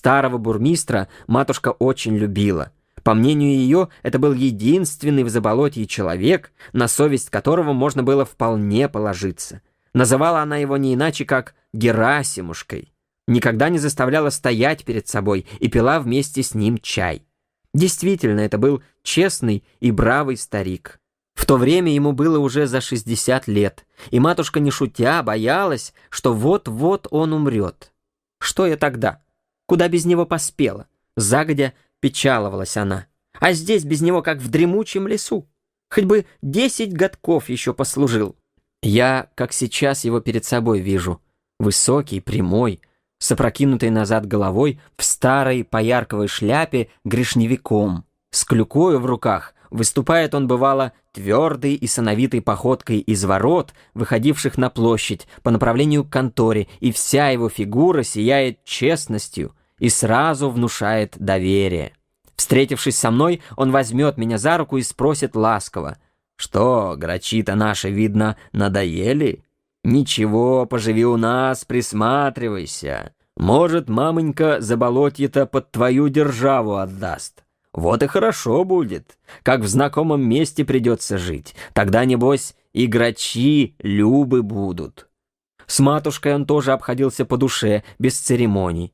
Старого бурмистра матушка очень любила. По мнению ее, это был единственный в Заболотье человек, на совесть которого можно было вполне положиться. Называла она его не иначе, как Герасимушкой. Никогда не заставляла стоять перед собой и пила вместе с ним чай. Действительно, это был честный и бравый старик. В то время ему было уже за 60 лет, и матушка, не шутя, боялась, что вот-вот он умрет. Что я тогда? Куда без него поспела? Загодя печаловалась она. А здесь без него, как в дремучем лесу. Хоть бы десять годков еще послужил. Я, как сейчас, его перед собой вижу. Высокий, прямой, с опрокинутой назад головой, в старой поярковой шляпе грешневиком, с клюкою в руках. Выступает он, бывало, твердой и сановитой походкой из ворот, выходивших на площадь по направлению к конторе, и вся его фигура сияет честностью и сразу внушает доверие. Встретившись со мной, он возьмет меня за руку и спросит ласково, «Что, грачи-то наши, видно, надоели?» «Ничего, поживи у нас, присматривайся. Может, мамонька заболотье-то под твою державу отдаст. Вот и хорошо будет, как в знакомом месте придется жить. Тогда, небось, и грачи любы будут». С матушкой он тоже обходился по душе, без церемоний.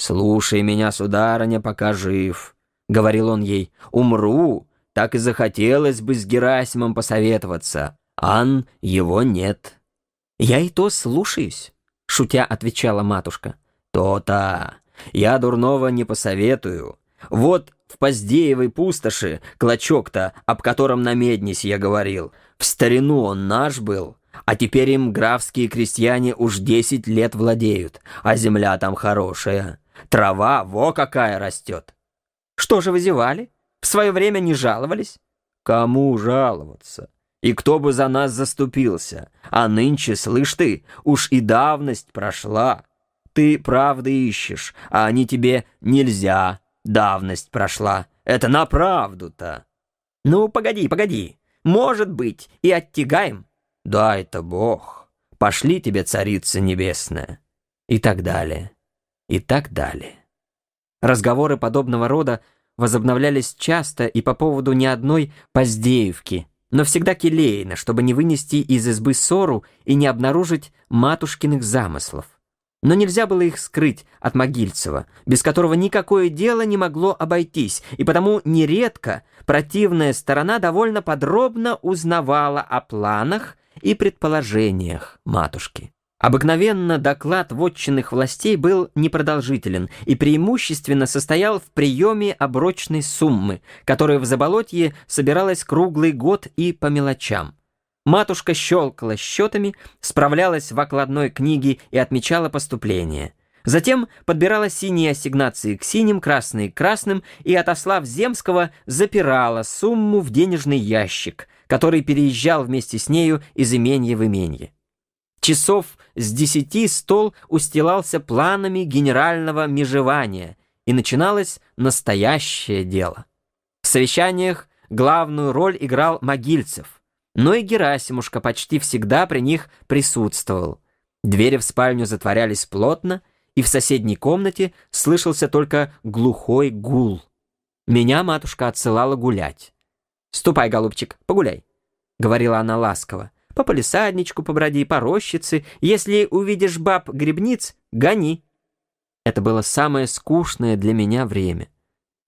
«Слушай меня, сударыня, пока жив», — говорил он ей. «Умру, так и захотелось бы с Герасимом посоветоваться. Ан, его нет». «Я и то слушаюсь», — шутя отвечала матушка. «То-то. Я дурного не посоветую. Вот в Поздеевой пустоши клочок-то, об котором на Меднисе я говорил, в старину он наш был, а теперь им графские крестьяне уж десять лет владеют, а земля там хорошая. Трава во какая растет». «Что же вы зевали? В свое время не жаловались?» «Кому жаловаться?» И кто бы за нас заступился? А нынче, слышь ты, уж и давность прошла. Ты правды ищешь, а они тебе нельзя. Давность прошла. Это на правду-то. Ну, погоди, погоди. Может быть, и оттягаем. Да, это Бог. Пошли тебе, Царица Небесная. И так далее. И так далее. Разговоры подобного рода возобновлялись часто и по поводу ни одной Поздеевки, но всегда келейно, чтобы не вынести из избы ссору и не обнаружить матушкиных замыслов. Но нельзя было их скрыть от Могильцева, без которого никакое дело не могло обойтись, и потому нередко противная сторона довольно подробно узнавала о планах и предположениях матушки. Обыкновенно доклад вотчинных властей был непродолжителен и преимущественно состоял в приеме оброчной суммы, которая в Заболотье собиралась круглый год и по мелочам. Матушка щелкала счетами, справлялась в окладной книге и отмечала поступление. Затем подбирала синие ассигнации к синим, красные к красным и, отослав Земского, запирала сумму в денежный ящик, который переезжал вместе с нею из именья в именье. Часов с десяти стол устилался планами генерального межевания, и начиналось настоящее дело. В совещаниях главную роль играл Могильцев, но и Герасимушка почти всегда при них присутствовал. Двери в спальню затворялись плотно, и в соседней комнате слышался только глухой гул. Меня матушка отсылала гулять. «Ступай, голубчик, погуляй», — говорила она ласково. По полисадничку поброди, по рощице. Если увидишь баб-грибниц, гони. Это было самое скучное для меня время.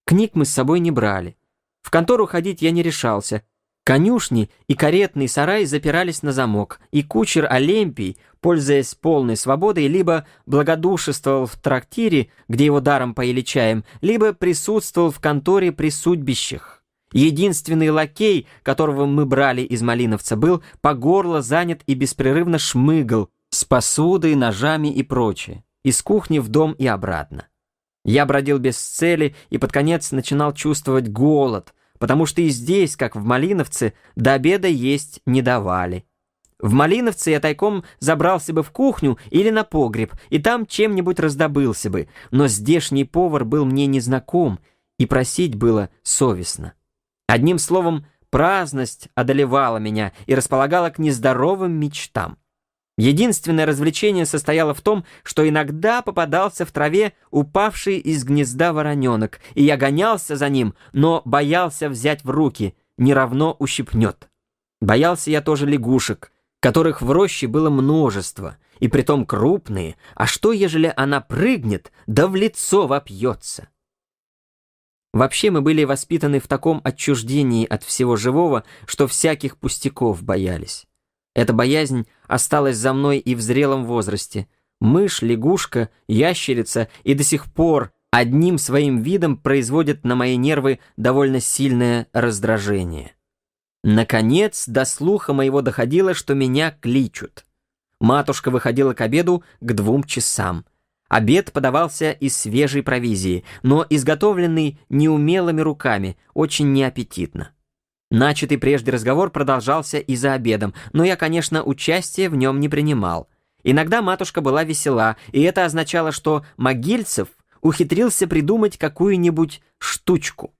Книг мы с собой не брали. В контору ходить я не решался. Конюшни и каретный сарай запирались на замок, и кучер Олимпий, пользуясь полной свободой, либо благодушествовал в трактире, где его даром поили чаем, либо присутствовал в конторе при судьбищах. Единственный лакей, которого мы брали из Малиновца, был по горло занят и беспрерывно шмыгал с посудой, ножами и прочее, из кухни в дом и обратно. Я бродил без цели и под конец начинал чувствовать голод, потому что и здесь, как в Малиновце, до обеда есть не давали. В Малиновце я тайком забрался бы в кухню или на погреб, и там чем-нибудь раздобылся бы, но здешний повар был мне незнаком, и просить было совестно. Одним словом, праздность одолевала меня и располагала к нездоровым мечтам. Единственное развлечение состояло в том, что иногда попадался в траве упавший из гнезда вороненок, и я гонялся за ним, но боялся взять в руки, не равно ущипнет. Боялся я тоже лягушек, которых в роще было множество, и притом крупные, а что, ежели она прыгнет, да в лицо вопьется? Вообще мы были воспитаны в таком отчуждении от всего живого, что всяких пустяков боялись. Эта боязнь осталась за мной и в зрелом возрасте. Мышь, лягушка, ящерица и до сих пор одним своим видом производят на мои нервы довольно сильное раздражение. Наконец, до слуха моего доходило, что меня кличут. Матушка выходила к обеду к двум часам. Обед подавался из свежей провизии, но изготовленный неумелыми руками, очень неаппетитно. Начатый прежде разговор продолжался и за обедом, но я, конечно, участия в нем не принимал. Иногда матушка была весела, и это означало, что Могильцев ухитрился придумать какую-нибудь штучку.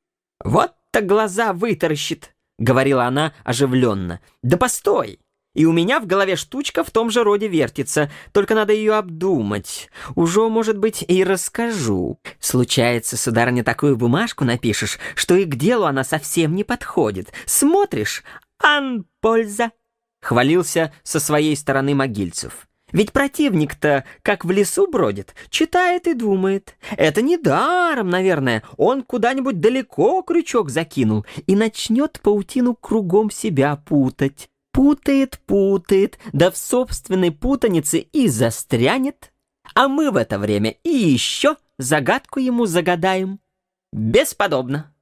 «Вот-то глаза вытаращит», — говорила она оживленно. «Да постой! И у меня в голове штучка в том же роде вертится, только надо ее обдумать. Уже, может быть, и расскажу. Случается, сударыня, такую бумажку напишешь, что и к делу она совсем не подходит. Смотришь, ан польза. Хвалился со своей стороны Могильцев. Ведь противник-то, как в лесу бродит, читает и думает. Это не даром, наверное. Он куда-нибудь далеко крючок закинул и начнет паутину кругом себя путать. Путает, путает, да в собственной путанице и застрянет. А мы в это время и еще загадку ему загадаем. Бесподобно.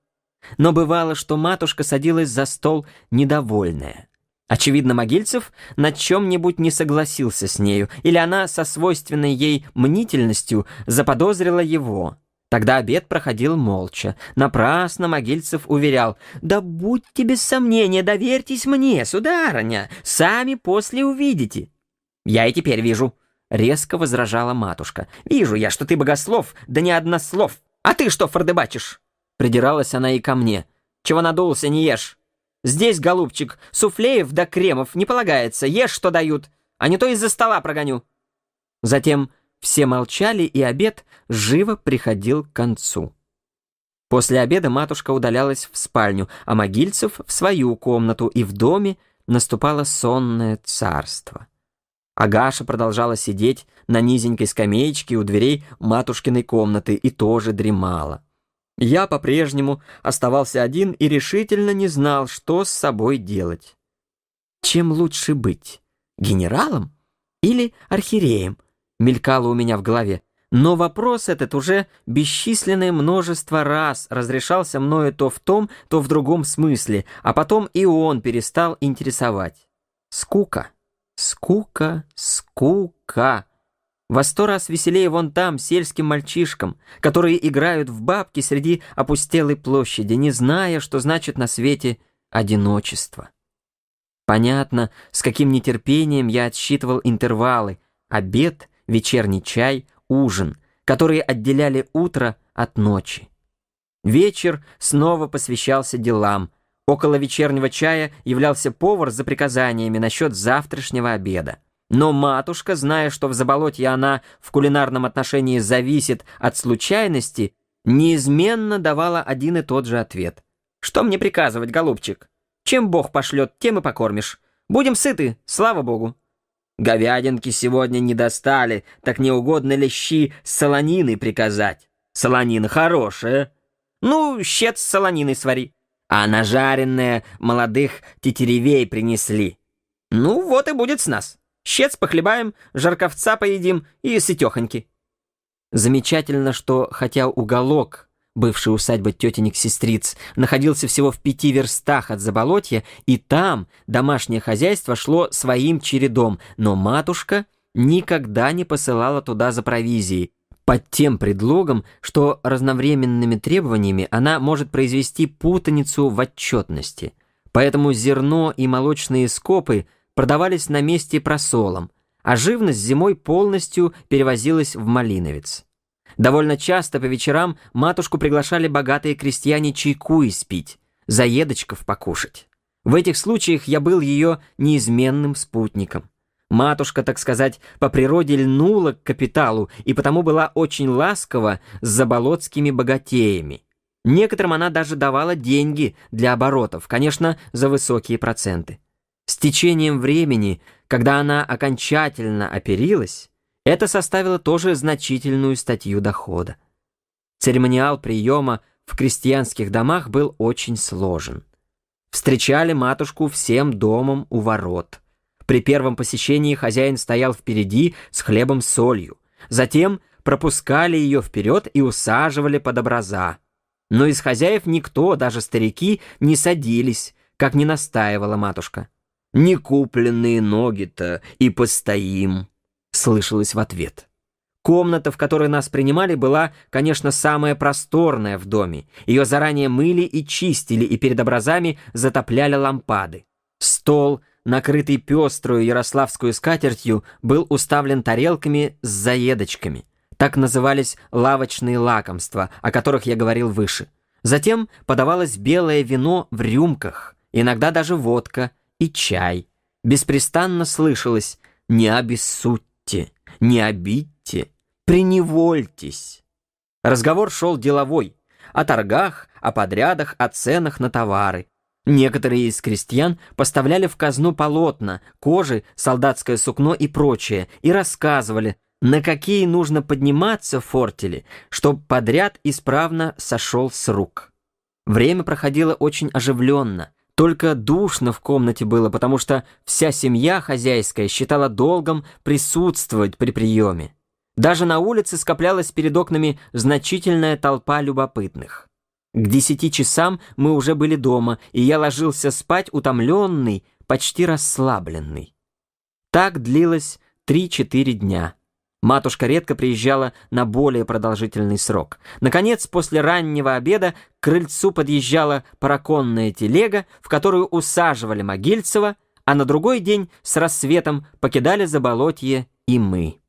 Но бывало, что матушка садилась за стол недовольная. Очевидно, Могильцев на чем-нибудь не согласился с нею, или она со свойственной ей мнительностью заподозрила его. Тогда обед проходил молча. Напрасно Могильцев уверял, «Да будьте без сомнения, доверьтесь мне, сударыня, сами после увидите». «Я и теперь вижу», — резко возражала матушка. «Вижу я, что ты богослов, да не однослов. А ты что, фордебачишь?» Придиралась она и ко мне. «Чего надулся, не ешь. Здесь, голубчик, суфлеев да кремов не полагается, ешь, что дают, а не то из-за стола прогоню». Затем все молчали, и обед живо приходил к концу. После обеда матушка удалялась в спальню, а Могильцев — в свою комнату, и в доме наступало сонное царство. Агаша продолжала сидеть на низенькой скамеечке у дверей матушкиной комнаты и тоже дремала. Я по-прежнему оставался один и решительно не знал, что с собой делать. Чем лучше быть, генералом или архиереем? Мелькало у меня в голове. Но вопрос этот уже бесчисленное множество раз разрешался мною то в том, то в другом смысле, а потом и он перестал интересовать. Скука, скука, скука. Во сто раз веселее вон там сельским мальчишкам, которые играют в бабки среди опустелой площади, не зная, что значит на свете одиночество. Понятно, с каким нетерпением я отсчитывал интервалы, обед вечерний чай, ужин, которые отделяли утро от ночи. Вечер снова посвящался делам. Около вечернего чая являлся повар за приказаниями насчет завтрашнего обеда. Но матушка, зная, что в заболотье она в кулинарном отношении зависит от случайности, неизменно давала один и тот же ответ. «Что мне приказывать, голубчик? Чем Бог пошлет, тем и покормишь. Будем сыты, слава Богу». Говядинки сегодня не достали, так не угодно ли щи с солониной приказать? Солонина хорошая. Ну, щец с солониной свари. А нажаренное молодых тетеревей принесли. Ну, вот и будет с нас. Щец похлебаем, жарковца поедим и сытехоньки. Замечательно, что хотя уголок бывшая усадьба тетенек-сестриц, находился всего в пяти верстах от Заболотья, и там домашнее хозяйство шло своим чередом, но матушка никогда не посылала туда за провизией, под тем предлогом, что разновременными требованиями она может произвести путаницу в отчетности. Поэтому зерно и молочные скопы продавались на месте просолом, а живность зимой полностью перевозилась в Малиновец. Довольно часто по вечерам матушку приглашали богатые крестьяне чайку испить, заедочков покушать. В этих случаях я был ее неизменным спутником. Матушка, так сказать, по природе льнула к капиталу и потому была очень ласкова с заболотскими богатеями. Некоторым она даже давала деньги для оборотов, конечно, за высокие проценты. С течением времени, когда она окончательно оперилась, это составило тоже значительную статью дохода. Церемониал приема в крестьянских домах был очень сложен. Встречали матушку всем домом у ворот. При первом посещении хозяин стоял впереди с хлебом солью. Затем пропускали ее вперед и усаживали под образа. Но из хозяев никто, даже старики, не садились, как не настаивала матушка. «Не купленные ноги-то и постоим», — слышалось в ответ. Комната, в которой нас принимали, была, конечно, самая просторная в доме. Ее заранее мыли и чистили, и перед образами затопляли лампады. Стол, накрытый пеструю ярославскую скатертью, был уставлен тарелками с заедочками. Так назывались лавочные лакомства, о которых я говорил выше. Затем подавалось белое вино в рюмках, иногда даже водка и чай. Беспрестанно слышалось «не обессудьте», «не обидьте», «преневольтесь». Разговор шел деловой, о торгах, о подрядах, о ценах на товары. Некоторые из крестьян поставляли в казну полотна, кожи, солдатское сукно и прочее, и рассказывали, на какие нужно подниматься в фортеле, чтобы подряд исправно сошел с рук. Время проходило очень оживленно, только душно в комнате было, потому что вся семья хозяйская считала долгом присутствовать при приеме. Даже на улице скоплялась перед окнами значительная толпа любопытных. К десяти часам мы уже были дома, и я ложился спать утомленный, почти расслабленный. Так длилось три-четыре дня. Матушка редко приезжала на более продолжительный срок. Наконец, после раннего обеда к крыльцу подъезжала параконная телега, в которую усаживали Могильцева, а на другой день с рассветом покидали Заболотье и мы.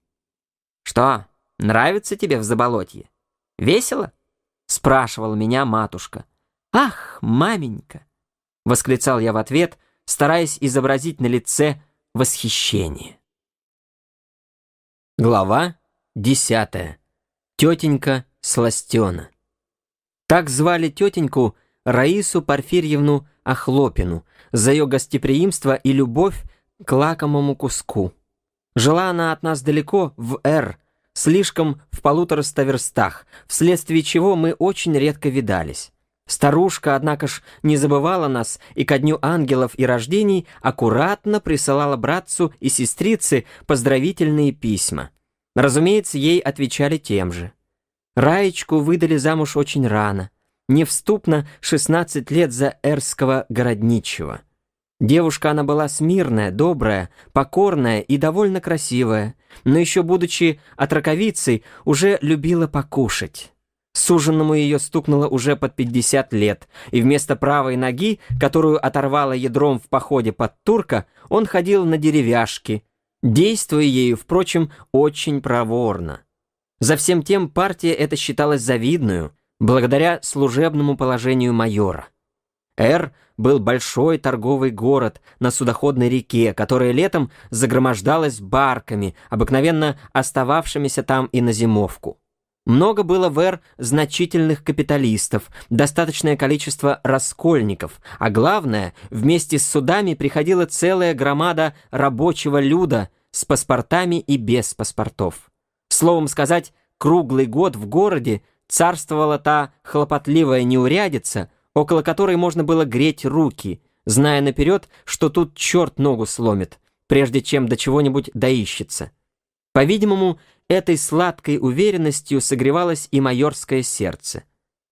«Что, нравится тебе в Заболотье? Весело?» спрашивала меня матушка. «Ах, маменька!» — восклицал я в ответ, стараясь изобразить на лице восхищение. Глава десятая. Тетенька Сластена. Так звали тетеньку Раису Порфирьевну Охлопину за ее гостеприимство и любовь к лакомому куску. Жила она от нас далеко, в Р, слишком в полутораста верстах, вследствие чего мы очень редко видались. Старушка, однако ж, не забывала нас и ко дню ангелов и рождений аккуратно присылала братцу и сестрице поздравительные письма. Разумеется, ей отвечали тем же. Раечку выдали замуж очень рано, невступно 16 лет за эрского городничего. Девушка она была смирная, добрая, покорная и довольно красивая, но еще будучи отраковицей, уже любила покушать. Суженному ее стукнуло уже под 50 лет, и вместо правой ноги, которую оторвало ядром в походе под турка, он ходил на деревяшки, действуя ею, впрочем, очень проворно. За всем тем партия эта считалась завидную, благодаря служебному положению майора. Эр был большой торговый город на судоходной реке, которая летом загромождалась барками, обыкновенно остававшимися там и на зимовку. Много было в Эр значительных капиталистов, достаточное количество раскольников, а главное, вместе с судами приходила целая громада рабочего люда с паспортами и без паспортов. Словом сказать, круглый год в городе царствовала та хлопотливая неурядица, около которой можно было греть руки, зная наперед, что тут черт ногу сломит, прежде чем до чего-нибудь доищется. По-видимому, этой сладкой уверенностью согревалось и майорское сердце.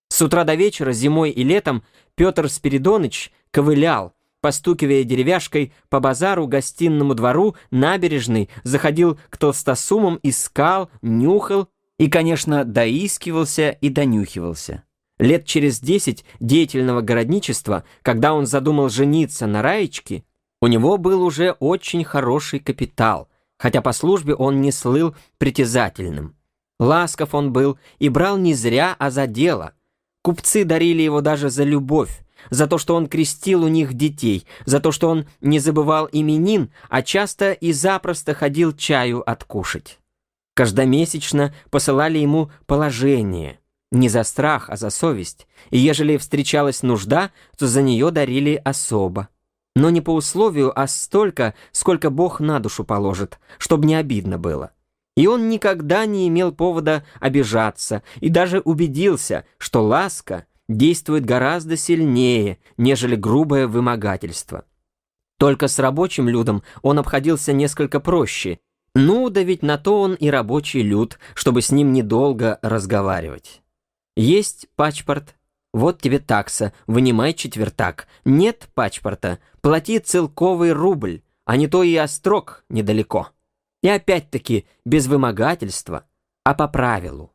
С утра до вечера, зимой и летом, Петр Спиридоныч ковылял, постукивая деревяшкой по базару, гостинному двору, набережной, заходил к толстосумам, искал, нюхал и, конечно, доискивался и донюхивался. Лет через десять деятельного городничества, когда он задумал жениться на Раечке, у него был уже очень хороший капитал, хотя по службе он не слыл притязательным. Ласков он был и брал не зря, а за дело. Купцы дарили его даже за любовь, за то, что он крестил у них детей, за то, что он не забывал именин, а часто и запросто ходил чаю откушать. Каждомесячно посылали ему положение, не за страх, а за совесть, и ежели встречалась нужда, то за нее дарили особо. Но не по условию, а столько, сколько Бог на душу положит, чтобы не обидно было. И он никогда не имел повода обижаться и даже убедился, что ласка действует гораздо сильнее, нежели грубое вымогательство. Только с рабочим людом он обходился несколько проще. Ну, да ведь на то он и рабочий люд, чтобы с ним недолго разговаривать. Есть пачпорт, вот тебе такса, вынимай четвертак. Нет пачпорта, плати целковый рубль, а не то и острог недалеко. И опять-таки без вымогательства, а по правилу.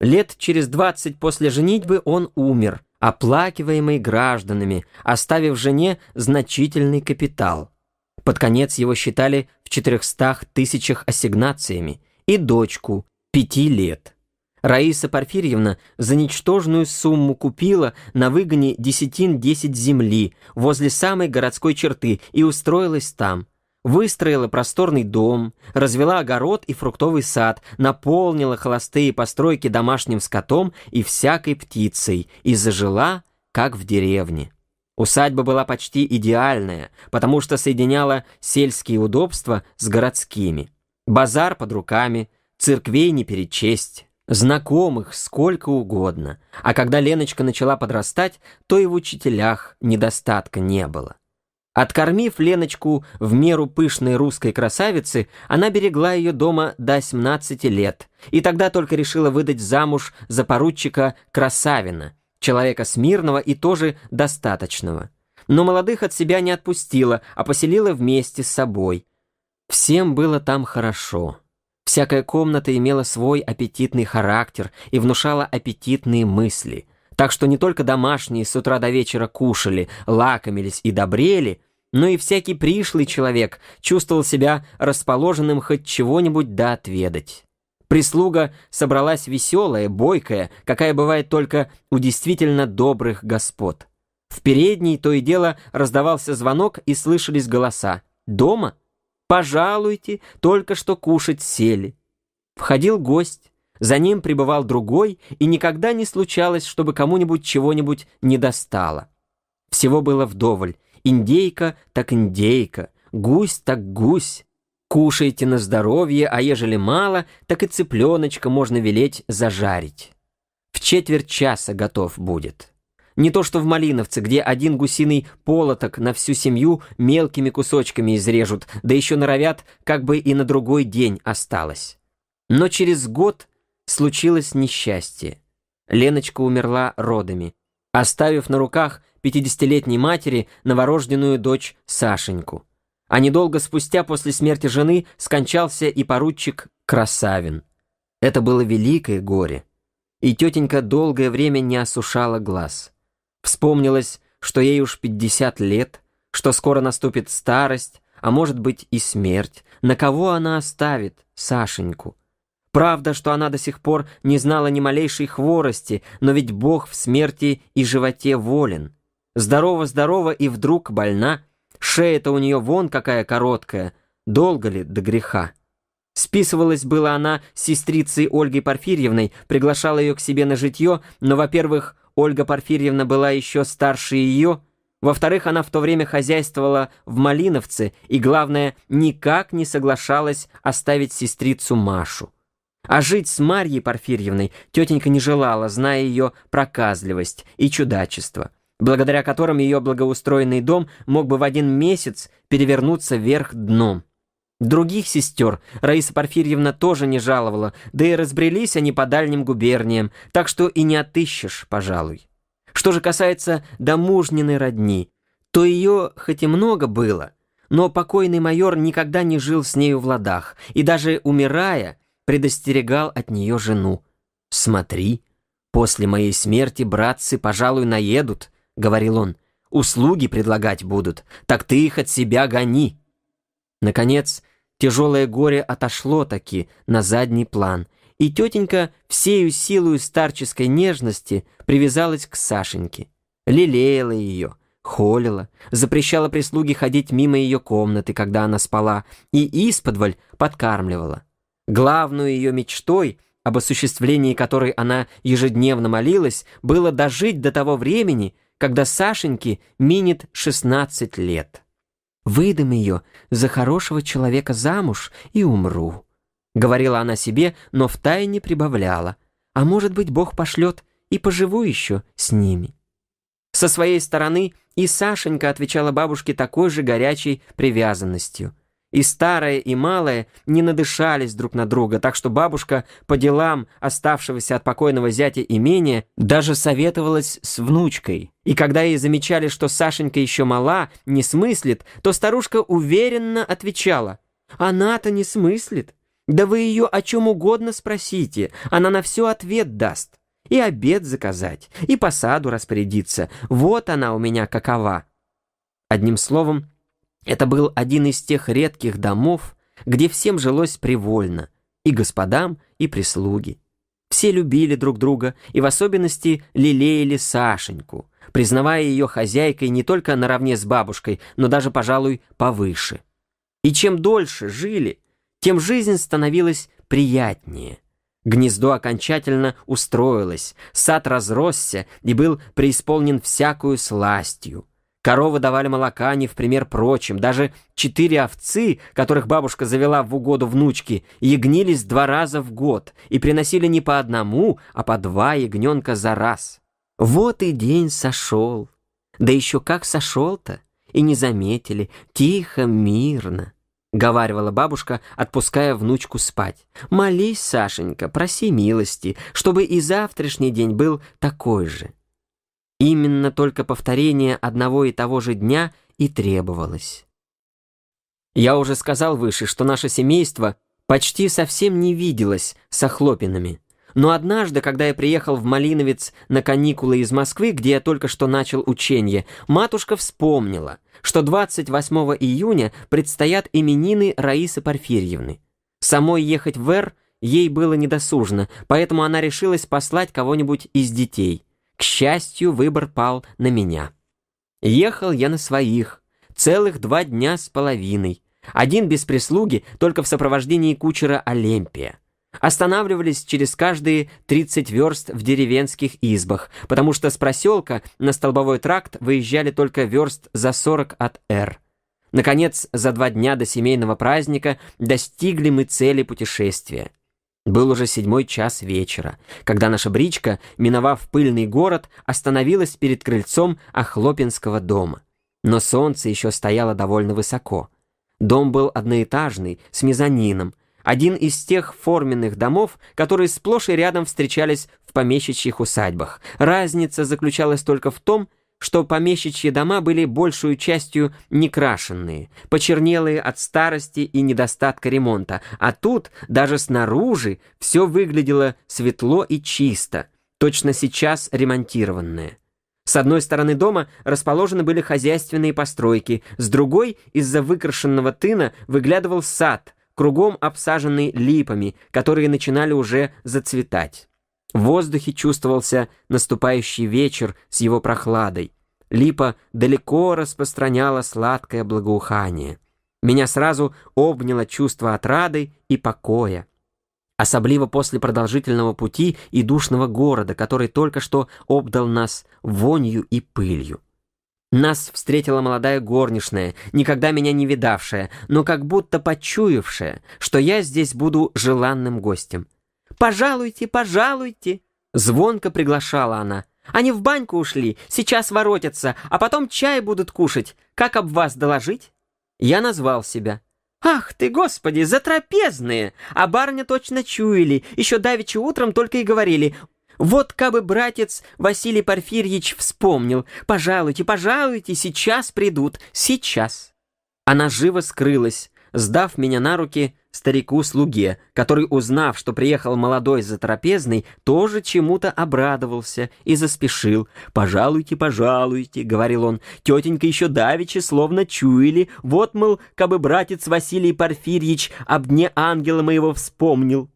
Лет через двадцать после женитьбы он умер, оплакиваемый гражданами, оставив жене значительный капитал. Под конец его считали в четырехстах тысячах ассигнациями и дочку пяти лет. Раиса Порфирьевна за ничтожную сумму купила на выгоне десятин десять земли возле самой городской черты и устроилась там – Выстроила просторный дом, развела огород и фруктовый сад, наполнила холостые постройки домашним скотом и всякой птицей и зажила, как в деревне. Усадьба была почти идеальная, потому что соединяла сельские удобства с городскими. Базар под руками, церквей не перечесть, знакомых сколько угодно. А когда Леночка начала подрастать, то и в учителях недостатка не было. Откормив Леночку в меру пышной русской красавицы, она берегла ее дома до 17 лет, и тогда только решила выдать замуж за поручика Красавина, человека смирного и тоже достаточного. Но молодых от себя не отпустила, а поселила вместе с собой. Всем было там хорошо. Всякая комната имела свой аппетитный характер и внушала аппетитные мысли. Так что не только домашние с утра до вечера кушали, лакомились и добрели, но и всякий пришлый человек чувствовал себя расположенным хоть чего-нибудь да отведать. Прислуга собралась веселая, бойкая, какая бывает только у действительно добрых господ. В передней то и дело раздавался звонок и слышались голоса. «Дома? Пожалуйте, только что кушать сели». Входил гость, за ним прибывал другой, и никогда не случалось, чтобы кому-нибудь чего-нибудь не достало. Всего было вдоволь, Индейка так индейка, гусь так гусь. Кушайте на здоровье, а ежели мало, так и цыпленочка можно велеть зажарить. В четверть часа готов будет. Не то что в Малиновце, где один гусиный полоток на всю семью мелкими кусочками изрежут, да еще норовят, как бы и на другой день осталось. Но через год случилось несчастье. Леночка умерла родами, оставив на руках пятидесятилетней матери новорожденную дочь Сашеньку. А недолго спустя после смерти жены скончался и поручик Красавин. Это было великое горе. И тетенька долгое время не осушала глаз. Вспомнилось, что ей уж пятьдесят лет, что скоро наступит старость, а может быть и смерть. На кого она оставит Сашеньку? Правда, что она до сих пор не знала ни малейшей хворости, но ведь Бог в смерти и животе волен. Здорово-здорово и вдруг больна. Шея-то у нее вон какая короткая. Долго ли до греха? Списывалась была она с сестрицей Ольгой Порфирьевной, приглашала ее к себе на житье, но, во-первых, Ольга Порфирьевна была еще старше ее, во-вторых, она в то время хозяйствовала в Малиновце и, главное, никак не соглашалась оставить сестрицу Машу. А жить с Марьей Порфирьевной тетенька не желала, зная ее проказливость и чудачество благодаря которым ее благоустроенный дом мог бы в один месяц перевернуться вверх дном. Других сестер Раиса Порфирьевна тоже не жаловала, да и разбрелись они по дальним губерниям, так что и не отыщешь, пожалуй. Что же касается домужниной родни, то ее хоть и много было, но покойный майор никогда не жил с нею в ладах, и даже умирая, предостерегал от нее жену. «Смотри, после моей смерти братцы, пожалуй, наедут, — говорил он, — «услуги предлагать будут, так ты их от себя гони». Наконец, тяжелое горе отошло таки на задний план, и тетенька всею силою старческой нежности привязалась к Сашеньке. лелеяла ее, холила, запрещала прислуге ходить мимо ее комнаты, когда она спала, и исподволь подкармливала. Главной ее мечтой, об осуществлении которой она ежедневно молилась, было дожить до того времени, когда Сашеньке минет 16 лет. «Выдам ее за хорошего человека замуж и умру», — говорила она себе, но втайне прибавляла. «А может быть, Бог пошлет и поживу еще с ними». Со своей стороны и Сашенька отвечала бабушке такой же горячей привязанностью. И старое, и малое не надышались друг на друга, так что бабушка по делам оставшегося от покойного зятя имения даже советовалась с внучкой. И когда ей замечали, что Сашенька еще мала, не смыслит, то старушка уверенно отвечала, «Она-то не смыслит. Да вы ее о чем угодно спросите, она на все ответ даст» и обед заказать, и по саду распорядиться. Вот она у меня какова. Одним словом, это был один из тех редких домов, где всем жилось привольно, и господам, и прислуги. Все любили друг друга и в особенности лелеяли Сашеньку, признавая ее хозяйкой не только наравне с бабушкой, но даже, пожалуй, повыше. И чем дольше жили, тем жизнь становилась приятнее. Гнездо окончательно устроилось, сад разросся и был преисполнен всякую сластью. Коровы давали молока не в пример прочим. Даже четыре овцы, которых бабушка завела в угоду внучки, ягнились два раза в год и приносили не по одному, а по два ягненка за раз. Вот и день сошел. Да еще как сошел-то! И не заметили, тихо, мирно. — говаривала бабушка, отпуская внучку спать. «Молись, Сашенька, проси милости, чтобы и завтрашний день был такой же». Именно только повторение одного и того же дня и требовалось. Я уже сказал выше, что наше семейство почти совсем не виделось с Охлопинами. Но однажды, когда я приехал в Малиновец на каникулы из Москвы, где я только что начал учение, матушка вспомнила, что 28 июня предстоят именины Раисы Порфирьевны. Самой ехать в Эр ей было недосужно, поэтому она решилась послать кого-нибудь из детей. К счастью, выбор пал на меня. Ехал я на своих, целых два дня с половиной. Один без прислуги, только в сопровождении кучера Олимпия. Останавливались через каждые 30 верст в деревенских избах, потому что с проселка на Столбовой тракт выезжали только верст за 40 от Р. Наконец, за два дня до семейного праздника достигли мы цели путешествия. Был уже седьмой час вечера, когда наша бричка, миновав пыльный город, остановилась перед крыльцом Охлопинского дома. Но солнце еще стояло довольно высоко. Дом был одноэтажный, с мезонином, один из тех форменных домов, которые сплошь и рядом встречались в помещичьих усадьбах. Разница заключалась только в том, что помещичьи дома были большую частью некрашенные, почернелые от старости и недостатка ремонта, а тут даже снаружи все выглядело светло и чисто, точно сейчас ремонтированное. С одной стороны дома расположены были хозяйственные постройки, с другой из-за выкрашенного тына выглядывал сад, кругом обсаженный липами, которые начинали уже зацветать. В воздухе чувствовался наступающий вечер с его прохладой. Липа далеко распространяла сладкое благоухание. Меня сразу обняло чувство отрады и покоя. Особливо после продолжительного пути и душного города, который только что обдал нас вонью и пылью. Нас встретила молодая горничная, никогда меня не видавшая, но как будто почуявшая, что я здесь буду желанным гостем. «Пожалуйте, пожалуйте!» Звонко приглашала она. «Они в баньку ушли, сейчас воротятся, а потом чай будут кушать. Как об вас доложить?» Я назвал себя. «Ах ты, господи, затрапезные! А барня точно чуяли, еще давеча утром только и говорили, вот кабы братец Василий Порфирьевич вспомнил. Пожалуйте, пожалуйте, сейчас придут, сейчас. Она живо скрылась, сдав меня на руки старику-слуге, который, узнав, что приехал молодой затрапезный, тоже чему-то обрадовался и заспешил. «Пожалуйте, пожалуйте», — говорил он, — «тетенька еще давеча словно чуяли, вот, мол, кабы братец Василий Порфирьевич об дне ангела моего вспомнил».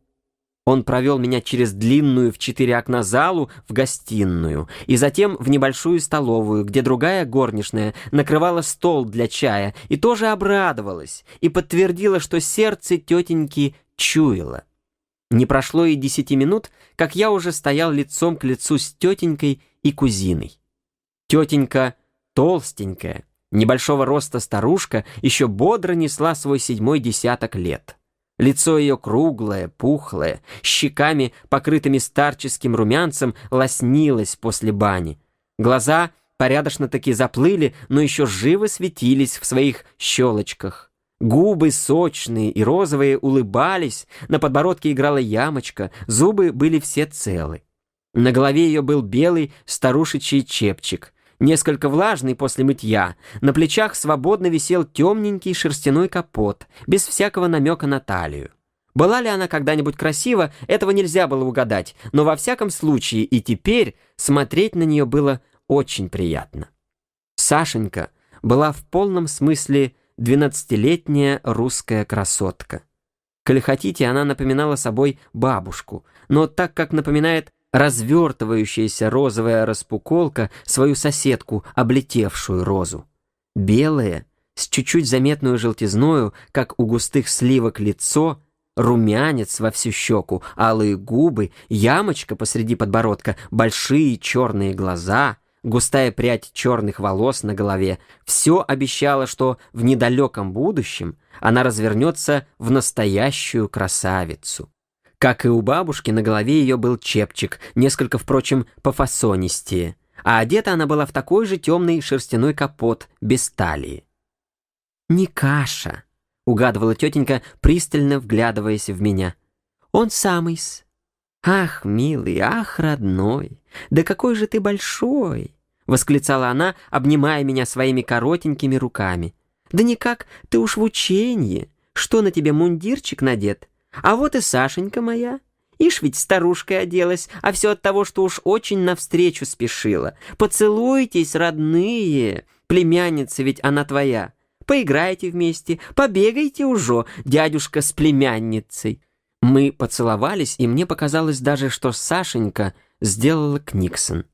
Он провел меня через длинную в четыре окна залу в гостиную и затем в небольшую столовую, где другая горничная накрывала стол для чая и тоже обрадовалась и подтвердила, что сердце тетеньки чуяло. Не прошло и десяти минут, как я уже стоял лицом к лицу с тетенькой и кузиной. Тетенька толстенькая, небольшого роста старушка еще бодро несла свой седьмой десяток лет. Лицо ее круглое, пухлое, щеками, покрытыми старческим румянцем, лоснилось после бани. Глаза порядочно-таки заплыли, но еще живо светились в своих щелочках. Губы сочные и розовые улыбались, на подбородке играла ямочка, зубы были все целы. На голове ее был белый старушечий чепчик, несколько влажный после мытья. На плечах свободно висел темненький шерстяной капот, без всякого намека на талию. Была ли она когда-нибудь красива, этого нельзя было угадать, но во всяком случае и теперь смотреть на нее было очень приятно. Сашенька была в полном смысле двенадцатилетняя русская красотка. Коли хотите, она напоминала собой бабушку, но так как напоминает развертывающаяся розовая распуколка свою соседку, облетевшую розу. Белое, с чуть-чуть заметную желтизною, как у густых сливок лицо, румянец во всю щеку, алые губы, ямочка посреди подбородка, большие черные глаза, густая прядь черных волос на голове — все обещало, что в недалеком будущем она развернется в настоящую красавицу. Как и у бабушки, на голове ее был чепчик, несколько, впрочем, пофасонистее, а одета она была в такой же темный шерстяной капот, без талии. «Не каша», — угадывала тетенька, пристально вглядываясь в меня. «Он самый-с». «Ах, милый, ах, родной, да какой же ты большой!» — восклицала она, обнимая меня своими коротенькими руками. «Да никак, ты уж в ученье. Что на тебе мундирчик надет? А вот и Сашенька моя. Ишь ведь старушкой оделась, а все от того, что уж очень навстречу спешила. Поцелуйтесь, родные, племянница ведь она твоя. Поиграйте вместе, побегайте уже, дядюшка с племянницей. Мы поцеловались, и мне показалось даже, что Сашенька сделала Книксон.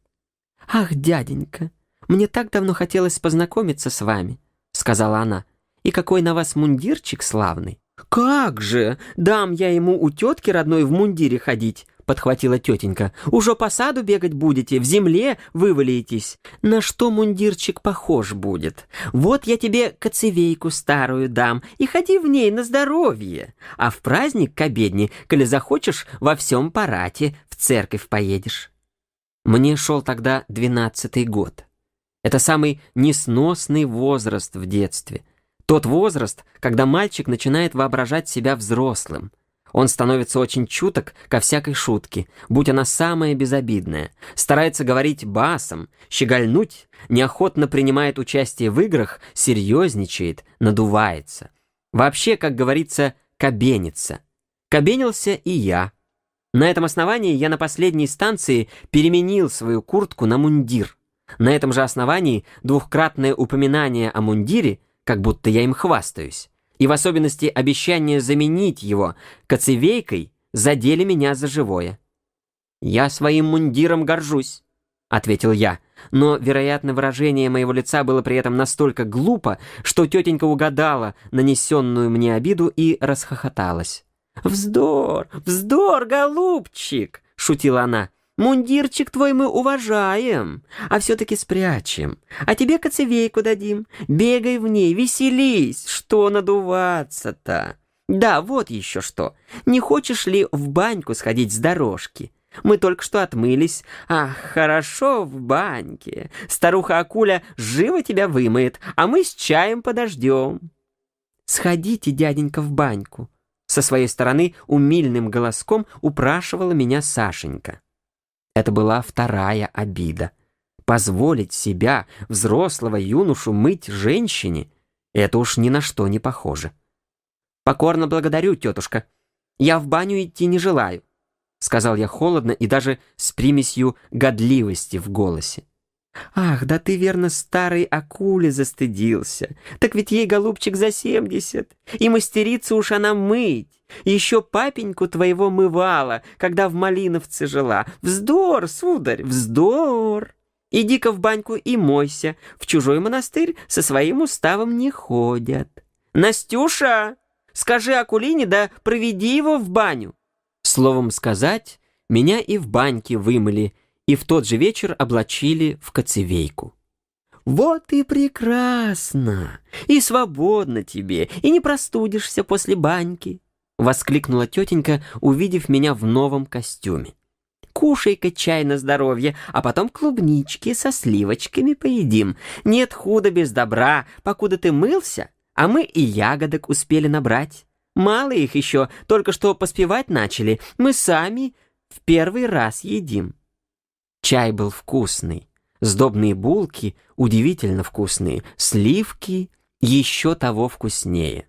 «Ах, дяденька, мне так давно хотелось познакомиться с вами», — сказала она. «И какой на вас мундирчик славный!» «Как же! Дам я ему у тетки родной в мундире ходить!» — подхватила тетенька. «Уже по саду бегать будете, в земле вывалитесь. На что мундирчик похож будет? Вот я тебе коцевейку старую дам, и ходи в ней на здоровье. А в праздник к обедне, коли захочешь, во всем парате в церковь поедешь». Мне шел тогда двенадцатый год. Это самый несносный возраст в детстве — тот возраст, когда мальчик начинает воображать себя взрослым. Он становится очень чуток ко всякой шутке, будь она самая безобидная, старается говорить басом, щегольнуть, неохотно принимает участие в играх, серьезничает, надувается. Вообще, как говорится, кабенится. Кабенился и я. На этом основании я на последней станции переменил свою куртку на мундир. На этом же основании двухкратное упоминание о мундире как будто я им хвастаюсь. И в особенности обещание заменить его коцевейкой задели меня за живое. «Я своим мундиром горжусь», — ответил я, но, вероятно, выражение моего лица было при этом настолько глупо, что тетенька угадала нанесенную мне обиду и расхохоталась. «Вздор, вздор, голубчик!» — шутила она. Мундирчик твой мы уважаем, а все-таки спрячем. А тебе коцевейку дадим. Бегай в ней, веселись. Что надуваться-то? Да, вот еще что. Не хочешь ли в баньку сходить с дорожки? Мы только что отмылись. Ах, хорошо в баньке. Старуха Акуля живо тебя вымоет, а мы с чаем подождем. Сходите, дяденька, в баньку. Со своей стороны умильным голоском упрашивала меня Сашенька. Это была вторая обида. Позволить себя, взрослого юношу, мыть женщине — это уж ни на что не похоже. «Покорно благодарю, тетушка. Я в баню идти не желаю», — сказал я холодно и даже с примесью годливости в голосе. Ах, да ты верно старой акуле застыдился. Так ведь ей, голубчик, за семьдесят. И мастерица уж она мыть. Еще папеньку твоего мывала, когда в Малиновце жила. Вздор, сударь, вздор. Иди-ка в баньку и мойся. В чужой монастырь со своим уставом не ходят. Настюша, скажи Акулине, да проведи его в баню. Словом сказать, меня и в баньке вымыли, и в тот же вечер облачили в коцевейку. «Вот и прекрасно! И свободно тебе, и не простудишься после баньки!» — воскликнула тетенька, увидев меня в новом костюме. «Кушай-ка чай на здоровье, а потом клубнички со сливочками поедим. Нет худа без добра, покуда ты мылся, а мы и ягодок успели набрать. Мало их еще, только что поспевать начали. Мы сами в первый раз едим». Чай был вкусный, сдобные булки удивительно вкусные, сливки еще того вкуснее.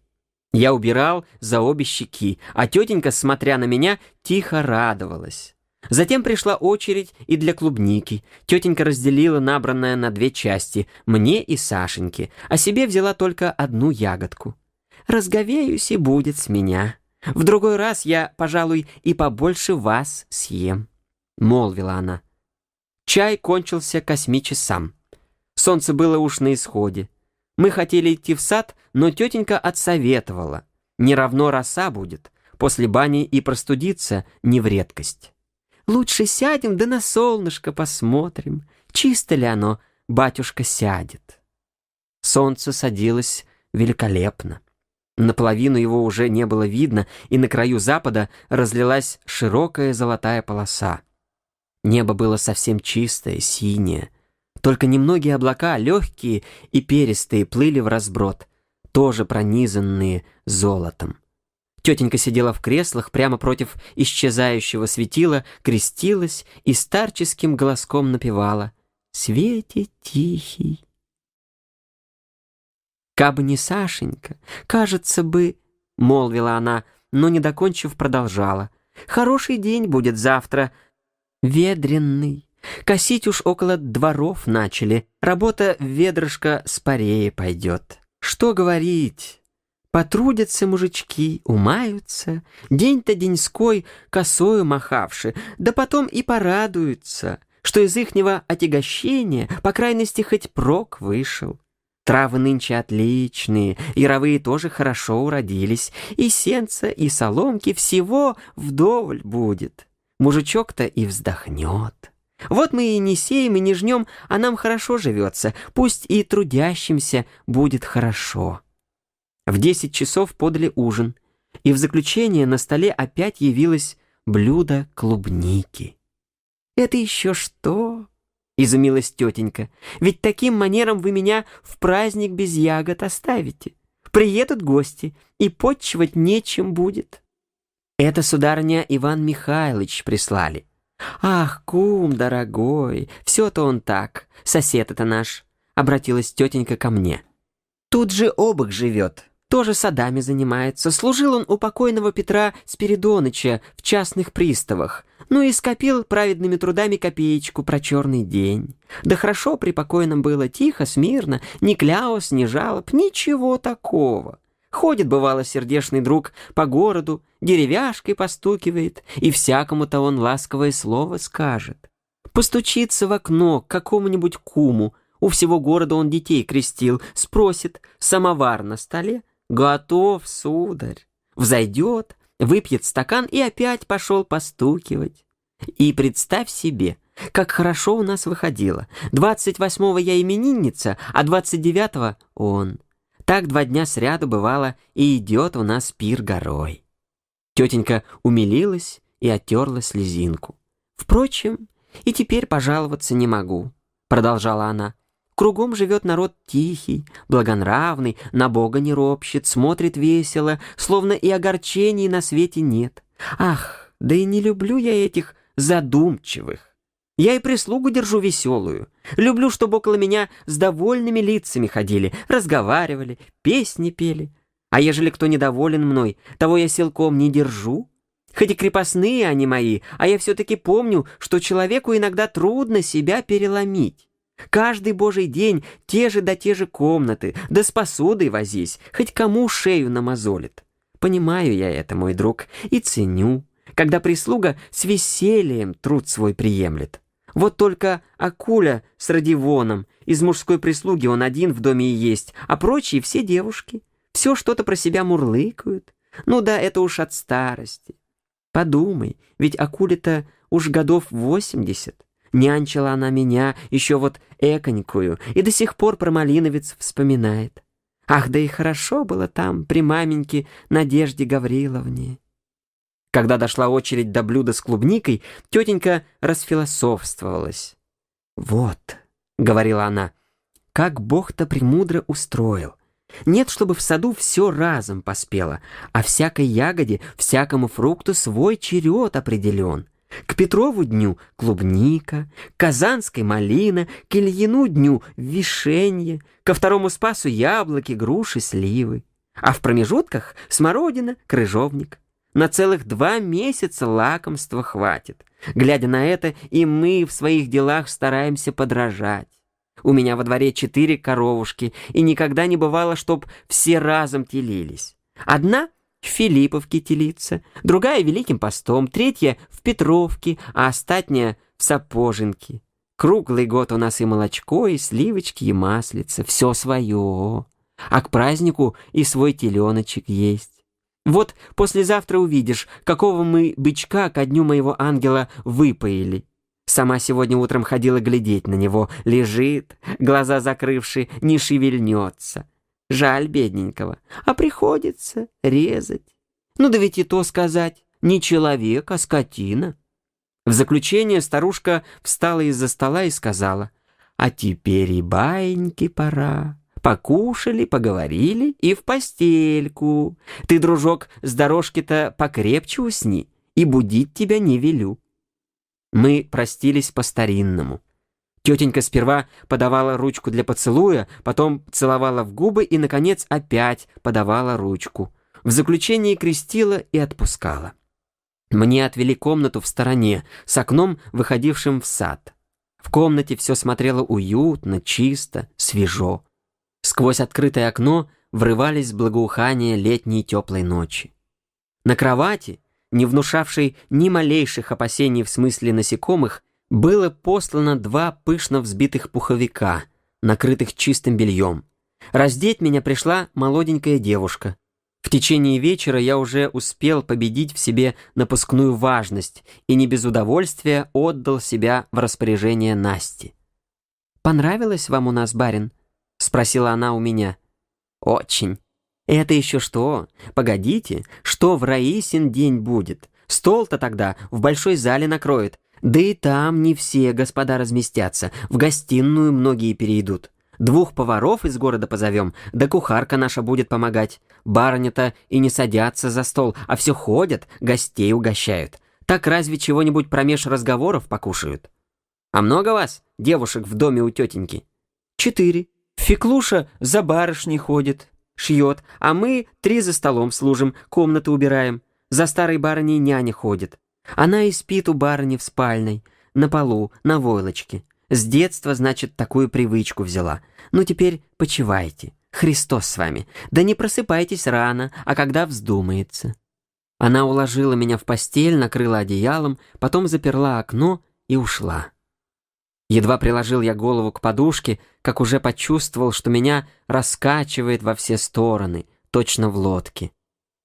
Я убирал за обе щеки, а тетенька, смотря на меня, тихо радовалась. Затем пришла очередь и для клубники. Тетенька разделила набранное на две части, мне и Сашеньке, а себе взяла только одну ягодку. «Разговеюсь и будет с меня. В другой раз я, пожалуй, и побольше вас съем», — молвила она. Чай кончился к восьми часам. Солнце было уж на исходе. Мы хотели идти в сад, но тетенька отсоветовала. Не равно роса будет. После бани и простудиться не в редкость. Лучше сядем, да на солнышко посмотрим. Чисто ли оно, батюшка сядет. Солнце садилось великолепно. Наполовину его уже не было видно, и на краю запада разлилась широкая золотая полоса. Небо было совсем чистое, синее. Только немногие облака, легкие и перистые, плыли в разброд, тоже пронизанные золотом. Тетенька сидела в креслах прямо против исчезающего светила, крестилась и старческим голоском напевала «Свете тихий». «Кабы не Сашенька, кажется бы...» — молвила она, но, не докончив, продолжала. «Хороший день будет завтра, Ведренный. Косить уж около дворов начали. Работа ведрышко спорее пойдет. Что говорить? Потрудятся мужички, умаются, день-то деньской косою махавши, да потом и порадуются, что из ихнего отягощения, по крайности, хоть прок вышел. Травы нынче отличные, яровые тоже хорошо уродились, и сенца, и соломки всего вдоволь будет. Мужичок-то и вздохнет. Вот мы и не сеем, и не жнем, а нам хорошо живется, пусть и трудящимся будет хорошо. В десять часов подали ужин, и в заключение на столе опять явилось блюдо клубники. «Это еще что?» — изумилась тетенька. «Ведь таким манером вы меня в праздник без ягод оставите. Приедут гости, и подчивать нечем будет». Это, сударыня, Иван Михайлович прислали. Ах, кум, дорогой, все-то он так, сосед это наш, обратилась тетенька ко мне. Тут же обок живет, тоже садами занимается. Служил он у покойного Петра Спиридоныча в частных приставах. Ну и скопил праведными трудами копеечку про черный день. Да хорошо при покойном было, тихо, смирно, ни кляус, ни жалоб, ничего такого. Ходит, бывало, сердешный друг по городу, деревяшкой постукивает, и всякому-то он ласковое слово скажет. Постучится в окно к какому-нибудь куму, у всего города он детей крестил, спросит, самовар на столе? Готов, сударь. Взойдет, выпьет стакан и опять пошел постукивать. И представь себе, как хорошо у нас выходило. Двадцать восьмого я именинница, а двадцать девятого он — так два дня сряду бывало и идет у нас пир горой. Тетенька умилилась и оттерла слезинку. «Впрочем, и теперь пожаловаться не могу», — продолжала она. «Кругом живет народ тихий, благонравный, на Бога не ропщет, смотрит весело, словно и огорчений на свете нет. Ах, да и не люблю я этих задумчивых. Я и прислугу держу веселую. Люблю, чтобы около меня с довольными лицами ходили, разговаривали, песни пели. А ежели кто недоволен мной, того я силком не держу. Хоть и крепостные они мои, а я все-таки помню, что человеку иногда трудно себя переломить. Каждый божий день те же да те же комнаты, да с посудой возись, хоть кому шею намазолит. Понимаю я это, мой друг, и ценю, когда прислуга с весельем труд свой приемлет. Вот только Акуля с Радивоном, из мужской прислуги он один в доме и есть, а прочие все девушки. Все что-то про себя мурлыкают. Ну да, это уж от старости. Подумай, ведь Акуле-то уж годов восемьдесят. Нянчила она меня, еще вот эконькую, и до сих пор про Малиновец вспоминает. Ах, да и хорошо было там, при маменьке Надежде Гавриловне. Когда дошла очередь до блюда с клубникой, тетенька расфилософствовалась. «Вот», — говорила она, — «как Бог-то премудро устроил. Нет, чтобы в саду все разом поспело, а всякой ягоде, всякому фрукту свой черед определен. К Петрову дню клубника, к Казанской малина, к Ильину дню вишенье, ко второму спасу яблоки, груши, сливы. А в промежутках смородина, крыжовник. На целых два месяца лакомства хватит. Глядя на это, и мы в своих делах стараемся подражать. У меня во дворе четыре коровушки, и никогда не бывало, чтоб все разом телились. Одна в Филипповке телится, другая Великим постом, третья в Петровке, а остатняя в Сапоженке. Круглый год у нас и молочко, и сливочки, и маслица, все свое. А к празднику и свой теленочек есть. Вот послезавтра увидишь, какого мы бычка ко дню моего ангела выпоили. Сама сегодня утром ходила глядеть на него. Лежит, глаза закрывши, не шевельнется. Жаль бедненького. А приходится резать. Ну да ведь и то сказать. Не человек, а скотина. В заключение старушка встала из-за стола и сказала, «А теперь и баиньки пора. Покушали, поговорили и в постельку. Ты, дружок, с дорожки-то покрепче усни, и будить тебя не велю». Мы простились по-старинному. Тетенька сперва подавала ручку для поцелуя, потом целовала в губы и, наконец, опять подавала ручку. В заключении крестила и отпускала. Мне отвели комнату в стороне, с окном, выходившим в сад. В комнате все смотрело уютно, чисто, свежо. Сквозь открытое окно врывались благоухания летней теплой ночи. На кровати, не внушавшей ни малейших опасений в смысле насекомых, было послано два пышно взбитых пуховика, накрытых чистым бельем. Раздеть меня пришла молоденькая девушка. В течение вечера я уже успел победить в себе напускную важность и не без удовольствия отдал себя в распоряжение Насти. «Понравилось вам у нас, барин?» — спросила она у меня. «Очень». «Это еще что? Погодите, что в Раисин день будет? Стол-то тогда в большой зале накроют. Да и там не все господа разместятся, в гостиную многие перейдут. Двух поваров из города позовем, да кухарка наша будет помогать. Барыня-то и не садятся за стол, а все ходят, гостей угощают. Так разве чего-нибудь промеж разговоров покушают? А много вас, девушек, в доме у тетеньки? Четыре. Феклуша за барышней ходит, шьет, а мы три за столом служим, комнаты убираем. За старой барыней няня ходит. Она и спит у барыни в спальной, на полу, на войлочке. С детства, значит, такую привычку взяла. Ну теперь почивайте. Христос с вами. Да не просыпайтесь рано, а когда вздумается. Она уложила меня в постель, накрыла одеялом, потом заперла окно и ушла. Едва приложил я голову к подушке, как уже почувствовал, что меня раскачивает во все стороны, точно в лодке.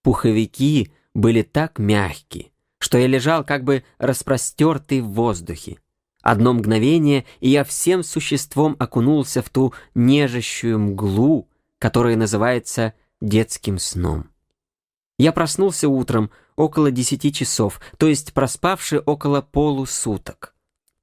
Пуховики были так мягкие, что я лежал как бы распростертый в воздухе. Одно мгновение, и я всем существом окунулся в ту нежащую мглу, которая называется детским сном. Я проснулся утром около десяти часов, то есть проспавший около полусуток.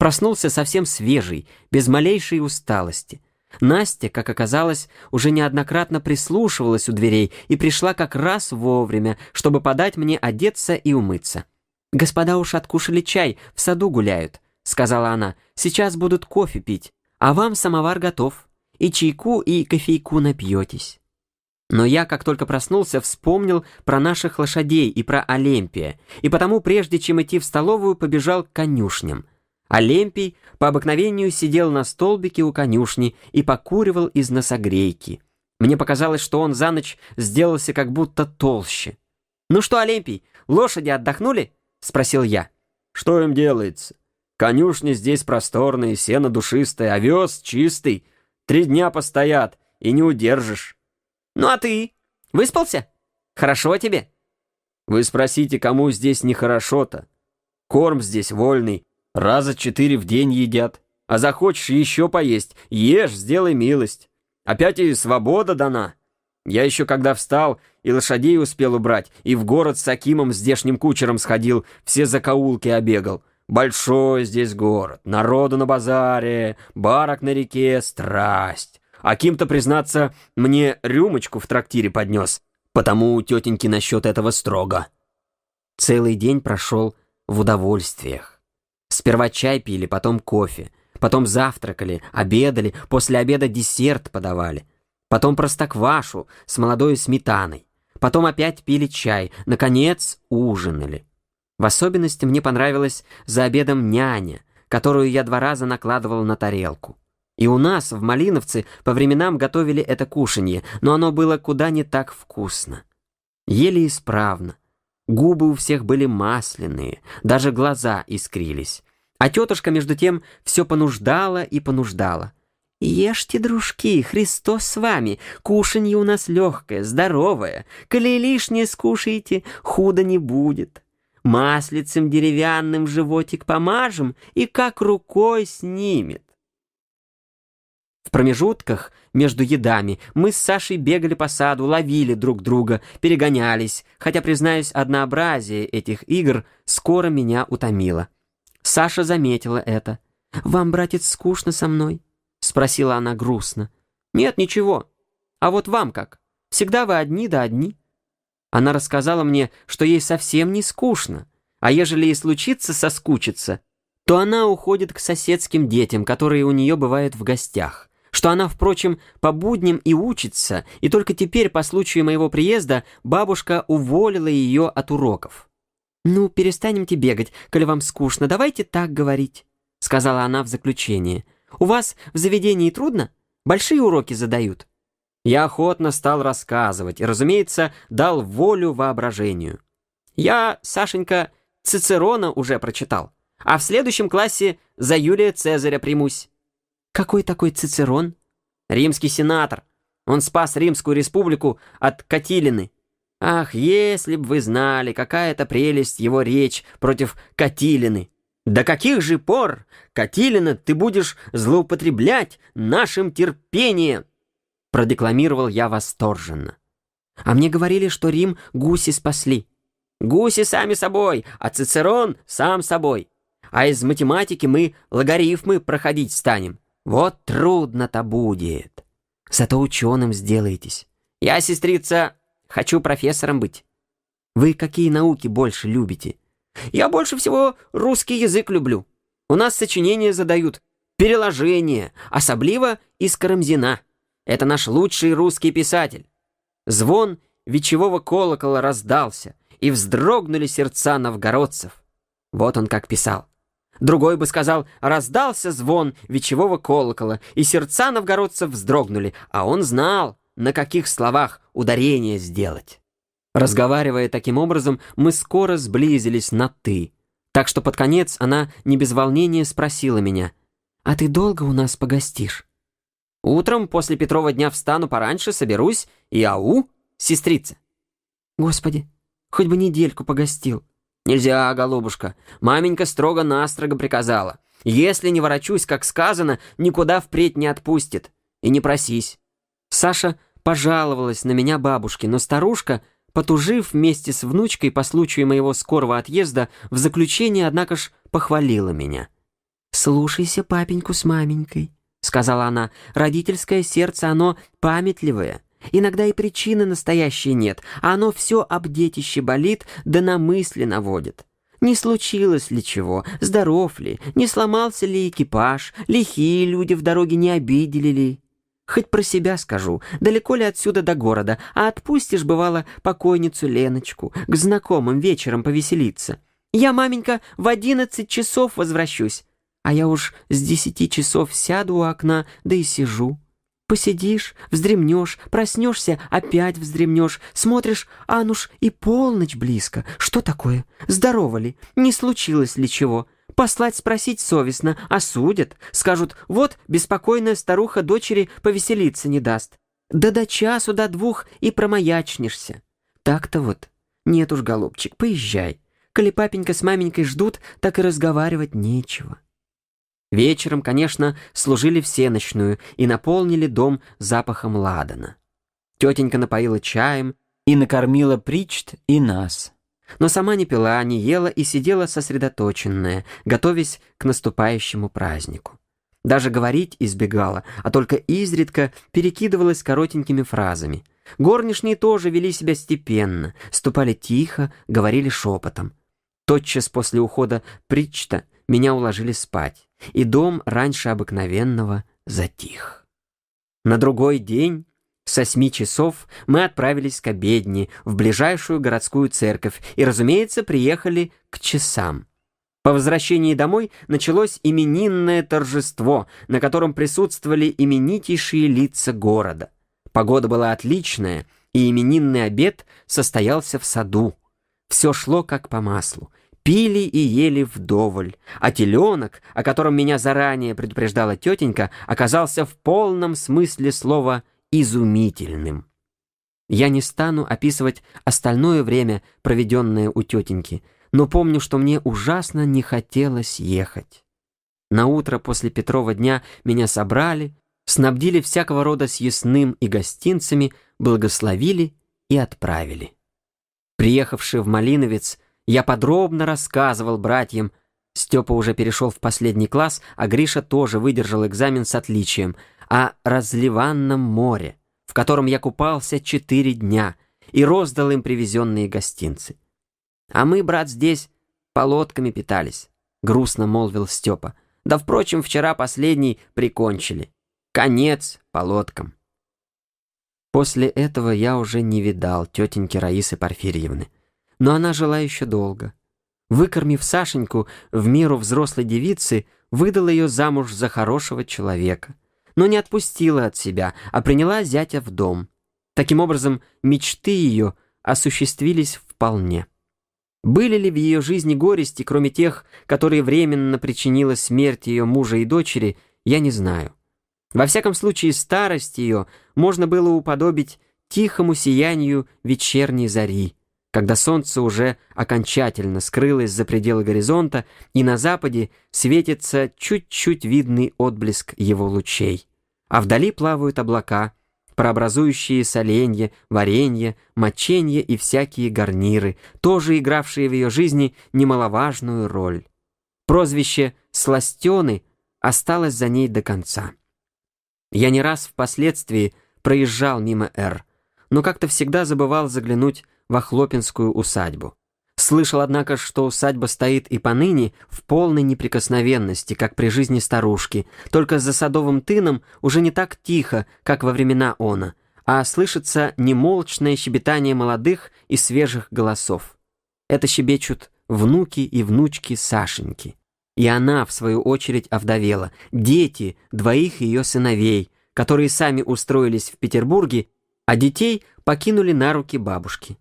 Проснулся совсем свежий, без малейшей усталости. Настя, как оказалось, уже неоднократно прислушивалась у дверей и пришла как раз вовремя, чтобы подать мне одеться и умыться. «Господа уж откушали чай, в саду гуляют», — сказала она. «Сейчас будут кофе пить, а вам самовар готов. И чайку, и кофейку напьетесь». Но я, как только проснулся, вспомнил про наших лошадей и про Олимпия, и потому, прежде чем идти в столовую, побежал к конюшням. Олимпий по обыкновению сидел на столбике у конюшни и покуривал из носогрейки. Мне показалось, что он за ночь сделался как будто толще. «Ну что, Олимпий, лошади отдохнули?» — спросил я. «Что им делается? Конюшни здесь просторные, сено душистое, овес чистый. Три дня постоят, и не удержишь». «Ну а ты? Выспался? Хорошо тебе?» «Вы спросите, кому здесь нехорошо-то? Корм здесь вольный, Раза четыре в день едят. А захочешь еще поесть, ешь, сделай милость. Опять и свобода дана. Я еще когда встал, и лошадей успел убрать, и в город с Акимом здешним кучером сходил, все закоулки обегал. Большой здесь город, народу на базаре, барок на реке, страсть. Аким-то, признаться, мне рюмочку в трактире поднес, потому у тетеньки насчет этого строго. Целый день прошел в удовольствиях. Сперва чай пили, потом кофе. Потом завтракали, обедали, после обеда десерт подавали. Потом простоквашу с молодой сметаной. Потом опять пили чай. Наконец, ужинали. В особенности мне понравилась за обедом няня, которую я два раза накладывал на тарелку. И у нас, в Малиновце, по временам готовили это кушанье, но оно было куда не так вкусно. Ели исправно. Губы у всех были масляные, даже глаза искрились. А тетушка, между тем, все понуждала и понуждала. «Ешьте, дружки, Христос с вами, кушанье у нас легкое, здоровое, коли лишнее скушаете, худо не будет. Маслицем деревянным животик помажем и как рукой снимет». В промежутках между едами мы с Сашей бегали по саду, ловили друг друга, перегонялись, хотя, признаюсь, однообразие этих игр скоро меня утомило. Саша заметила это. «Вам, братец, скучно со мной?» — спросила она грустно. «Нет, ничего. А вот вам как? Всегда вы одни да одни». Она рассказала мне, что ей совсем не скучно, а ежели и случится соскучиться, то она уходит к соседским детям, которые у нее бывают в гостях что она, впрочем, по будням и учится, и только теперь, по случаю моего приезда, бабушка уволила ее от уроков. «Ну, перестанемте бегать, коли вам скучно, давайте так говорить», — сказала она в заключение. «У вас в заведении трудно? Большие уроки задают?» Я охотно стал рассказывать и, разумеется, дал волю воображению. Я, Сашенька, Цицерона уже прочитал, а в следующем классе за Юлия Цезаря примусь. Какой такой Цицерон? Римский сенатор. Он спас Римскую республику от Катилины. Ах, если б вы знали, какая это прелесть его речь против Катилины. До каких же пор, Катилина, ты будешь злоупотреблять нашим терпением? Продекламировал я восторженно. А мне говорили, что Рим гуси спасли. Гуси сами собой, а Цицерон сам собой. А из математики мы логарифмы проходить станем. Вот трудно-то будет. Зато ученым сделаетесь. Я, сестрица, хочу профессором быть. Вы какие науки больше любите? Я больше всего русский язык люблю. У нас сочинения задают, переложения, особливо из Карамзина. Это наш лучший русский писатель. Звон вечевого колокола раздался, и вздрогнули сердца новгородцев. Вот он как писал. Другой бы сказал, раздался звон вечевого колокола, и сердца новгородцев вздрогнули, а он знал, на каких словах ударение сделать. Разговаривая таким образом, мы скоро сблизились на «ты». Так что под конец она не без волнения спросила меня, «А ты долго у нас погостишь?» «Утром после Петрова дня встану пораньше, соберусь и ау, сестрица». «Господи, хоть бы недельку погостил», «Нельзя, голубушка. Маменька строго-настрого приказала. Если не ворочусь, как сказано, никуда впредь не отпустит. И не просись». Саша пожаловалась на меня бабушке, но старушка, потужив вместе с внучкой по случаю моего скорого отъезда, в заключение, однако ж, похвалила меня. «Слушайся папеньку с маменькой», — сказала она. «Родительское сердце, оно памятливое». Иногда и причины настоящей нет, а оно все об детище болит, да на мысли наводит. Не случилось ли чего, здоров ли, не сломался ли экипаж, лихие люди в дороге не обидели ли? Хоть про себя скажу, далеко ли отсюда до города, а отпустишь, бывало, покойницу Леночку, к знакомым вечером повеселиться. Я, маменька, в одиннадцать часов возвращусь. А я уж с десяти часов сяду у окна, да и сижу. Посидишь, вздремнешь, проснешься, опять вздремнешь, смотришь, а ну ж и полночь близко. Что такое? Здорово ли? Не случилось ли чего? Послать спросить совестно, осудят. Скажут, вот беспокойная старуха дочери повеселиться не даст. Да до часу, до двух и промаячнешься. Так-то вот. Нет уж, голубчик, поезжай. Коли папенька с маменькой ждут, так и разговаривать нечего. Вечером, конечно, служили всеночную и наполнили дом запахом ладана. Тетенька напоила чаем и накормила Причт и нас. Но сама не пила, не ела и сидела сосредоточенная, готовясь к наступающему празднику. Даже говорить избегала, а только изредка перекидывалась коротенькими фразами. Горничные тоже вели себя степенно, ступали тихо, говорили шепотом. Тотчас после ухода Причта меня уложили спать и дом раньше обыкновенного затих. На другой день с восьми часов мы отправились к обедне в ближайшую городскую церковь и, разумеется, приехали к часам. По возвращении домой началось именинное торжество, на котором присутствовали именитейшие лица города. Погода была отличная, и именинный обед состоялся в саду. Все шло как по маслу пили и ели вдоволь, а теленок, о котором меня заранее предупреждала тетенька, оказался в полном смысле слова изумительным. Я не стану описывать остальное время, проведенное у тетеньки, но помню, что мне ужасно не хотелось ехать. На утро после Петрова дня меня собрали, снабдили всякого рода съестным и гостинцами, благословили и отправили. Приехавший в Малиновец, я подробно рассказывал братьям. Степа уже перешел в последний класс, а Гриша тоже выдержал экзамен с отличием. О разливанном море, в котором я купался четыре дня и роздал им привезенные гостинцы. «А мы, брат, здесь полотками питались», — грустно молвил Степа. «Да, впрочем, вчера последний прикончили. Конец полоткам». После этого я уже не видал тетеньки Раисы Порфирьевны но она жила еще долго. Выкормив Сашеньку в меру взрослой девицы, выдала ее замуж за хорошего человека, но не отпустила от себя, а приняла зятя в дом. Таким образом, мечты ее осуществились вполне. Были ли в ее жизни горести, кроме тех, которые временно причинила смерть ее мужа и дочери, я не знаю. Во всяком случае, старость ее можно было уподобить тихому сиянию вечерней зари, когда солнце уже окончательно скрылось за пределы горизонта, и на западе светится чуть-чуть видный отблеск его лучей. А вдали плавают облака, прообразующие соленье, варенье, моченье и всякие гарниры, тоже игравшие в ее жизни немаловажную роль. Прозвище «Сластены» осталось за ней до конца. Я не раз впоследствии проезжал мимо Р, но как-то всегда забывал заглянуть во Хлопинскую усадьбу. Слышал, однако, что усадьба стоит и поныне в полной неприкосновенности, как при жизни старушки, только за садовым тыном уже не так тихо, как во времена она, а слышится немолчное щебетание молодых и свежих голосов. Это щебечут внуки и внучки Сашеньки. И она, в свою очередь, овдовела. Дети двоих ее сыновей, которые сами устроились в Петербурге, а детей покинули на руки бабушки.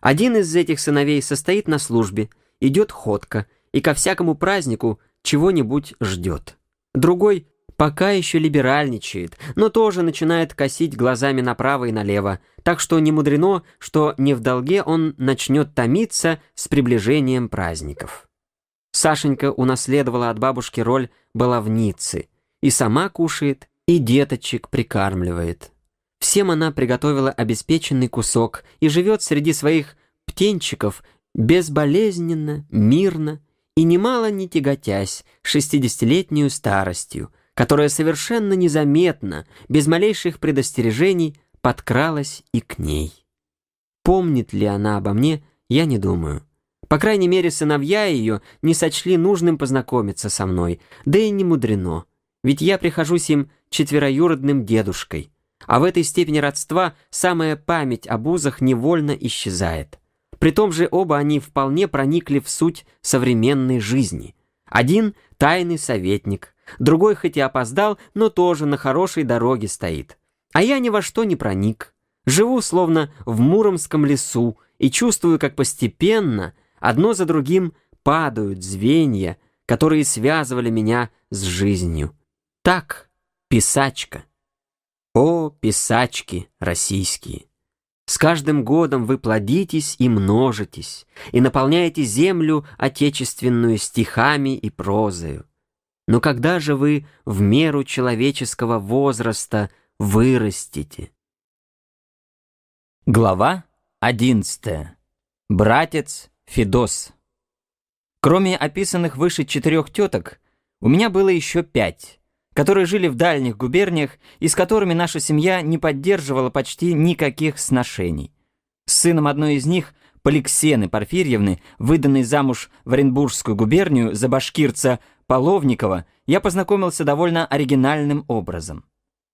Один из этих сыновей состоит на службе, идет ходка и ко всякому празднику чего-нибудь ждет. Другой пока еще либеральничает, но тоже начинает косить глазами направо и налево, так что не мудрено, что не в долге он начнет томиться с приближением праздников. Сашенька унаследовала от бабушки роль баловницы, и сама кушает, и деточек прикармливает. Всем она приготовила обеспеченный кусок и живет среди своих птенчиков безболезненно, мирно и немало не тяготясь шестидесятилетнюю старостью, которая совершенно незаметно, без малейших предостережений, подкралась и к ней. Помнит ли она обо мне, я не думаю. По крайней мере, сыновья ее не сочли нужным познакомиться со мной, да и не мудрено, ведь я прихожусь им четвероюродным дедушкой — а в этой степени родства самая память об узах невольно исчезает. При том же оба они вполне проникли в суть современной жизни. Один — тайный советник, другой хоть и опоздал, но тоже на хорошей дороге стоит. А я ни во что не проник. Живу словно в Муромском лесу и чувствую, как постепенно одно за другим падают звенья, которые связывали меня с жизнью. Так, писачка. О, писачки российские! С каждым годом вы плодитесь и множитесь, и наполняете землю отечественную стихами и прозою. Но когда же вы в меру человеческого возраста вырастете? Глава одиннадцатая. Братец Федос. Кроме описанных выше четырех теток, у меня было еще пять, которые жили в дальних губерниях и с которыми наша семья не поддерживала почти никаких сношений. С сыном одной из них, Поликсены Порфирьевны, выданной замуж в Оренбургскую губернию за башкирца Половникова, я познакомился довольно оригинальным образом.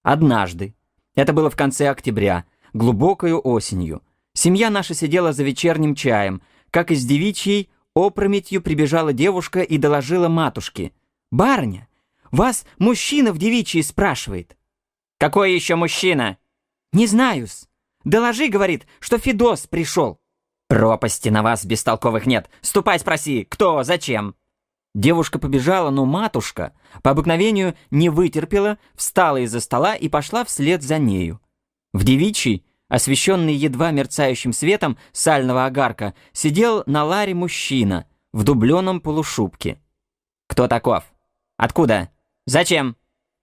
Однажды, это было в конце октября, глубокою осенью, семья наша сидела за вечерним чаем, как из девичьей опрометью прибежала девушка и доложила матушке. «Барыня, вас мужчина в девичьей спрашивает». «Какой еще мужчина?» «Не знаю-с. Доложи, — говорит, — что Федос пришел». «Пропасти на вас бестолковых нет. Ступай спроси, кто, зачем?» Девушка побежала, но матушка, по обыкновению, не вытерпела, встала из-за стола и пошла вслед за нею. В девичьей, освещенный едва мерцающим светом сального огарка, сидел на ларе мужчина в дубленом полушубке. «Кто таков? Откуда? Зачем?»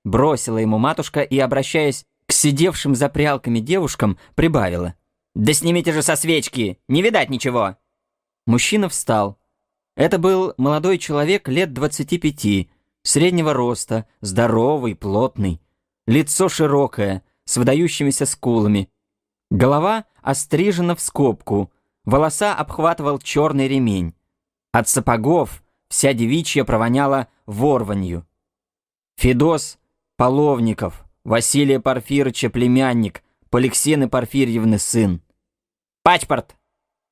Бросила ему матушка и, обращаясь к сидевшим за прялками девушкам, прибавила. «Да снимите же со свечки! Не видать ничего!» Мужчина встал. Это был молодой человек лет двадцати пяти, среднего роста, здоровый, плотный, лицо широкое, с выдающимися скулами. Голова острижена в скобку, волоса обхватывал черный ремень. От сапогов вся девичья провоняла ворванью. Федос Половников, Василия Порфирыча племянник, Поликсены Порфирьевны сын. «Пачпорт!»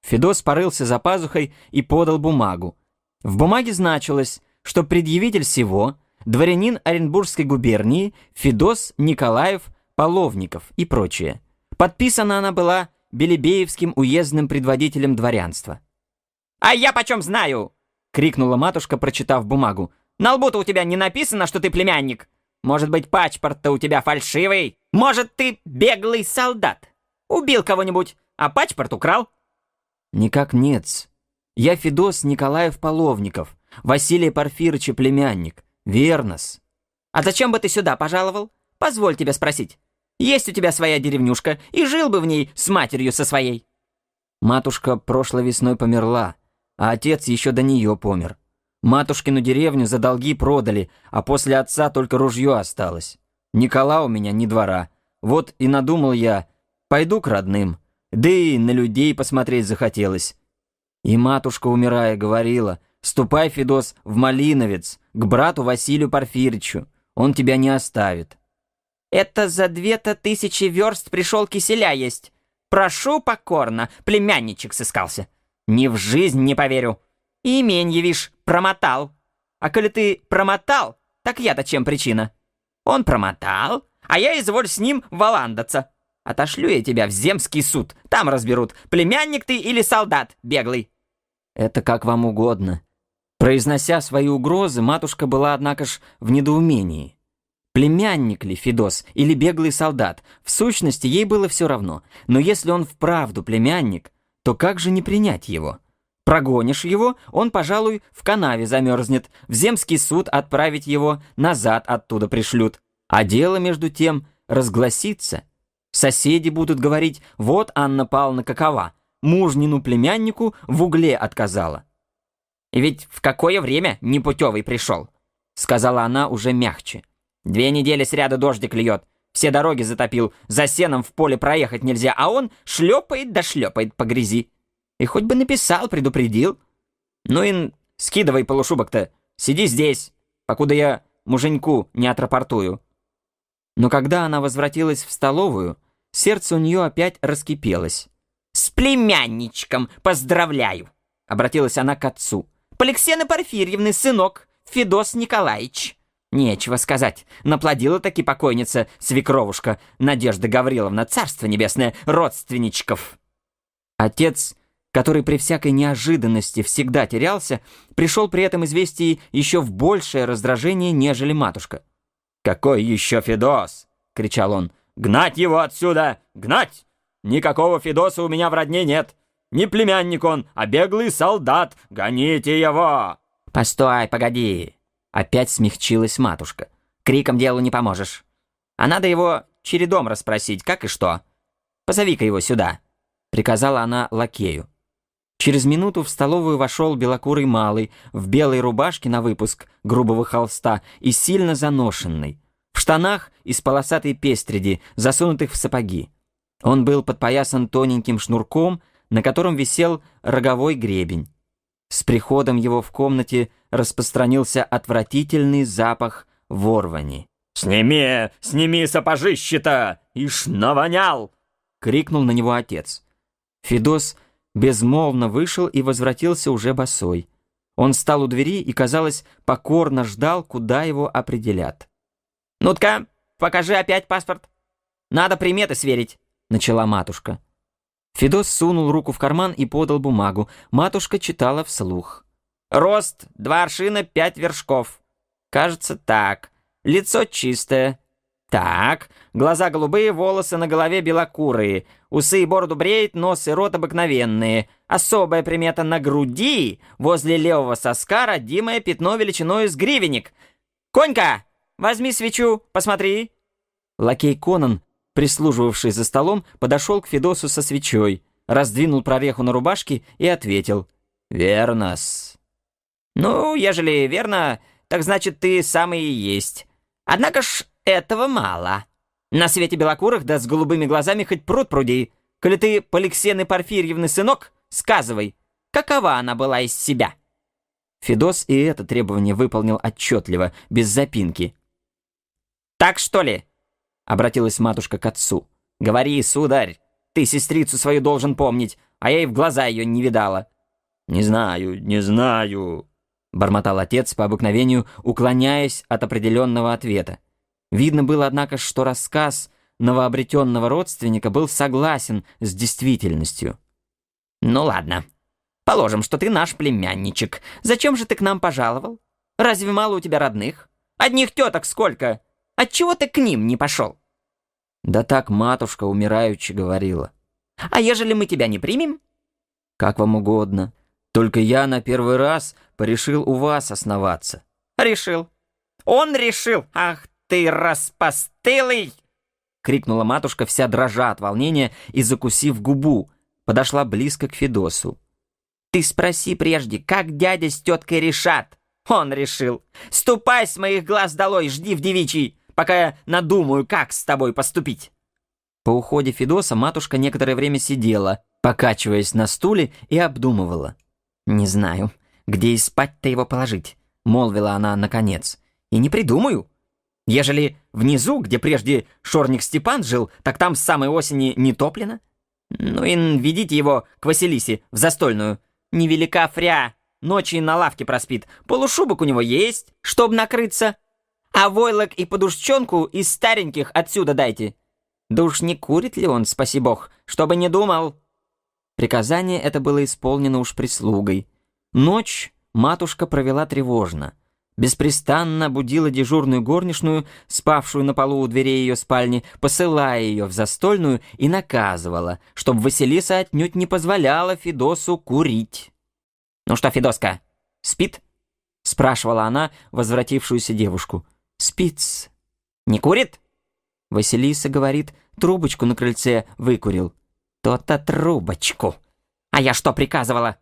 Федос порылся за пазухой и подал бумагу. В бумаге значилось, что предъявитель всего дворянин Оренбургской губернии Федос Николаев Половников и прочее. Подписана она была Белебеевским уездным предводителем дворянства. «А я почем знаю?» — крикнула матушка, прочитав бумагу. «На лбу-то у тебя не написано, что ты племянник. Может быть, пачпорт-то у тебя фальшивый? Может, ты беглый солдат? Убил кого-нибудь, а пачпорт украл?» «Никак нет. Я Федос Николаев Половников, Василий Порфирыча племянник. Вернос». «А зачем бы ты сюда пожаловал? Позволь тебя спросить. Есть у тебя своя деревнюшка, и жил бы в ней с матерью со своей». Матушка прошлой весной померла, а отец еще до нее помер. Матушкину деревню за долги продали, а после отца только ружье осталось. Никола у меня ни двора. Вот и надумал я, пойду к родным. Да и на людей посмотреть захотелось. И матушка, умирая, говорила, «Ступай, Федос, в Малиновец, к брату Василию Порфиричу, он тебя не оставит». Это за две-то тысячи верст пришел киселя есть. Прошу покорно, племянничек сыскался. Ни в жизнь не поверю. И именье, вишь, промотал. А коли ты промотал, так я-то чем причина? Он промотал, а я изволь с ним валандаться. Отошлю я тебя в земский суд, там разберут, племянник ты или солдат беглый. Это как вам угодно. Произнося свои угрозы, матушка была, однако ж, в недоумении. Племянник ли Федос или беглый солдат, в сущности ей было все равно. Но если он вправду племянник, то как же не принять его? Прогонишь его, он, пожалуй, в канаве замерзнет, в земский суд отправить его, назад оттуда пришлют. А дело, между тем, разгласится. Соседи будут говорить, вот Анна Павловна какова, мужнину племяннику в угле отказала. «И ведь в какое время непутевый пришел?» — сказала она уже мягче. Две недели сряду дождик льет. Все дороги затопил, за сеном в поле проехать нельзя, а он шлепает да шлепает по грязи. И хоть бы написал, предупредил. Ну и скидывай полушубок-то, сиди здесь, покуда я муженьку не отрапортую. Но когда она возвратилась в столовую, сердце у нее опять раскипелось. «С племянничком поздравляю!» — обратилась она к отцу. «Поликсена Порфирьевны, сынок, Федос Николаевич. Нечего сказать, наплодила таки покойница, свекровушка Надежда Гавриловна, царство небесное, родственничков. Отец, который при всякой неожиданности всегда терялся, пришел при этом известии еще в большее раздражение, нежели матушка. «Какой еще Федос?» — кричал он. «Гнать его отсюда! Гнать! Никакого Федоса у меня в родне нет! Не племянник он, а беглый солдат! Гоните его!» «Постой, погоди!» Опять смягчилась матушка. «Криком делу не поможешь. А надо его чередом расспросить, как и что. Позови-ка его сюда!» Приказала она лакею. Через минуту в столовую вошел белокурый малый, в белой рубашке на выпуск, грубого холста и сильно заношенный, в штанах из полосатой пестреди, засунутых в сапоги. Он был подпоясан тоненьким шнурком, на котором висел роговой гребень. С приходом его в комнате распространился отвратительный запах ворвани. «Сними, сними сапожище-то! Ишь, навонял!» — крикнул на него отец. Федос безмолвно вышел и возвратился уже босой. Он встал у двери и, казалось, покорно ждал, куда его определят. «Ну-ка, покажи опять паспорт. Надо приметы сверить», — начала матушка. Федос сунул руку в карман и подал бумагу. Матушка читала вслух. «Рост два аршина пять вершков. Кажется, так. Лицо чистое. Так. Глаза голубые, волосы на голове белокурые. Усы и бороду бреет, нос и рот обыкновенные. Особая примета на груди, возле левого соска родимое пятно величиной с гривенник. «Конька, возьми свечу, посмотри». Лакей Конан прислуживавший за столом, подошел к Федосу со свечой, раздвинул прореху на рубашке и ответил. «Верно-с». «Ну, ежели верно, так значит, ты самый и есть. Однако ж этого мало. На свете белокурых да с голубыми глазами хоть пруд пруди. Коли ты Поликсены Порфирьевны сынок, сказывай, какова она была из себя?» Федос и это требование выполнил отчетливо, без запинки. «Так что ли?» Обратилась матушка к отцу. «Говори, сударь, ты сестрицу свою должен помнить, а я и в глаза ее не видала». «Не знаю, не знаю», — бормотал отец по обыкновению, уклоняясь от определенного ответа. Видно было, однако, что рассказ новообретенного родственника был согласен с действительностью. «Ну ладно. Положим, что ты наш племянничек. Зачем же ты к нам пожаловал? Разве мало у тебя родных? Одних теток сколько? Отчего ты к ним не пошел?» «Да так матушка умираючи говорила». «А ежели мы тебя не примем?» «Как вам угодно. Только я на первый раз порешил у вас основаться». «Решил. Он решил. Ах ты распостылый!» Крикнула матушка, вся дрожа от волнения и закусив губу. Подошла близко к Федосу. «Ты спроси прежде, как дядя с теткой решат?» Он решил. «Ступай с моих глаз долой, жди в девичий!» пока я надумаю, как с тобой поступить». По уходе Федоса матушка некоторое время сидела, покачиваясь на стуле и обдумывала. «Не знаю, где и спать-то его положить», — молвила она наконец. «И не придумаю. Ежели внизу, где прежде Шорник Степан жил, так там с самой осени не топлено. Ну и ведите его к Василисе, в застольную. Невелика фря, ночи на лавке проспит, полушубок у него есть, чтоб накрыться, а войлок и подушчонку из стареньких отсюда дайте. Да уж не курит ли он, спаси бог, чтобы не думал. Приказание это было исполнено уж прислугой. Ночь матушка провела тревожно. Беспрестанно будила дежурную горничную, спавшую на полу у дверей ее спальни, посылая ее в застольную и наказывала, чтобы Василиса отнюдь не позволяла Федосу курить. «Ну что, Федоска, спит?» — спрашивала она возвратившуюся девушку. Спиц. Не курит? Василиса говорит, трубочку на крыльце выкурил. То-то трубочку. А я что приказывала?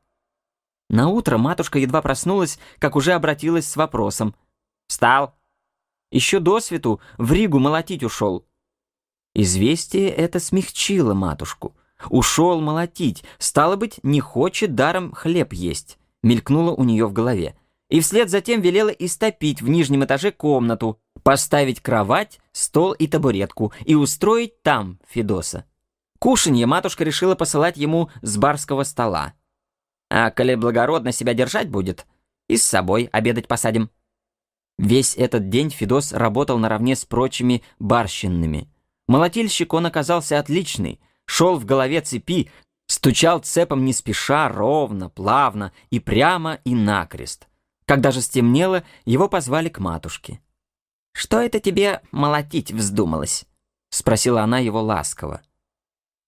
На утро матушка едва проснулась, как уже обратилась с вопросом. Встал. Еще до свету в Ригу молотить ушел. Известие это смягчило матушку. Ушел молотить, стало быть, не хочет даром хлеб есть, мелькнуло у нее в голове и вслед затем велела истопить в нижнем этаже комнату, поставить кровать, стол и табуретку и устроить там Федоса. Кушанье матушка решила посылать ему с барского стола. А коли благородно себя держать будет, и с собой обедать посадим. Весь этот день Федос работал наравне с прочими барщинными. Молотильщик он оказался отличный, шел в голове цепи, стучал цепом не спеша, ровно, плавно и прямо и накрест. Когда же стемнело, его позвали к матушке. «Что это тебе молотить вздумалось?» — спросила она его ласково.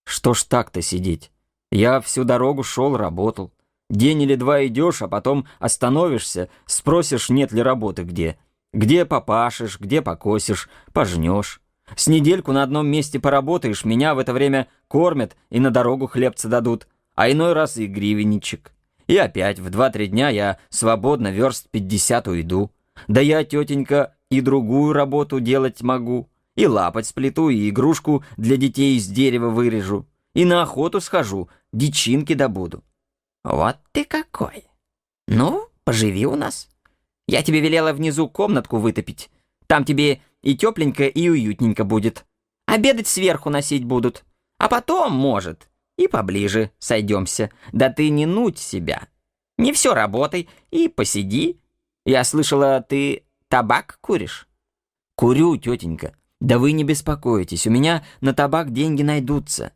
«Что ж так-то сидеть? Я всю дорогу шел, работал. День или два идешь, а потом остановишься, спросишь, нет ли работы где. Где попашешь, где покосишь, пожнешь. С недельку на одном месте поработаешь, меня в это время кормят и на дорогу хлебца дадут, а иной раз и гривенничек. И опять в два-три дня я свободно верст пятьдесят уйду. Да я, тетенька, и другую работу делать могу. И лапать сплету, и игрушку для детей из дерева вырежу. И на охоту схожу, дичинки добуду. Вот ты какой. Ну, поживи у нас. Я тебе велела внизу комнатку вытопить. Там тебе и тепленько, и уютненько будет. Обедать сверху носить будут. А потом, может, и поближе сойдемся. Да ты не нуть себя. Не все работай и посиди. Я слышала, ты табак куришь? Курю, тетенька. Да вы не беспокойтесь, у меня на табак деньги найдутся.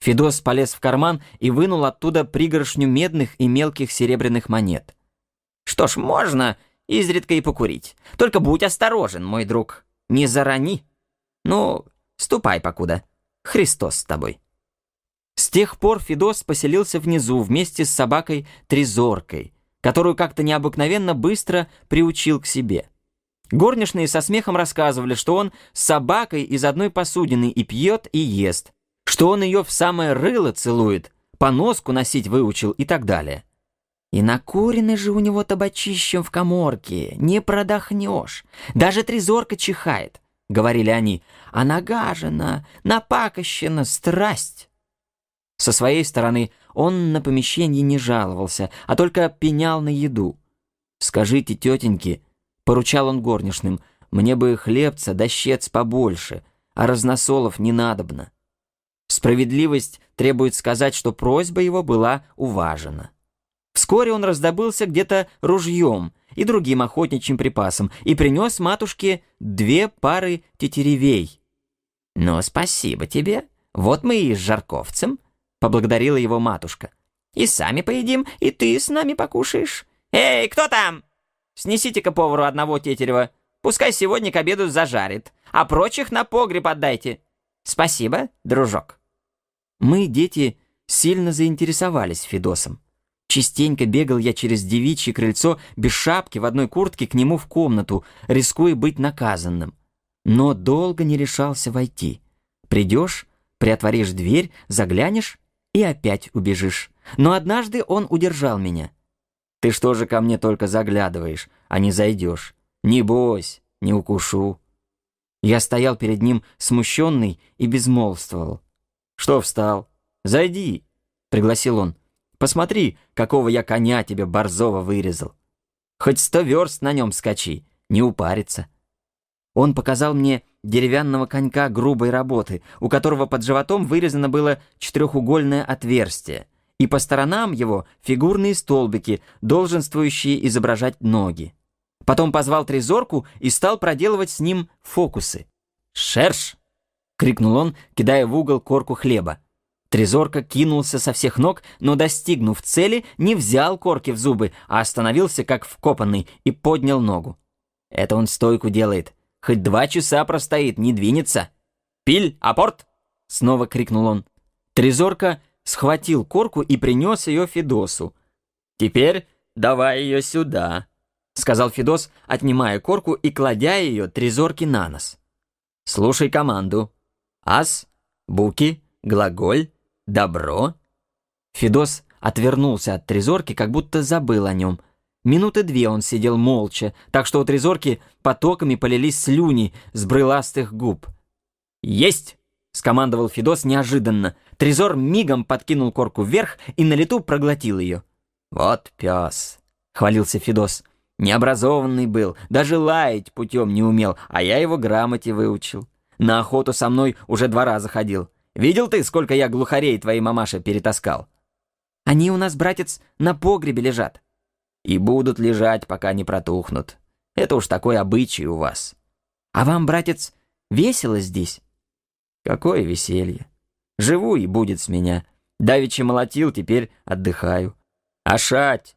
Федос полез в карман и вынул оттуда пригоршню медных и мелких серебряных монет. Что ж, можно изредка и покурить. Только будь осторожен, мой друг. Не зарани. Ну, ступай покуда. Христос с тобой. С тех пор Федос поселился внизу вместе с собакой Трезоркой, которую как-то необыкновенно быстро приучил к себе. Горничные со смехом рассказывали, что он с собакой из одной посудины и пьет, и ест, что он ее в самое рыло целует, по носку носить выучил и так далее. И накурены же у него табачищем в коморке, не продохнешь. Даже трезорка чихает, — говорили они, — а нагажена, напакощена страсть. Со своей стороны он на помещение не жаловался, а только пенял на еду. «Скажите, тетеньки», — поручал он горничным, — «мне бы хлебца да щец побольше, а разносолов не надобно». Справедливость требует сказать, что просьба его была уважена. Вскоре он раздобылся где-то ружьем и другим охотничьим припасом и принес матушке две пары тетеревей. «Ну, спасибо тебе. Вот мы и с Жарковцем», — поблагодарила его матушка. «И сами поедим, и ты с нами покушаешь. Эй, кто там? Снесите-ка повару одного тетерева. Пускай сегодня к обеду зажарит, а прочих на погреб отдайте. Спасибо, дружок». Мы, дети, сильно заинтересовались Федосом. Частенько бегал я через девичье крыльцо без шапки в одной куртке к нему в комнату, рискуя быть наказанным. Но долго не решался войти. Придешь, приотворишь дверь, заглянешь и опять убежишь. Но однажды он удержал меня. «Ты что же ко мне только заглядываешь, а не зайдешь? Не бойся, не укушу». Я стоял перед ним смущенный и безмолвствовал. «Что встал? Зайди!» — пригласил он. «Посмотри, какого я коня тебе борзого вырезал. Хоть сто верст на нем скачи, не упарится». Он показал мне деревянного конька грубой работы, у которого под животом вырезано было четырехугольное отверстие, и по сторонам его фигурные столбики, долженствующие изображать ноги. Потом позвал трезорку и стал проделывать с ним фокусы. «Шерш!» — крикнул он, кидая в угол корку хлеба. Трезорка кинулся со всех ног, но, достигнув цели, не взял корки в зубы, а остановился как вкопанный и поднял ногу. Это он стойку делает. Хоть два часа простоит, не двинется. «Пиль, апорт!» — снова крикнул он. Трезорка схватил корку и принес ее Федосу. «Теперь давай ее сюда», — сказал Федос, отнимая корку и кладя ее Трезорке на нос. «Слушай команду. Ас, буки, глаголь, добро». Федос отвернулся от Трезорки, как будто забыл о нем. Минуты две он сидел молча, так что у Трезорки потоками полились слюни с брыластых губ. «Есть!» — скомандовал Федос неожиданно. Трезор мигом подкинул корку вверх и на лету проглотил ее. «Вот пес!» — хвалился Федос. «Необразованный был, даже лаять путем не умел, а я его грамоте выучил. На охоту со мной уже два раза ходил. Видел ты, сколько я глухарей твоей мамаше перетаскал? Они у нас, братец, на погребе лежат. И будут лежать, пока не протухнут. Это уж такой обычай у вас. А вам, братец, весело здесь? Какое веселье. Живу и будет с меня. Давичи молотил, теперь отдыхаю. Ашать.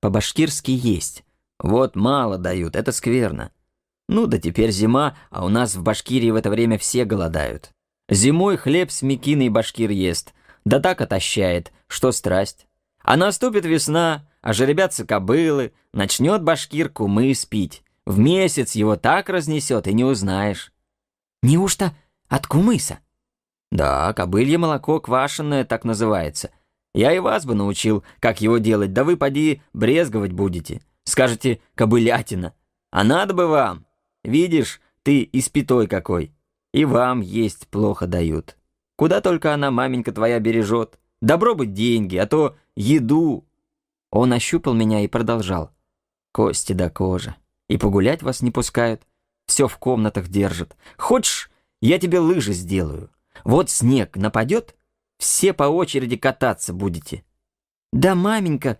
По-башкирски есть. Вот мало дают, это скверно. Ну да теперь зима, а у нас в Башкирии в это время все голодают. Зимой хлеб с мекиной башкир ест, да так отощает, что страсть. А наступит весна, а жеребятся кобылы, начнет башкир кумы спить. В месяц его так разнесет, и не узнаешь. Неужто от кумыса? Да, кобылье молоко квашеное так называется. Я и вас бы научил, как его делать, да вы, поди, брезговать будете. Скажете, кобылятина. А надо бы вам. Видишь, ты испятой какой. И вам есть плохо дают. Куда только она, маменька твоя, бережет. Добро быть деньги, а то еду. Он ощупал меня и продолжал. Кости до кожи. И погулять вас не пускают. Все в комнатах держат. Хочешь, я тебе лыжи сделаю. Вот снег нападет, все по очереди кататься будете. Да, маменька,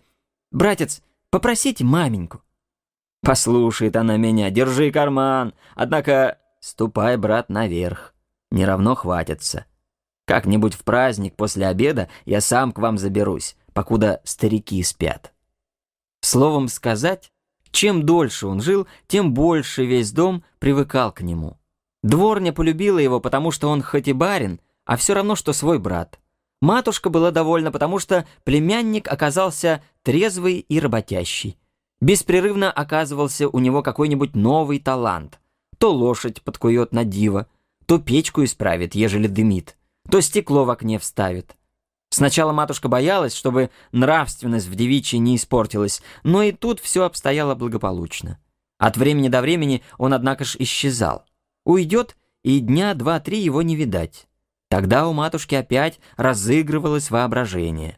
братец, попросите маменьку. Послушает она меня, держи карман. Однако ступай, брат, наверх. Не равно хватится. Как-нибудь в праздник после обеда я сам к вам заберусь, покуда старики спят. Словом сказать, чем дольше он жил, тем больше весь дом привыкал к нему. Дворня полюбила его, потому что он хоть и барин, а все равно, что свой брат. Матушка была довольна, потому что племянник оказался трезвый и работящий. Беспрерывно оказывался у него какой-нибудь новый талант. То лошадь подкует на диво, то печку исправит, ежели дымит, то стекло в окне вставит. Сначала матушка боялась, чтобы нравственность в девичьей не испортилась, но и тут все обстояло благополучно. От времени до времени он, однако ж, исчезал. Уйдет, и дня два-три его не видать. Тогда у матушки опять разыгрывалось воображение.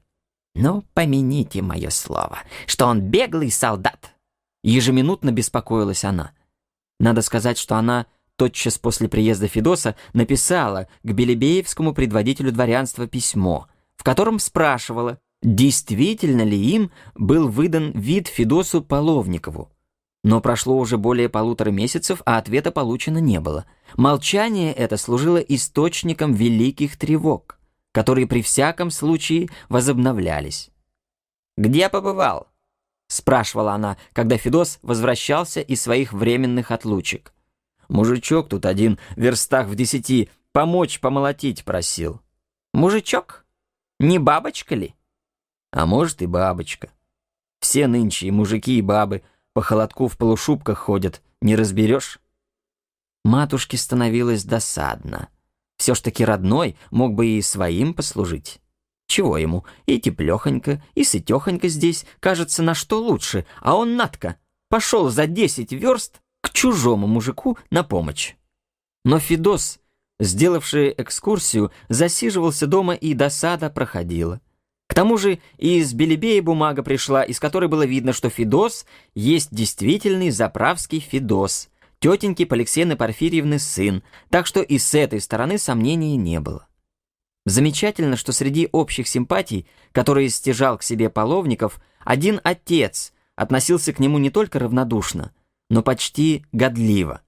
«Ну, помяните мое слово, что он беглый солдат!» Ежеминутно беспокоилась она. Надо сказать, что она тотчас после приезда Федоса написала к Белебеевскому предводителю дворянства письмо, в котором спрашивала, действительно ли им был выдан вид Федосу Половникову. Но прошло уже более полутора месяцев, а ответа получено не было. Молчание это служило источником великих тревог, которые при всяком случае возобновлялись. «Где побывал?» — спрашивала она, когда Федос возвращался из своих временных отлучек. «Мужичок тут один, в верстах в десяти, помочь помолотить просил». «Мужичок? Не бабочка ли?» «А может и бабочка. Все нынче и мужики, и бабы — по холодку в полушубках ходят, не разберешь? Матушке становилось досадно. Все ж таки родной мог бы и своим послужить. Чего ему? И теплехонько, и сытехонько здесь, кажется, на что лучше, а он, Натка, пошел за десять верст к чужому мужику на помощь. Но Федос, сделавший экскурсию, засиживался дома и досада проходила. К тому же из Белебея бумага пришла, из которой было видно, что Федос есть действительный заправский Федос, тетеньки Поликсены Порфирьевны сын, так что и с этой стороны сомнений не было. Замечательно, что среди общих симпатий, которые стяжал к себе Половников, один отец относился к нему не только равнодушно, но почти годливо.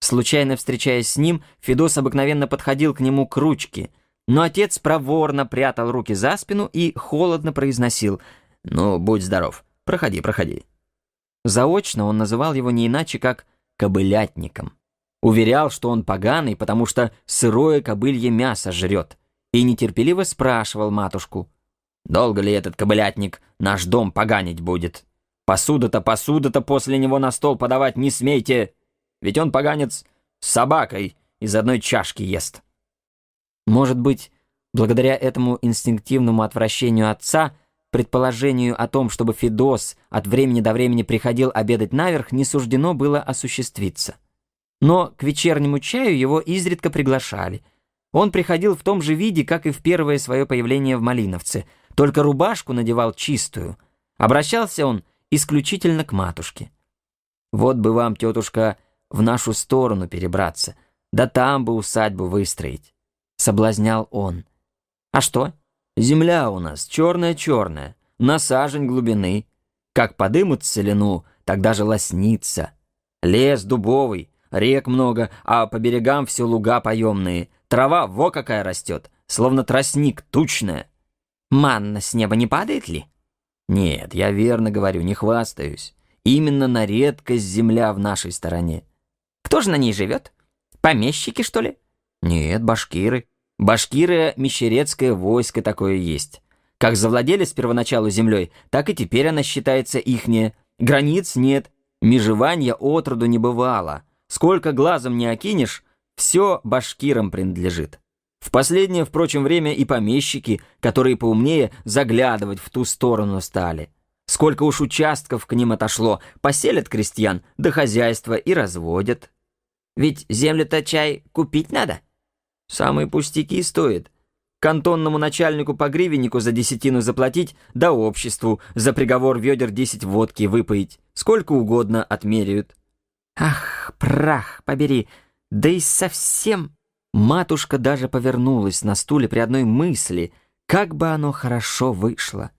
Случайно встречаясь с ним, Федос обыкновенно подходил к нему к ручке – но отец проворно прятал руки за спину и холодно произносил «Ну, будь здоров, проходи, проходи». Заочно он называл его не иначе, как «кобылятником». Уверял, что он поганый, потому что сырое кобылье мясо жрет, и нетерпеливо спрашивал матушку «Долго ли этот кобылятник наш дом поганить будет? Посуда-то, посуда-то после него на стол подавать не смейте, ведь он поганец с собакой из одной чашки ест». Может быть, благодаря этому инстинктивному отвращению отца, предположению о том, чтобы Федос от времени до времени приходил обедать наверх, не суждено было осуществиться. Но к вечернему чаю его изредка приглашали. Он приходил в том же виде, как и в первое свое появление в Малиновце, только рубашку надевал чистую. Обращался он исключительно к матушке. «Вот бы вам, тетушка, в нашу сторону перебраться, да там бы усадьбу выстроить». — соблазнял он. «А что?» «Земля у нас черная-черная, на сажень глубины. Как подымут целину, тогда же лоснится. Лес дубовый, рек много, а по берегам все луга поемные. Трава во какая растет, словно тростник тучная. Манна с неба не падает ли? Нет, я верно говорю, не хвастаюсь. Именно на редкость земля в нашей стороне. Кто же на ней живет? Помещики, что ли? Нет, башкиры. Башкиры — мещерецкое войско такое есть. Как завладели с первоначалу землей, так и теперь она считается ихняя. Границ нет, межевания отроду не бывало. Сколько глазом не окинешь, все башкирам принадлежит. В последнее, впрочем, время и помещики, которые поумнее, заглядывать в ту сторону стали. Сколько уж участков к ним отошло, поселят крестьян, да хозяйство и разводят. Ведь землю-то чай купить надо. Самые пустяки стоят. Кантонному начальнику по гривеннику за десятину заплатить, да обществу за приговор ведер десять водки выпоить. Сколько угодно отмеряют. Ах, прах побери, да и совсем... Матушка даже повернулась на стуле при одной мысли, как бы оно хорошо вышло.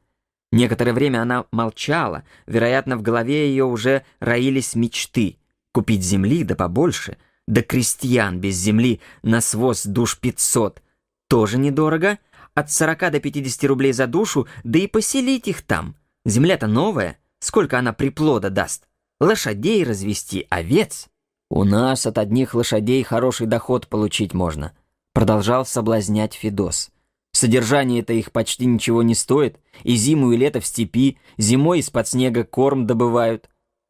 Некоторое время она молчала, вероятно, в голове ее уже роились мечты. Купить земли да побольше, да крестьян без земли на своз душ пятьсот. Тоже недорого, от сорока до пятидесяти рублей за душу, да и поселить их там. Земля-то новая, сколько она приплода даст. Лошадей развести, овец. У нас от одних лошадей хороший доход получить можно. Продолжал соблазнять Федос. Содержание-то их почти ничего не стоит, и зиму и лето в степи, зимой из-под снега корм добывают.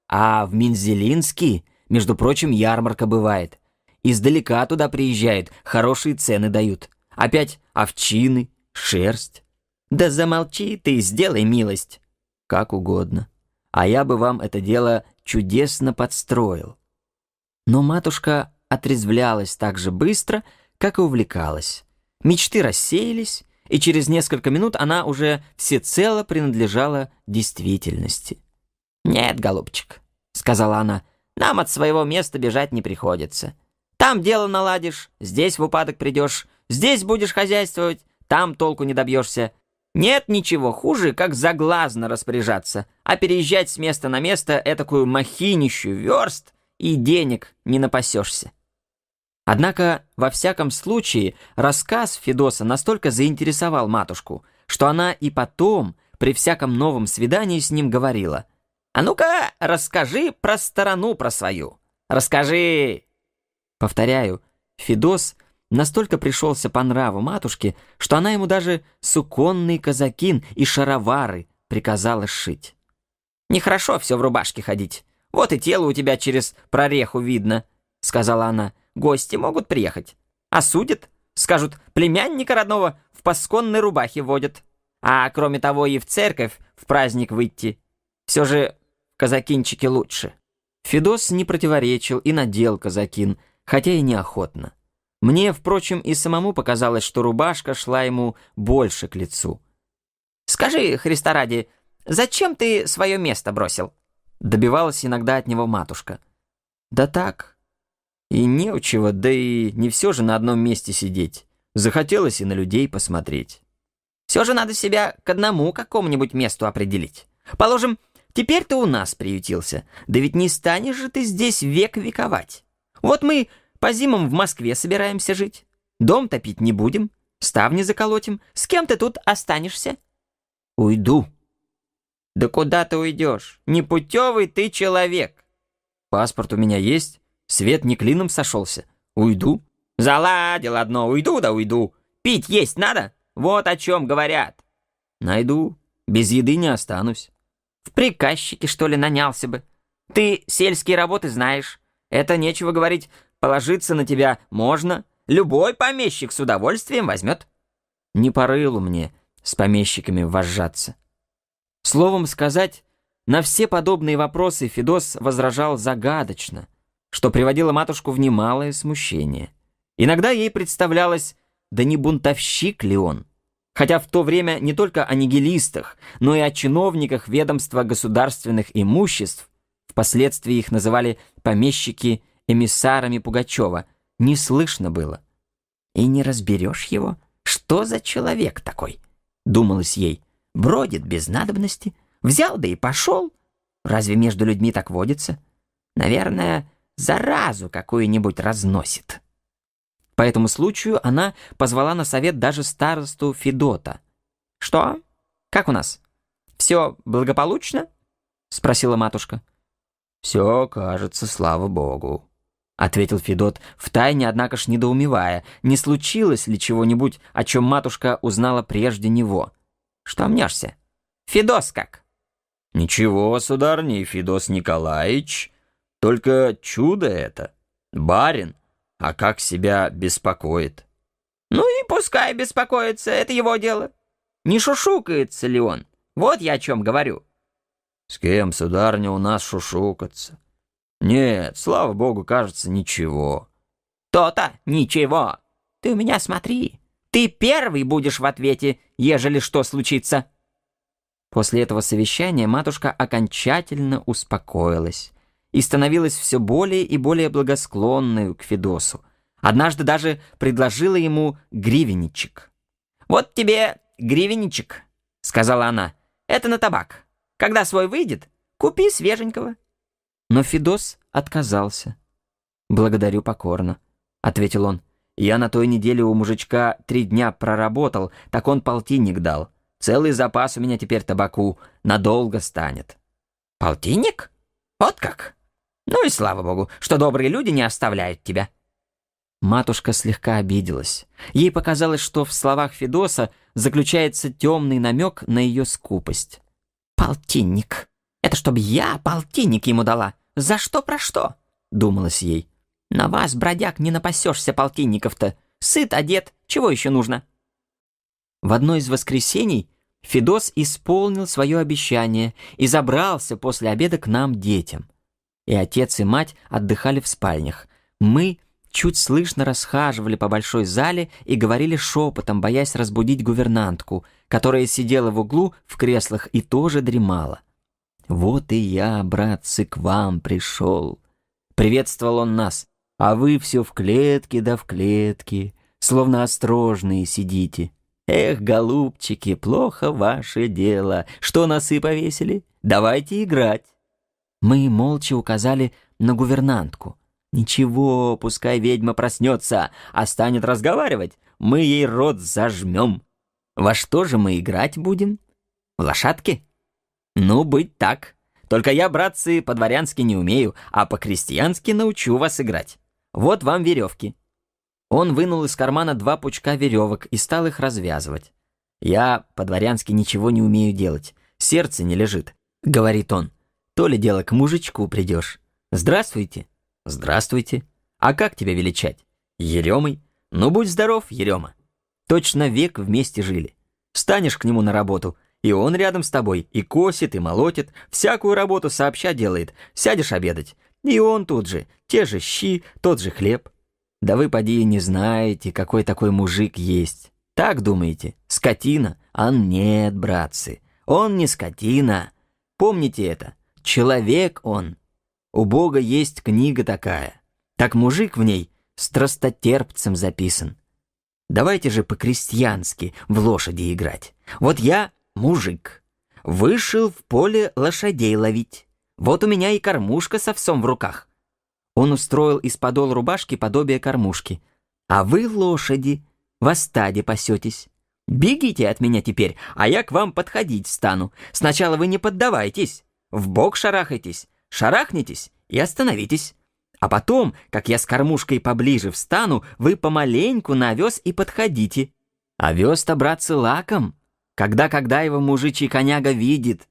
А в Минзелинский, между прочим, ярмарка бывает. Издалека туда приезжают, хорошие цены дают. Опять овчины, шерсть. Да замолчи ты, сделай милость. Как угодно. А я бы вам это дело чудесно подстроил. Но матушка отрезвлялась так же быстро, как и увлекалась. Мечты рассеялись, и через несколько минут она уже всецело принадлежала действительности. «Нет, голубчик», — сказала она, — «нам от своего места бежать не приходится. Там дело наладишь, здесь в упадок придешь, здесь будешь хозяйствовать, там толку не добьешься. Нет ничего хуже, как заглазно распоряжаться, а переезжать с места на место этакую махинищу верст и денег не напасешься. Однако, во всяком случае, рассказ Федоса настолько заинтересовал матушку, что она и потом, при всяком новом свидании с ним говорила. «А ну-ка, расскажи про сторону про свою. Расскажи!» Повторяю, Федос настолько пришелся по нраву матушке, что она ему даже суконный казакин и шаровары приказала сшить. «Нехорошо все в рубашке ходить. Вот и тело у тебя через прореху видно», — сказала она. Гости могут приехать. Осудят. Скажут, племянника родного в пасконной рубахе водят. А кроме того и в церковь в праздник выйти. Все же казакинчики лучше. Федос не противоречил и надел казакин, хотя и неохотно. Мне, впрочем, и самому показалось, что рубашка шла ему больше к лицу. «Скажи, Христа ради, зачем ты свое место бросил?» Добивалась иногда от него матушка. «Да так, и не у чего, да и не все же на одном месте сидеть. Захотелось и на людей посмотреть. Все же надо себя к одному какому-нибудь месту определить. Положим, теперь ты у нас приютился. Да ведь не станешь же ты здесь век вековать. Вот мы по зимам в Москве собираемся жить. Дом топить не будем, ставни заколотим. С кем ты тут останешься? Уйду. Да куда ты уйдешь? Непутевый ты человек. Паспорт у меня есть, Свет не клином сошелся. Уйду. Заладил одно, уйду да уйду. Пить есть надо? Вот о чем говорят. Найду. Без еды не останусь. В приказчике, что ли, нанялся бы? Ты сельские работы знаешь. Это нечего говорить. Положиться на тебя можно. Любой помещик с удовольствием возьмет. Не по рылу мне с помещиками вожжаться. Словом сказать, на все подобные вопросы Федос возражал загадочно — что приводило матушку в немалое смущение. Иногда ей представлялось, да не бунтовщик ли он? Хотя в то время не только о нигилистах, но и о чиновниках ведомства государственных имуществ, впоследствии их называли помещики эмиссарами Пугачева, не слышно было. «И не разберешь его? Что за человек такой?» — думалось ей. «Бродит без надобности, взял да и пошел. Разве между людьми так водится?» Наверное, заразу какую-нибудь разносит. По этому случаю она позвала на совет даже старосту Федота. «Что? Как у нас? Все благополучно?» — спросила матушка. «Все, кажется, слава богу», — ответил Федот, втайне, однако ж недоумевая, не случилось ли чего-нибудь, о чем матушка узнала прежде него. «Что мнешься? Федос как?» «Ничего, сударыня, Федос Николаевич, только чудо это. Барин, а как себя беспокоит?» «Ну и пускай беспокоится, это его дело. Не шушукается ли он? Вот я о чем говорю». «С кем, сударыня, у нас шушукаться?» «Нет, слава богу, кажется, ничего». «То-то ничего. Ты у меня смотри. Ты первый будешь в ответе, ежели что случится». После этого совещания матушка окончательно успокоилась и становилась все более и более благосклонной к Федосу. Однажды даже предложила ему гривенничек. «Вот тебе гривенничек», — сказала она. «Это на табак. Когда свой выйдет, купи свеженького». Но Федос отказался. «Благодарю покорно», — ответил он. «Я на той неделе у мужичка три дня проработал, так он полтинник дал. Целый запас у меня теперь табаку, надолго станет». «Полтинник? Вот как? Ну и слава богу, что добрые люди не оставляют тебя». Матушка слегка обиделась. Ей показалось, что в словах Федоса заключается темный намек на ее скупость. «Полтинник. Это чтобы я полтинник ему дала. За что про что?» — думалось ей. «На вас, бродяг, не напасешься полтинников-то. Сыт, одет, чего еще нужно?» В одно из воскресений Федос исполнил свое обещание и забрался после обеда к нам детям. И отец и мать отдыхали в спальнях. Мы чуть слышно расхаживали по большой зале и говорили шепотом, боясь разбудить гувернантку, которая сидела в углу в креслах и тоже дремала. «Вот и я, братцы, к вам пришел!» Приветствовал он нас. «А вы все в клетке да в клетке, словно острожные сидите. Эх, голубчики, плохо ваше дело. Что носы повесили? Давайте играть!» Мы молча указали на гувернантку. «Ничего, пускай ведьма проснется, а станет разговаривать, мы ей рот зажмем. Во что же мы играть будем? В лошадки? Ну, быть так. Только я, братцы, по-дворянски не умею, а по-крестьянски научу вас играть. Вот вам веревки». Он вынул из кармана два пучка веревок и стал их развязывать. «Я по-дворянски ничего не умею делать, сердце не лежит», — говорит он. «То ли дело к мужичку придешь. Здравствуйте». «Здравствуйте. А как тебя величать? Еремой? Ну, будь здоров, Ерема. Точно век вместе жили. Станешь к нему на работу, и он рядом с тобой, и косит, и молотит, всякую работу сообща делает. Сядешь обедать, и он тут же, те же щи, тот же хлеб. Да вы, поди, не знаете, какой такой мужик есть. Так думаете, скотина? А нет, братцы, он не скотина. Помните это, человек он. У Бога есть книга такая. Так мужик в ней страстотерпцем записан. Давайте же по-крестьянски в лошади играть. Вот я мужик. Вышел в поле лошадей ловить. Вот у меня и кормушка с овсом в руках. Он устроил из подол рубашки подобие кормушки. А вы, лошади, в стаде пасетесь. Бегите от меня теперь, а я к вам подходить стану. Сначала вы не поддавайтесь, в бок шарахайтесь, шарахнитесь и остановитесь. А потом, как я с кормушкой поближе встану, вы помаленьку на овес и подходите. Овес-то, братцы, лаком, когда-когда его мужичий коняга видит.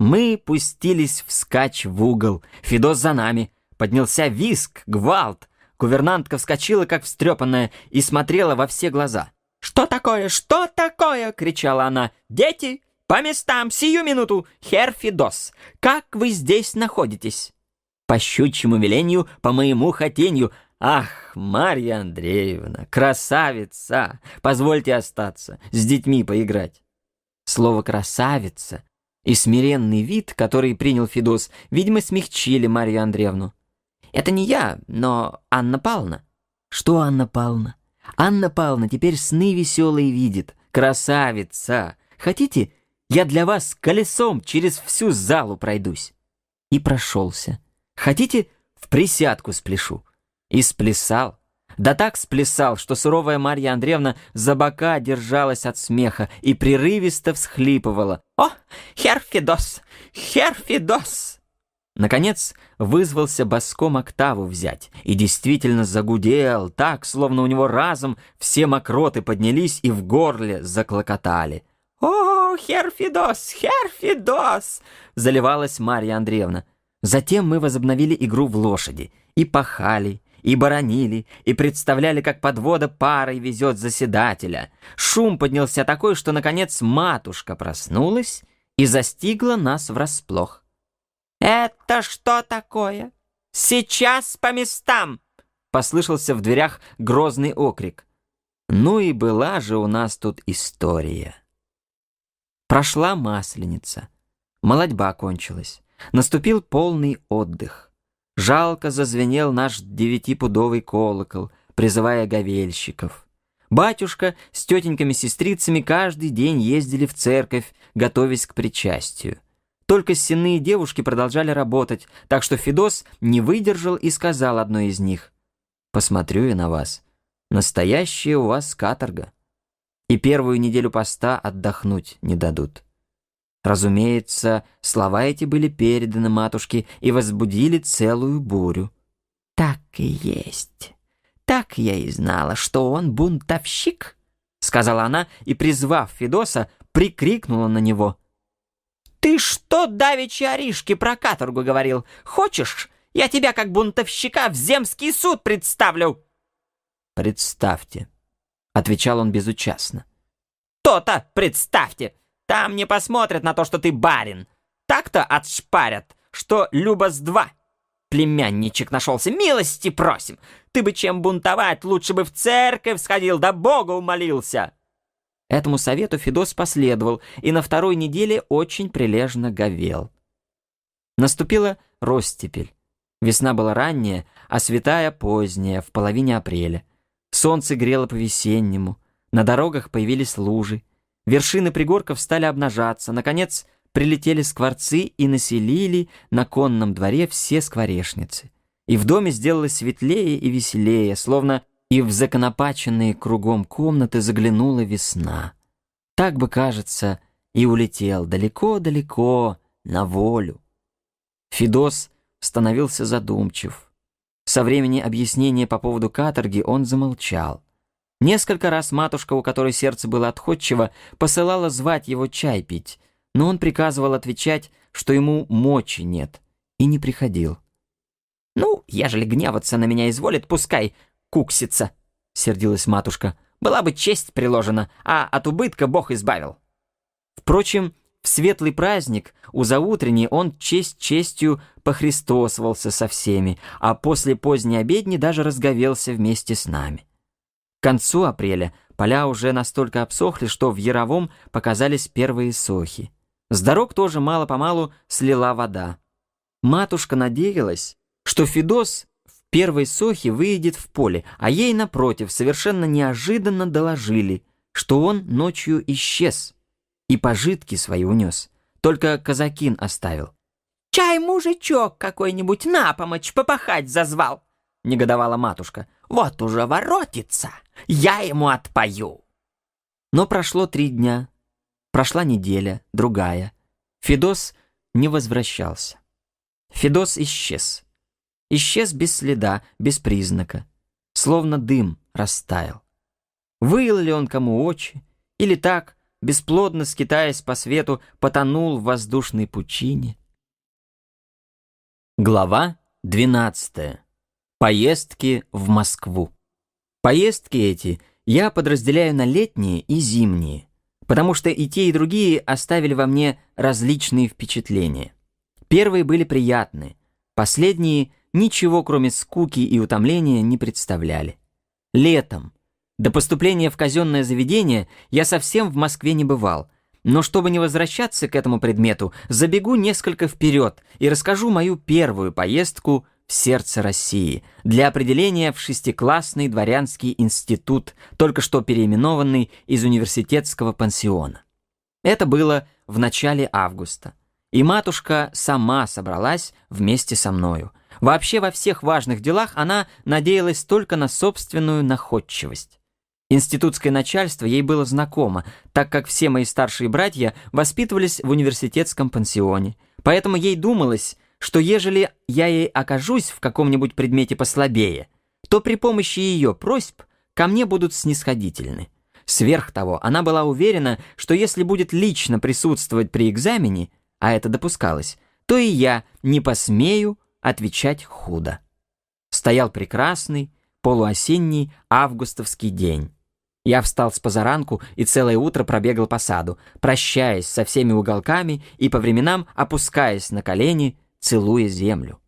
Мы пустились вскачь в угол, Федос за нами. Поднялся виск, гвалт. Гувернантка вскочила, как встрепанная, и смотрела во все глаза. «Что такое? Что такое?» — кричала она. «Дети, «По местам, сию минуту! Хер Фидос, как вы здесь находитесь?» «По щучьему велению, по моему хотению. Ах, Марья Андреевна, красавица! Позвольте остаться, с детьми поиграть». Слово «красавица» и смиренный вид, который принял Фидос, видимо, смягчили Марью Андреевну. «Это не я, но Анна Павловна». «Что Анна Павловна?» «Анна Павловна теперь сны веселые видит. Красавица! Хотите, я для вас колесом через всю залу пройдусь». И прошелся. Хотите, в присядку спляшу?» И сплясал. Да так сплясал, что суровая Марья Андреевна за бока держалась от смеха и прерывисто всхлипывала. «О, Херфидос! Херфидос!» Наконец вызвался боском октаву взять и действительно загудел так, словно у него разом все мокроты поднялись и в горле заклокотали. «О, Херфидос! Херфидос!» — заливалась Марья Андреевна. Затем мы возобновили игру в лошади и пахали, и боронили, и представляли, как подвода парой везет заседателя. Шум поднялся такой, что, наконец, матушка проснулась и застигла нас врасплох. «Это что такое? Сейчас по местам!» Послышался в дверях грозный окрик. Ну и была же у нас тут история. Прошла масленица. Молодьба кончилась. Наступил полный отдых. Жалко зазвенел наш девятипудовый колокол, призывая говельщиков. Батюшка с тетеньками-сестрицами каждый день ездили в церковь, готовясь к причастию. Только сенные девушки продолжали работать, так что Федос не выдержал и сказал одной из них, «Посмотрю я на вас. Настоящая у вас каторга. И первую неделю поста отдохнуть не дадут». Разумеется, слова эти были переданы матушке и возбудили целую бурю. «Так и есть. Так я и знала, что он бунтовщик», — сказала она и, призвав Федоса, прикрикнула на него. «Ты что давеча Аришке про каторгу говорил? Хочешь, я тебя как бунтовщика в земский суд представлю?» «Представьте», — отвечал он безучастно. «То-то представьте! Там не посмотрят на то, что ты барин. Так-то отшпарят, что Любас-2. Племянничек нашелся, милости просим. Ты бы чем бунтовать, лучше бы в церковь сходил, да Бога умолился. Этому совету Федос последовал и на второй неделе очень прилежно говел. Наступила ростепель. Весна была ранняя, а святая поздняя, в половине апреля. Солнце грело по-весеннему, на дорогах появились лужи. Вершины пригорков стали обнажаться. Наконец, прилетели скворцы и населили на конном дворе все скворечницы. И в доме сделалось светлее и веселее, словно и в законопаченные кругом комнаты заглянула весна. Так бы, кажется, и улетел далеко-далеко на волю. Фидос становился задумчив. Со времени объяснения по поводу каторги он замолчал. Несколько раз матушка, у которой сердце было отходчиво, посылала звать его чай пить, но он приказывал отвечать, что ему мочи нет, и не приходил. «Ну, ежели гневаться на меня изволит, пускай куксится», — сердилась матушка. «Была бы честь приложена, а от убытка Бог избавил». Впрочем, в светлый праздник у заутренней он честь честью похристосовался со всеми, а после поздней обедни даже разговелся вместе с нами. К концу апреля поля уже настолько обсохли, что в Яровом показались первые сохи. С дорог тоже мало-помалу слила вода. Матушка надеялась, что Федос в первой сохе выйдет в поле, а ей, напротив, совершенно неожиданно доложили, что он ночью исчез и пожитки свои унес. Только казакин оставил. «Чай мужичок какой-нибудь на помощь попахать зазвал!» — негодовала матушка. «Вот уже воротится, я ему отпою!» Но прошло три дня, прошла неделя, другая. Федос не возвращался. Федос исчез. Исчез без следа, без признака. Словно дым растаял. Выил ли он кому очи? Или так, бесплодно скитаясь по свету, потонул в воздушной пучине? Глава двенадцатая. Поездки в Москву. Поездки эти я подразделяю на летние и зимние, потому что и те, и другие оставили во мне различные впечатления. Первые были приятны, последние ничего кроме скуки и утомления не представляли. Летом, до поступления в казенное заведение, я совсем в Москве не бывал, но чтобы не возвращаться к этому предмету, забегу несколько вперед и расскажу мою первую поездку в сердце России для определения в шестиклассный дворянский институт, только что переименованный из университетского пансиона. Это было в начале августа. И матушка сама собралась вместе со мною. Вообще во всех важных делах она надеялась только на собственную находчивость. Институтское начальство ей было знакомо, так как все мои старшие братья воспитывались в университетском пансионе. Поэтому ей думалось, что ежели я ей окажусь в каком-нибудь предмете послабее, то при помощи ее просьб ко мне будут снисходительны. Сверх того, она была уверена, что если будет лично присутствовать при экзамене, а это допускалось, то и я не посмею отвечать худо. Стоял прекрасный, полуосенний августовский день. Я встал с позаранку и целое утро пробегал по саду, прощаясь со всеми уголками и по временам опускаясь на колени, целуя землю.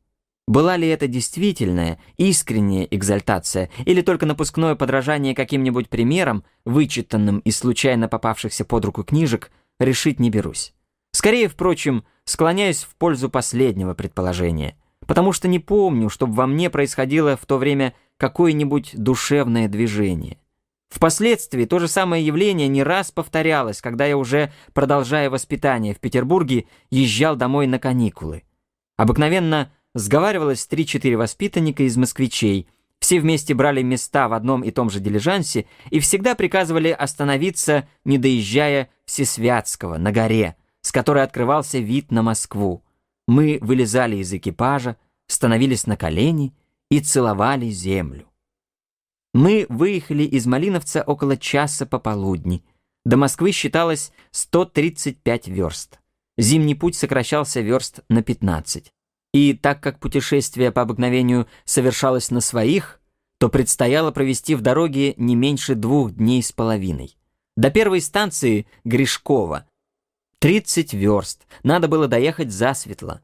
Была ли это действительная, искренняя экзальтация или только напускное подражание каким-нибудь примерам, вычитанным из случайно попавшихся под руку книжек, решить не берусь. Скорее, впрочем, склоняюсь в пользу последнего предположения, потому что не помню, чтобы во мне происходило в то время какое-нибудь душевное движение. Впоследствии то же самое явление не раз повторялось, когда я уже, продолжая воспитание в Петербурге, езжал домой на каникулы. Обыкновенно сговаривалось три-четыре воспитанника из москвичей, все вместе брали места в одном и том же дилижансе и всегда приказывали остановиться, не доезжая Всесвятского, на горе, с которой открывался вид на Москву. Мы вылезали из экипажа, становились на колени и целовали землю. Мы выехали из Малиновца около часа пополудни. До Москвы считалось 135 верст. Зимний путь сокращался верст на 15. И так как путешествие по обыкновению совершалось на своих, то предстояло провести в дороге не меньше двух дней с половиной. До первой станции Гришкова 30 верст, надо было доехать засветло.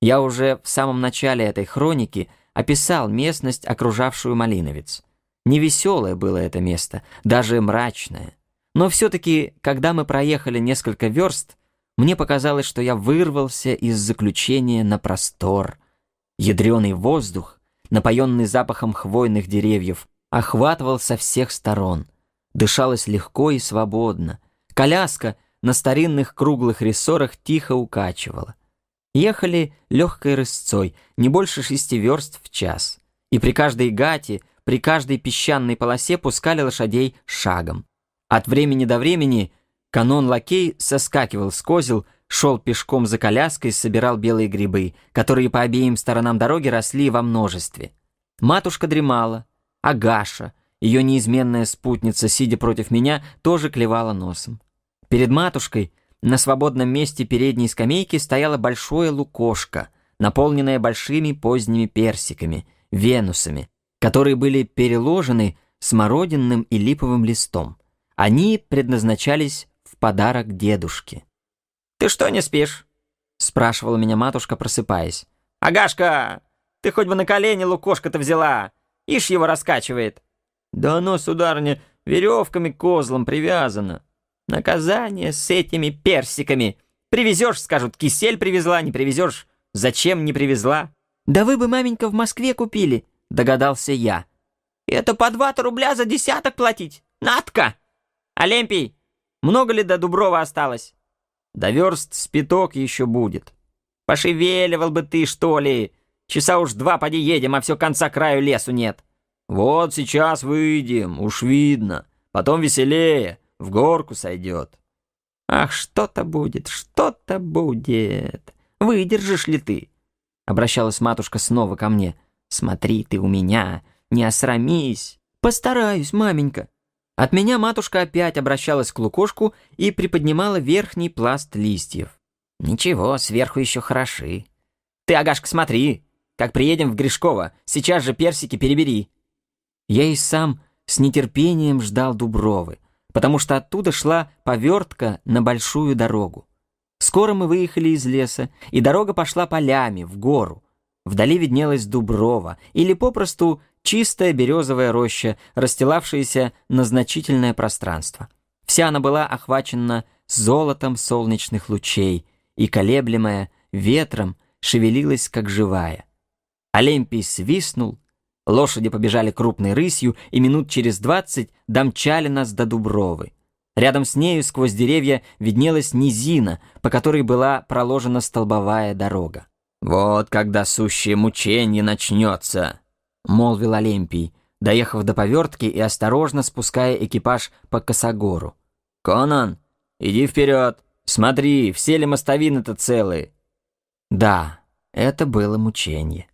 Я уже в самом начале этой хроники описал местность, окружавшую Малиновец. Невеселое было это место, даже мрачное. Но все-таки, когда мы проехали несколько верст, мне показалось, что я вырвался из заключения на простор. Ядреный воздух, напоенный запахом хвойных деревьев, охватывал со всех сторон. Дышалось легко и свободно. Коляска на старинных круглых рессорах тихо укачивала. Ехали легкой рысцой, не больше шести верст в час. И при каждой гате, при каждой песчаной полосе пускали лошадей шагом. От времени до времени Канон-лакей соскакивал с козел, шел пешком за коляской, собирал белые грибы, которые по обеим сторонам дороги росли во множестве. Матушка дремала, а Гаша, ее неизменная спутница, сидя против меня, тоже клевала носом. Перед матушкой на свободном месте передней скамейки стояло большое лукошко, наполненное большими поздними персиками, венусами, которые были переложены смородинным и липовым листом. Они предназначались подарок дедушке. «Ты что не спишь?» — спрашивала меня матушка, просыпаясь. «Агашка, ты хоть бы на колени лукошко-то взяла! Ишь его раскачивает!» «Да оно, сударыня, веревками козлом привязано. Наказание с этими персиками. Привезешь, скажут, кисель привезла, не привезешь. Зачем не привезла?» «Да вы бы, маменька, в Москве купили», — догадался я. «Это по два-то рубля за десяток платить. Надка! Олимпий, много ли до Дуброва осталось? До верст спиток еще будет. Пошевеливал бы ты, что ли? Часа уж два поди едем, а все конца краю лесу нет. Вот сейчас выйдем, уж видно. Потом веселее, в горку сойдет. Ах, что-то будет, что-то будет. Выдержишь ли ты? Обращалась матушка снова ко мне. Смотри ты у меня, не осрамись. Постараюсь, маменька. От меня матушка опять обращалась к лукошку и приподнимала верхний пласт листьев. «Ничего, сверху еще хороши. Ты, Агашка, смотри, как приедем в Гришково, сейчас же персики перебери». Я и сам с нетерпением ждал Дубровы, потому что оттуда шла повертка на большую дорогу. Скоро мы выехали из леса, и дорога пошла полями, в гору. Вдали виднелась Дуброва, или попросту чистая березовая роща, расстилавшаяся на значительное пространство. Вся она была охвачена золотом солнечных лучей и, колеблемая ветром, шевелилась как живая. Олимпий свистнул, лошади побежали крупной рысью и минут через двадцать домчали нас до Дубровы. Рядом с нею сквозь деревья виднелась низина, по которой была проложена столбовая дорога. «Вот когда сущее мучение начнется», — молвил Олимпий, доехав до повертки и осторожно спуская экипаж по косогору. «Конан, иди вперед, смотри, все ли мостовины-то целые?» Да, это было мучение.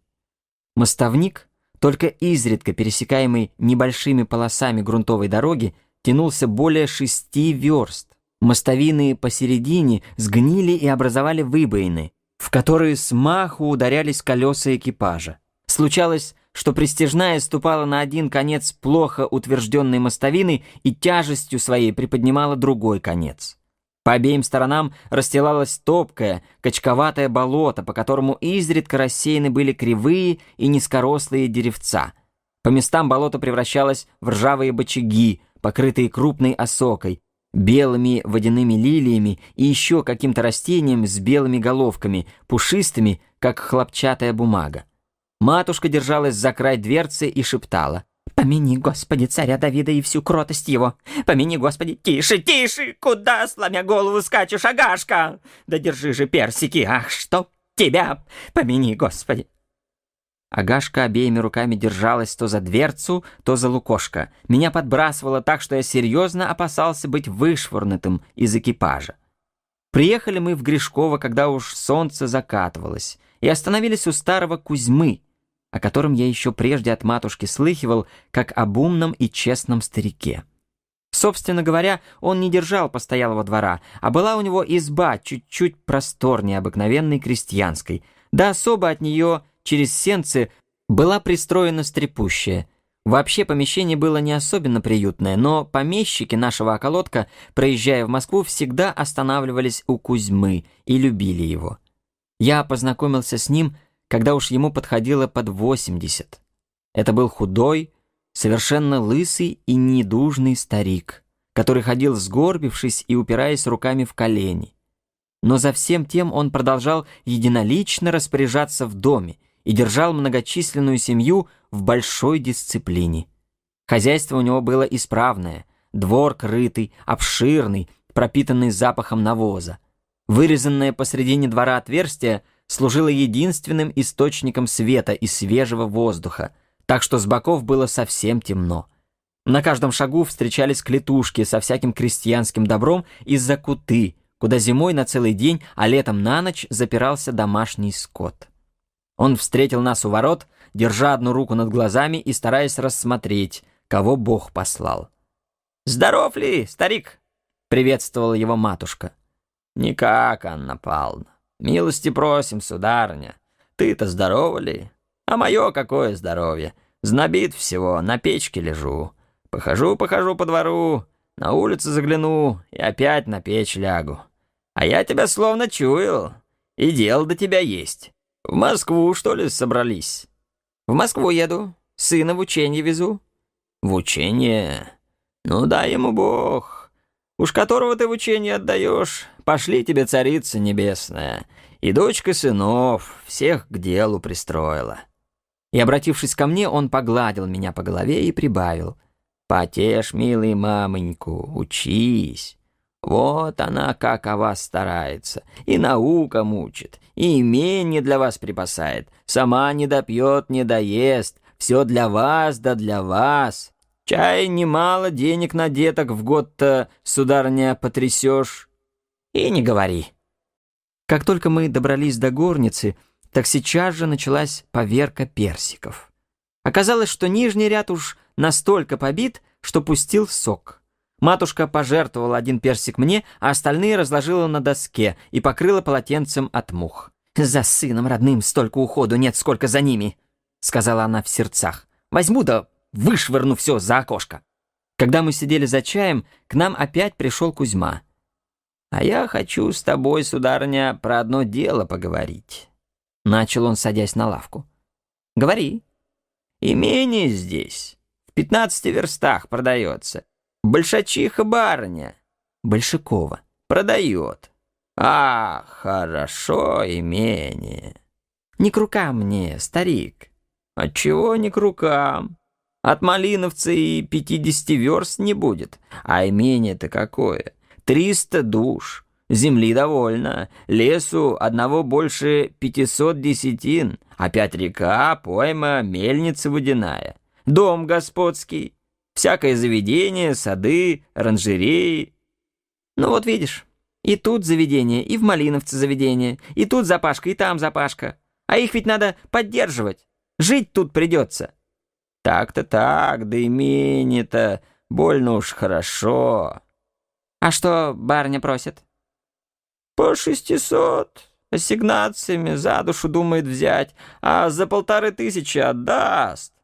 Мостовник, только изредка пересекаемый небольшими полосами грунтовой дороги, тянулся более шести верст. Мостовины посередине сгнили и образовали выбоины, в которые с маху ударялись колеса экипажа. Случалось, что пристежная ступала на один конец плохо утвержденной мостовины и тяжестью своей приподнимала другой конец. По обеим сторонам расстилалось топкое, качковатое болото, по которому изредка рассеяны были кривые и низкорослые деревца. По местам болото превращалось в ржавые бочаги, покрытые крупной осокой, белыми водяными лилиями и еще каким-то растением с белыми головками, пушистыми, как хлопчатая бумага. Матушка держалась за край дверцы и шептала. «Помяни, Господи, царя Давида и всю кротость его! Помяни, Господи, тише, тише! Куда, сломя голову, скачешь, агашка? Да держи же персики, ах, что тебя! Помяни, Господи!» Агашка обеими руками держалась то за дверцу, то за лукошко. Меня подбрасывало так, что я серьезно опасался быть вышвырнутым из экипажа. Приехали мы в Гришково, когда уж солнце закатывалось, и остановились у старого Кузьмы, о котором я еще прежде от матушки слыхивал, как об умном и честном старике. Собственно говоря, он не держал постоялого двора, а была у него изба чуть-чуть просторнее обыкновенной крестьянской, да особо от нее через сенцы была пристроена стрепущая. Вообще помещение было не особенно приютное, но помещики нашего околотка, проезжая в Москву, всегда останавливались у Кузьмы и любили его. Я познакомился с ним, когда уж ему подходило под 80. Это был худой, совершенно лысый и недужный старик, который ходил сгорбившись и упираясь руками в колени. Но за всем тем он продолжал единолично распоряжаться в доме, и держал многочисленную семью в большой дисциплине. Хозяйство у него было исправное, двор крытый, обширный, пропитанный запахом навоза. Вырезанное посредине двора отверстие служило единственным источником света и свежего воздуха, так что с боков было совсем темно. На каждом шагу встречались клетушки со всяким крестьянским добром из-за куты, куда зимой на целый день, а летом на ночь запирался домашний скот. Он встретил нас у ворот, держа одну руку над глазами и стараясь рассмотреть, кого Бог послал. «Здоров ли, старик?» — приветствовала его матушка. «Никак, Анна Павловна. Милости просим, сударыня. Ты-то здорова ли? А мое какое здоровье? Знобит всего, на печке лежу. Похожу, похожу по двору, на улицу загляну и опять на печь лягу. А я тебя словно чуял, и дело до тебя есть. «В Москву, что ли, собрались?» «В Москву еду. Сына в учение везу». «В учение? Ну дай ему Бог. Уж которого ты в учение отдаешь, пошли тебе царица небесная. И дочка сынов всех к делу пристроила». И, обратившись ко мне, он погладил меня по голове и прибавил. «Потешь, милый мамоньку, учись. Вот она как о вас старается, и наука мучит, и имение для вас припасает, сама не допьет, не доест, все для вас да для вас. Чай немало денег на деток в год-то, сударыня, потрясешь. И не говори. Как только мы добрались до горницы, так сейчас же началась поверка персиков. Оказалось, что нижний ряд уж настолько побит, что пустил сок. Матушка пожертвовала один персик мне, а остальные разложила на доске и покрыла полотенцем от мух. «За сыном родным столько уходу нет, сколько за ними», — сказала она в сердцах. «Возьму да вышвырну все за окошко». Когда мы сидели за чаем, к нам опять пришел Кузьма. «А я хочу с тобой, сударыня, про одно дело поговорить», — начал он, садясь на лавку. «Говори». «Имение здесь, в пятнадцати верстах продается. Большачиха барыня. Большакова. Продает. А, хорошо имение. Не к рукам мне, старик. Отчего не к рукам? От Малиновца и пятидесяти верст не будет. А имение-то какое? Триста душ. Земли довольно, лесу одного больше пятисот десятин, опять река, пойма, мельница водяная, дом господский, всякое заведение, сады, оранжереи. Ну вот видишь, и тут заведение, и в Малиновце заведение, и тут запашка, и там запашка. А их ведь надо поддерживать. Жить тут придется. Так-то так, да имение-то больно уж хорошо. А что барня просит? По шестисот. Ассигнациями за душу думает взять, а за полторы тысячи отдаст.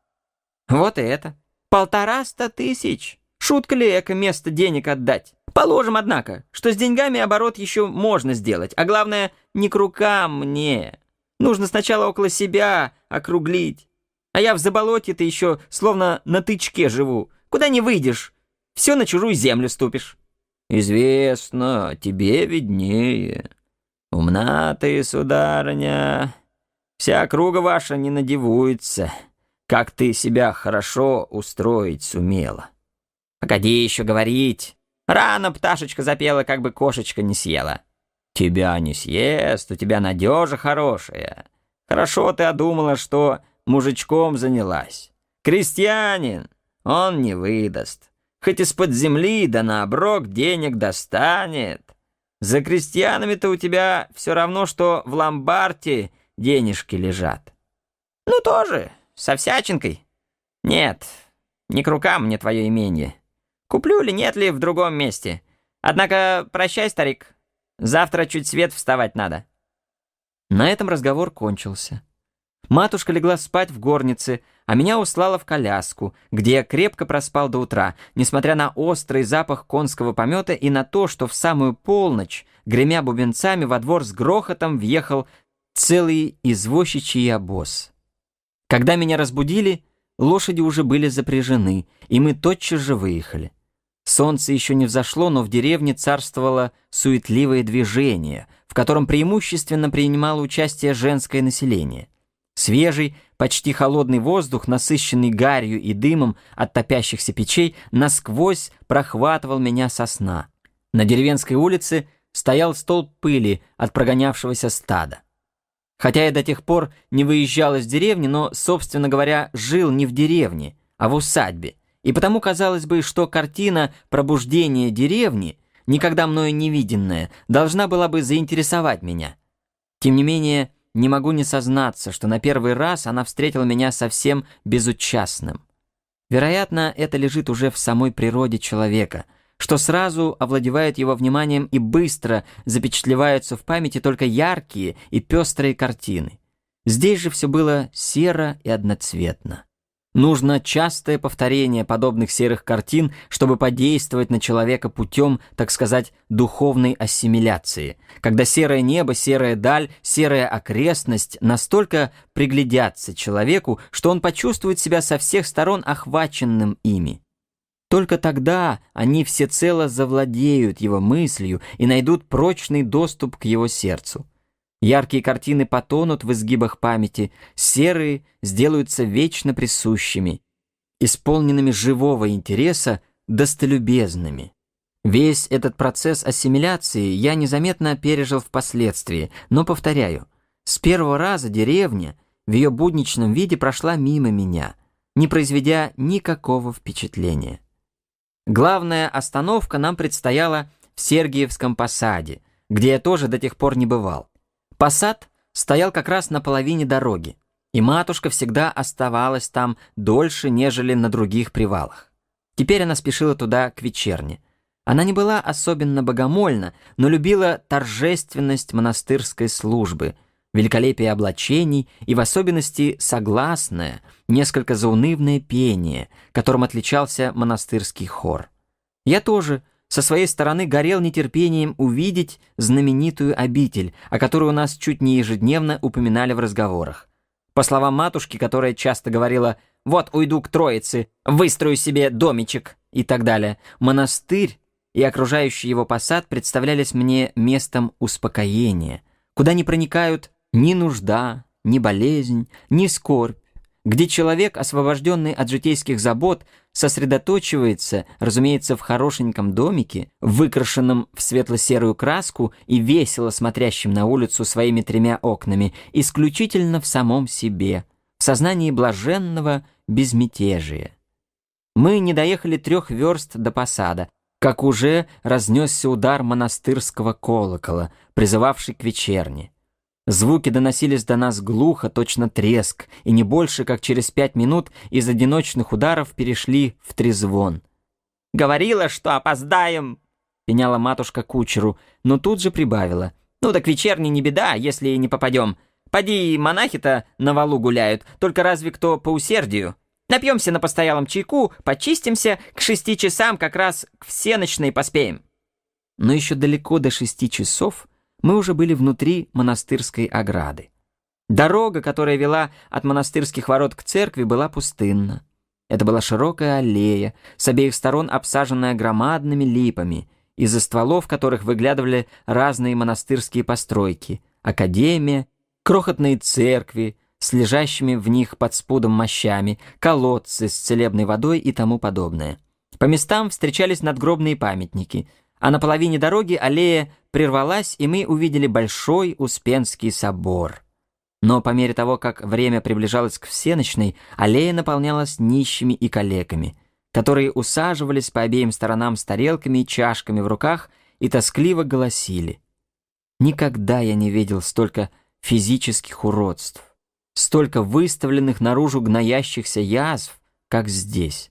Вот и это. Полтораста тысяч. Шутка ли эко место денег отдать? Положим, однако, что с деньгами оборот еще можно сделать, а главное, не к рукам мне. Нужно сначала около себя округлить. А я в заболоте-то еще словно на тычке живу. Куда не выйдешь, все на чужую землю ступишь. Известно, тебе виднее. Умна ты, сударыня. Вся округа ваша не надевуется, как ты себя хорошо устроить сумела. Погоди еще говорить. Рано пташечка запела, как бы кошечка не съела. Тебя не съест, у тебя надежа хорошая. Хорошо ты одумала, что мужичком занялась. Крестьянин, он не выдаст. Хоть из-под земли да на денег достанет. За крестьянами-то у тебя все равно, что в ломбарде денежки лежат. Ну, тоже, со всячинкой. Нет, не к рукам мне твое имение. Куплю ли, нет ли в другом месте. Однако прощай, старик. Завтра чуть свет вставать надо. На этом разговор кончился. Матушка легла спать в горнице, а меня услала в коляску, где я крепко проспал до утра, несмотря на острый запах конского помета и на то, что в самую полночь, гремя бубенцами, во двор с грохотом въехал целый извозчичий обоз. Когда меня разбудили, лошади уже были запряжены, и мы тотчас же выехали. Солнце еще не взошло, но в деревне царствовало суетливое движение, в котором преимущественно принимало участие женское население. Свежий, почти холодный воздух, насыщенный гарью и дымом от топящихся печей, насквозь прохватывал меня со сна. На деревенской улице стоял столб пыли от прогонявшегося стада. Хотя я до тех пор не выезжал из деревни, но, собственно говоря, жил не в деревне, а в усадьбе, и потому казалось бы, что картина пробуждения деревни, никогда мною не виденная, должна была бы заинтересовать меня. Тем не менее, не могу не сознаться, что на первый раз она встретила меня совсем безучастным. Вероятно, это лежит уже в самой природе человека, что сразу овладевает его вниманием и быстро запечатлеваются в памяти только яркие и пестрые картины. Здесь же все было серо и одноцветно. Нужно частое повторение подобных серых картин, чтобы подействовать на человека путем, так сказать, духовной ассимиляции, когда серое небо, серая даль, серая окрестность настолько приглядятся человеку, что он почувствует себя со всех сторон охваченным ими. Только тогда они всецело завладеют его мыслью и найдут прочный доступ к его сердцу. Яркие картины потонут в изгибах памяти, серые сделаются вечно присущими, исполненными живого интереса, достолюбезными. Весь этот процесс ассимиляции я незаметно пережил впоследствии, но, повторяю, с первого раза деревня в ее будничном виде прошла мимо меня, не произведя никакого впечатления. Главная остановка нам предстояла в Сергиевском посаде, где я тоже до тех пор не бывал. Посад стоял как раз на половине дороги, и матушка всегда оставалась там дольше, нежели на других привалах. Теперь она спешила туда к вечерне. Она не была особенно богомольна, но любила торжественность монастырской службы, великолепие облачений и в особенности согласное, несколько заунывное пение, которым отличался монастырский хор. Я тоже – со своей стороны горел нетерпением увидеть знаменитую обитель, о которой у нас чуть не ежедневно упоминали в разговорах. По словам матушки, которая часто говорила «Вот уйду к Троице, выстрою себе домичек» и так далее, монастырь и окружающий его посад представлялись мне местом успокоения, куда не проникают ни нужда, ни болезнь, ни скорбь, где человек, освобожденный от житейских забот, сосредоточивается, разумеется, в хорошеньком домике, выкрашенном в светло-серую краску и весело смотрящем на улицу своими тремя окнами, исключительно в самом себе, в сознании блаженного безмятежия. Мы не доехали трех верст до посада, как уже разнесся удар монастырского колокола, призывавший к вечерне. Звуки доносились до нас глухо, точно треск, и не больше, как через пять минут из одиночных ударов перешли в трезвон. «Говорила, что опоздаем!» — пеняла матушка кучеру, но тут же прибавила. «Ну так вечерний не беда, если не попадем. Поди, монахи-то на валу гуляют, только разве кто по усердию. Напьемся на постоялом чайку, почистимся, к шести часам как раз к всеночной поспеем». Но еще далеко до шести часов — мы уже были внутри монастырской ограды. Дорога, которая вела от монастырских ворот к церкви, была пустынна. Это была широкая аллея, с обеих сторон обсаженная громадными липами, из-за стволов которых выглядывали разные монастырские постройки, академия, крохотные церкви с лежащими в них под спудом мощами, колодцы с целебной водой и тому подобное. По местам встречались надгробные памятники — а на половине дороги аллея прервалась, и мы увидели большой Успенский собор. Но по мере того, как время приближалось к всеночной, аллея наполнялась нищими и калеками, которые усаживались по обеим сторонам с тарелками и чашками в руках и тоскливо голосили. Никогда я не видел столько физических уродств, столько выставленных наружу гноящихся язв, как здесь.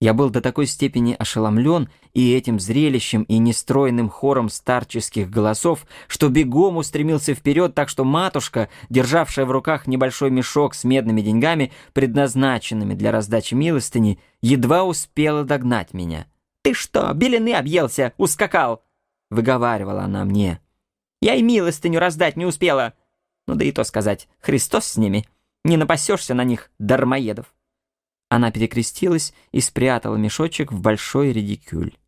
Я был до такой степени ошеломлен и этим зрелищем, и нестройным хором старческих голосов, что бегом устремился вперед, так что матушка, державшая в руках небольшой мешок с медными деньгами, предназначенными для раздачи милостыни, едва успела догнать меня. «Ты что, белины объелся, ускакал?» — выговаривала она мне. «Я и милостыню раздать не успела. Ну да и то сказать, Христос с ними. Не напасешься на них, дармоедов». Она перекрестилась и спрятала мешочек в большой редикюль.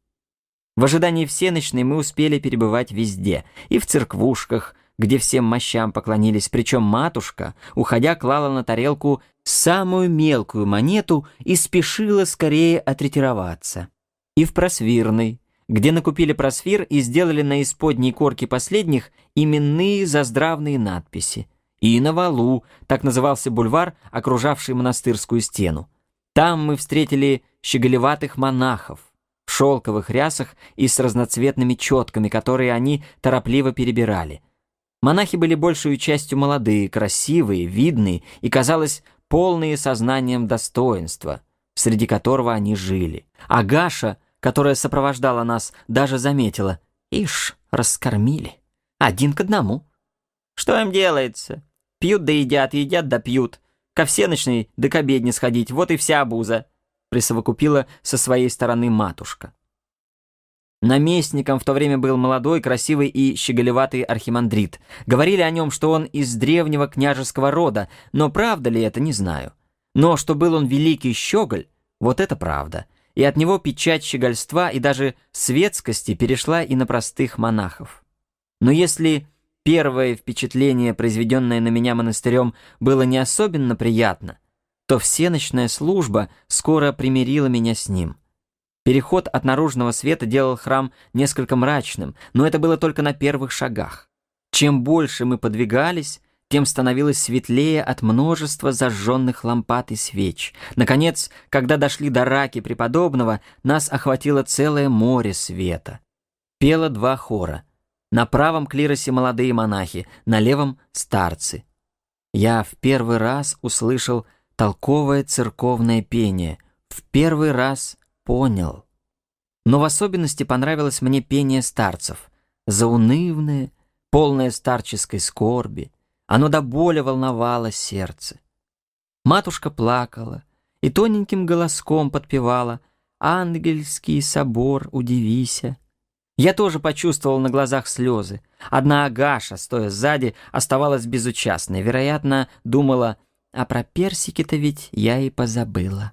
В ожидании всеночной мы успели перебывать везде, и в церквушках, где всем мощам поклонились, причем матушка, уходя, клала на тарелку самую мелкую монету и спешила скорее отретироваться. И в просвирной, где накупили просвир и сделали на исподней корке последних именные заздравные надписи. И на валу, так назывался бульвар, окружавший монастырскую стену. Там мы встретили щеголеватых монахов в шелковых рясах и с разноцветными четками, которые они торопливо перебирали. Монахи были большей частью молодые, красивые, видные и, казалось, полные сознанием достоинства, среди которого они жили. Агаша, которая сопровождала нас, даже заметила. Ишь, раскормили. Один к одному. Что им делается? Пьют да едят, едят да пьют. Ко всеночной да к обедне сходить, вот и вся обуза», присовокупила со своей стороны матушка. Наместником в то время был молодой, красивый и щеголеватый архимандрит. Говорили о нем, что он из древнего княжеского рода, но правда ли это, не знаю. Но что был он великий щеголь, вот это правда. И от него печать щегольства и даже светскости перешла и на простых монахов. Но если первое впечатление, произведенное на меня монастырем, было не особенно приятно, то всеночная служба скоро примирила меня с ним. Переход от наружного света делал храм несколько мрачным, но это было только на первых шагах. Чем больше мы подвигались, тем становилось светлее от множества зажженных лампад и свеч. Наконец, когда дошли до раки преподобного, нас охватило целое море света. Пело два хора — на правом клиросе молодые монахи, на левом — старцы. Я в первый раз услышал толковое церковное пение, в первый раз понял. Но в особенности понравилось мне пение старцев, заунывное, полное старческой скорби. Оно до боли волновало сердце. Матушка плакала и тоненьким голоском подпевала «Ангельский собор, удивися». Я тоже почувствовал на глазах слезы. Одна Агаша, стоя сзади, оставалась безучастной. Вероятно, думала, а про персики-то ведь я и позабыла.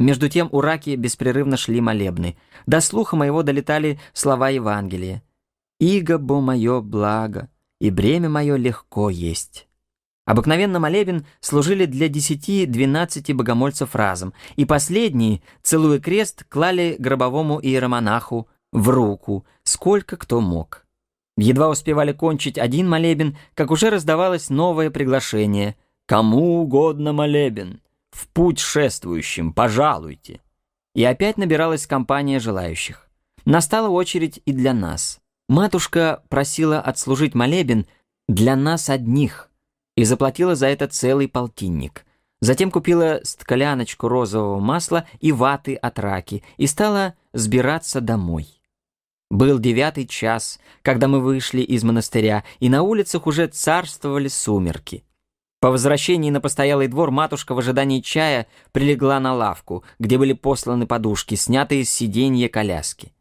Между тем у Раки беспрерывно шли молебны. До слуха моего долетали слова Евангелия. «Иго бо мое благо, и бремя мое легко есть». Обыкновенно молебен служили для 10-12 богомольцев разом, и последние, целуя крест, клали гробовому иеромонаху в руку, сколько кто мог. Едва успевали кончить один молебен, как уже раздавалось новое приглашение. «Кому угодно молебен! В путь шествующим, пожалуйте!» И опять набиралась компания желающих. Настала очередь и для нас. Матушка просила отслужить молебен для нас одних и заплатила за это целый полтинник. Затем купила сткляночку розового масла и ваты от раки и стала сбираться домой. Был девятый час, когда мы вышли из монастыря, и на улицах уже царствовали сумерки. По возвращении на постоялый двор матушка в ожидании чая прилегла на лавку, где были посланы подушки, снятые с сиденья коляски.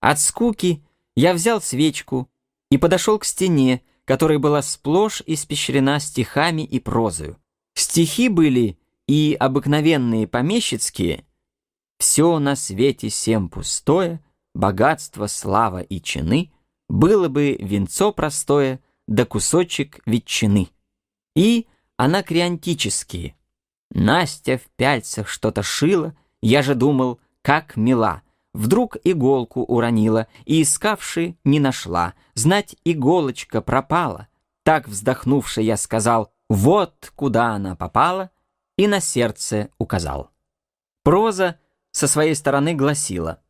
От скуки я взял свечку и подошел к стене, которая была сплошь испещрена стихами и прозою. Стихи были и обыкновенные помещицкие. «Все на свете всем пустое», богатство, слава и чины, было бы венцо простое, да кусочек ветчины. И анакреантические. Настя в пяльцах что-то шила, я же думал, как мила. Вдруг иголку уронила и, искавши, не нашла. Знать, иголочка пропала. Так вздохнувши, я сказал, вот куда она попала, и на сердце указал. Проза со своей стороны гласила,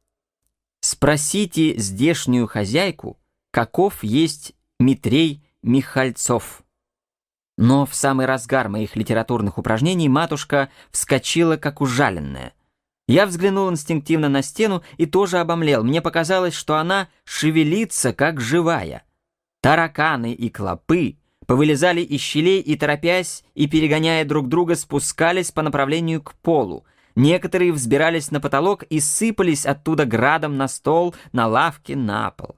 Спросите здешнюю хозяйку, каков есть Митрей Михальцов. Но в самый разгар моих литературных упражнений матушка вскочила, как ужаленная. Я взглянул инстинктивно на стену и тоже обомлел. Мне показалось, что она шевелится, как живая. Тараканы и клопы повылезали из щелей и, торопясь и перегоняя друг друга, спускались по направлению к полу. Некоторые взбирались на потолок и сыпались оттуда градом на стол, на лавке, на пол.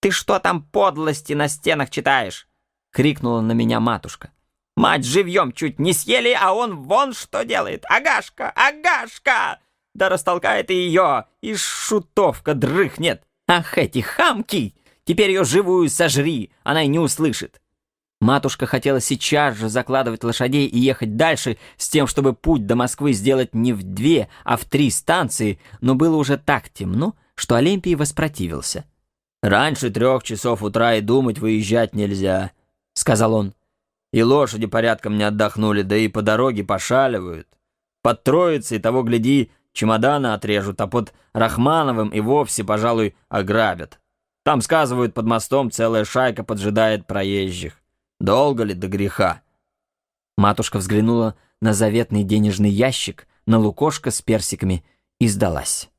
«Ты что там подлости на стенах читаешь?» — крикнула на меня матушка. «Мать живьем чуть не съели, а он вон что делает! Агашка! Агашка!» Да растолкает и ее, и шутовка дрыхнет. Ах, эти хамки! Теперь ее живую сожри, она и не услышит. Матушка хотела сейчас же закладывать лошадей и ехать дальше, с тем, чтобы путь до Москвы сделать не в две, а в три станции, но было уже так темно, что Олимпий воспротивился. «Раньше трех часов утра и думать выезжать нельзя», — сказал он. «И лошади порядком не отдохнули, да и по дороге пошаливают. Под Троицей, того гляди, чемоданы отрежут, а под Рахмановым и вовсе, пожалуй, ограбят. Там, сказывают, под мостом целая шайка поджидает проезжих. Долго ли до греха?» Матушка взглянула на заветный денежный ящик, на лукошко с персиками и сдалась.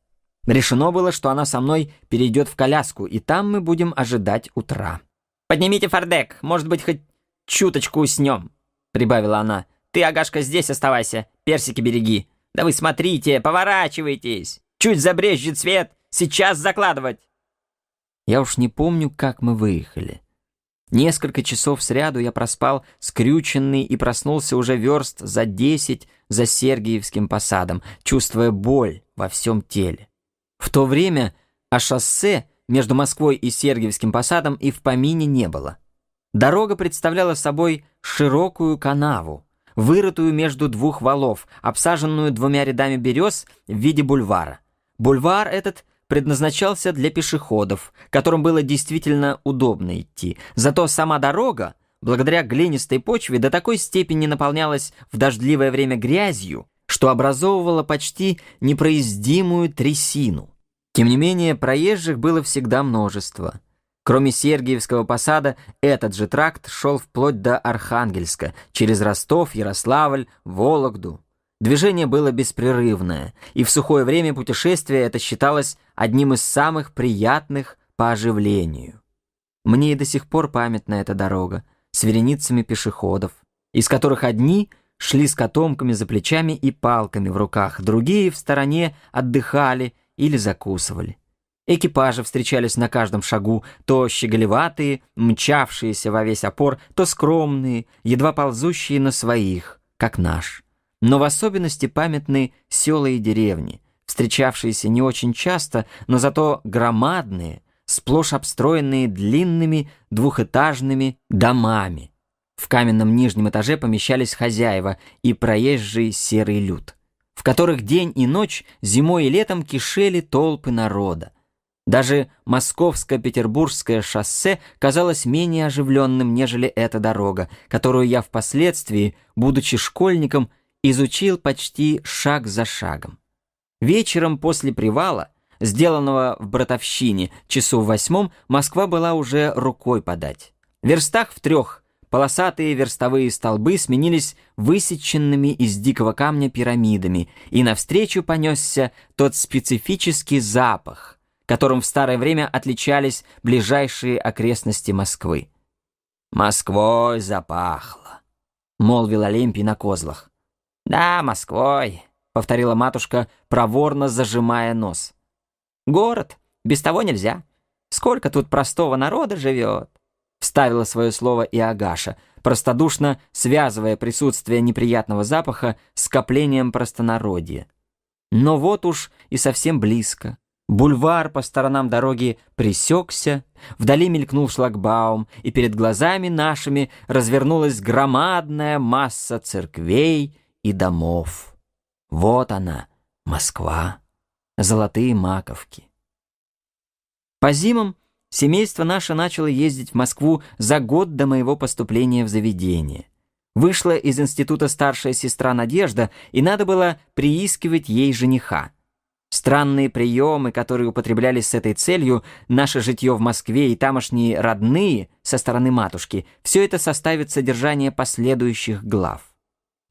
Решено было, что она со мной перейдет в коляску, и там мы будем ожидать утра. «Поднимите фардек, может быть, хоть чуточку уснем», — прибавила она. «Ты, Агашка, здесь оставайся, персики береги. Да вы смотрите, поворачивайтесь. Чуть забрежет свет, сейчас закладывать». Я уж не помню, как мы выехали. Несколько часов сряду я проспал скрюченный и проснулся уже верст за десять за Сергиевским посадом, чувствуя боль во всем теле. В то время о шоссе между Москвой и Сергиевским посадом и в помине не было. Дорога представляла собой широкую канаву, вырытую между двух валов, обсаженную двумя рядами берез в виде бульвара. Бульвар этот предназначался для пешеходов, которым было действительно удобно идти. Зато сама дорога, благодаря глинистой почве, до такой степени наполнялась в дождливое время грязью, что образовывала почти непроездимую трясину. Тем не менее, проезжих было всегда множество. Кроме Сергиевского посада, этот же тракт шел вплоть до Архангельска, через Ростов, Ярославль, Вологду. Движение было беспрерывное, и в сухое время путешествия это считалось одним из самых приятных по оживлению. Мне и до сих пор памятна эта дорога с вереницами пешеходов, из которых одни шли с котомками за плечами и палками в руках, другие в стороне отдыхали или закусывали. Экипажи встречались на каждом шагу, то щеголеватые, мчавшиеся во весь опор, то скромные, едва ползущие на своих, как наш но в особенности памятны села и деревни, встречавшиеся не очень часто, но зато громадные, сплошь обстроенные длинными двухэтажными домами. В каменном нижнем этаже помещались хозяева и проезжий серый люд, в которых день и ночь, зимой и летом кишели толпы народа. Даже московско-петербургское шоссе казалось менее оживленным, нежели эта дорога, которую я впоследствии, будучи школьником, изучил почти шаг за шагом. Вечером после привала, сделанного в Братовщине, часу в восьмом, Москва была уже рукой подать. В верстах в трех полосатые верстовые столбы сменились высеченными из дикого камня пирамидами, и навстречу понесся тот специфический запах, которым в старое время отличались ближайшие окрестности Москвы. «Москвой запахло», — молвил Олимпий на козлах. «Да, Москвой», — повторила матушка, проворно зажимая нос. «Город, без того нельзя. Сколько тут простого народа живет?» Вставила свое слово и Агаша, простодушно связывая присутствие неприятного запаха с скоплением простонародья. Но вот уж и совсем близко. Бульвар по сторонам дороги пресекся, вдали мелькнул шлагбаум, и перед глазами нашими развернулась громадная масса церквей и домов. Вот она, Москва, золотые маковки. По зимам семейство наше начало ездить в Москву за год до моего поступления в заведение. Вышла из института старшая сестра Надежда, и надо было приискивать ей жениха. Странные приемы, которые употреблялись с этой целью, наше житье в Москве и тамошние родные со стороны матушки, все это составит содержание последующих глав.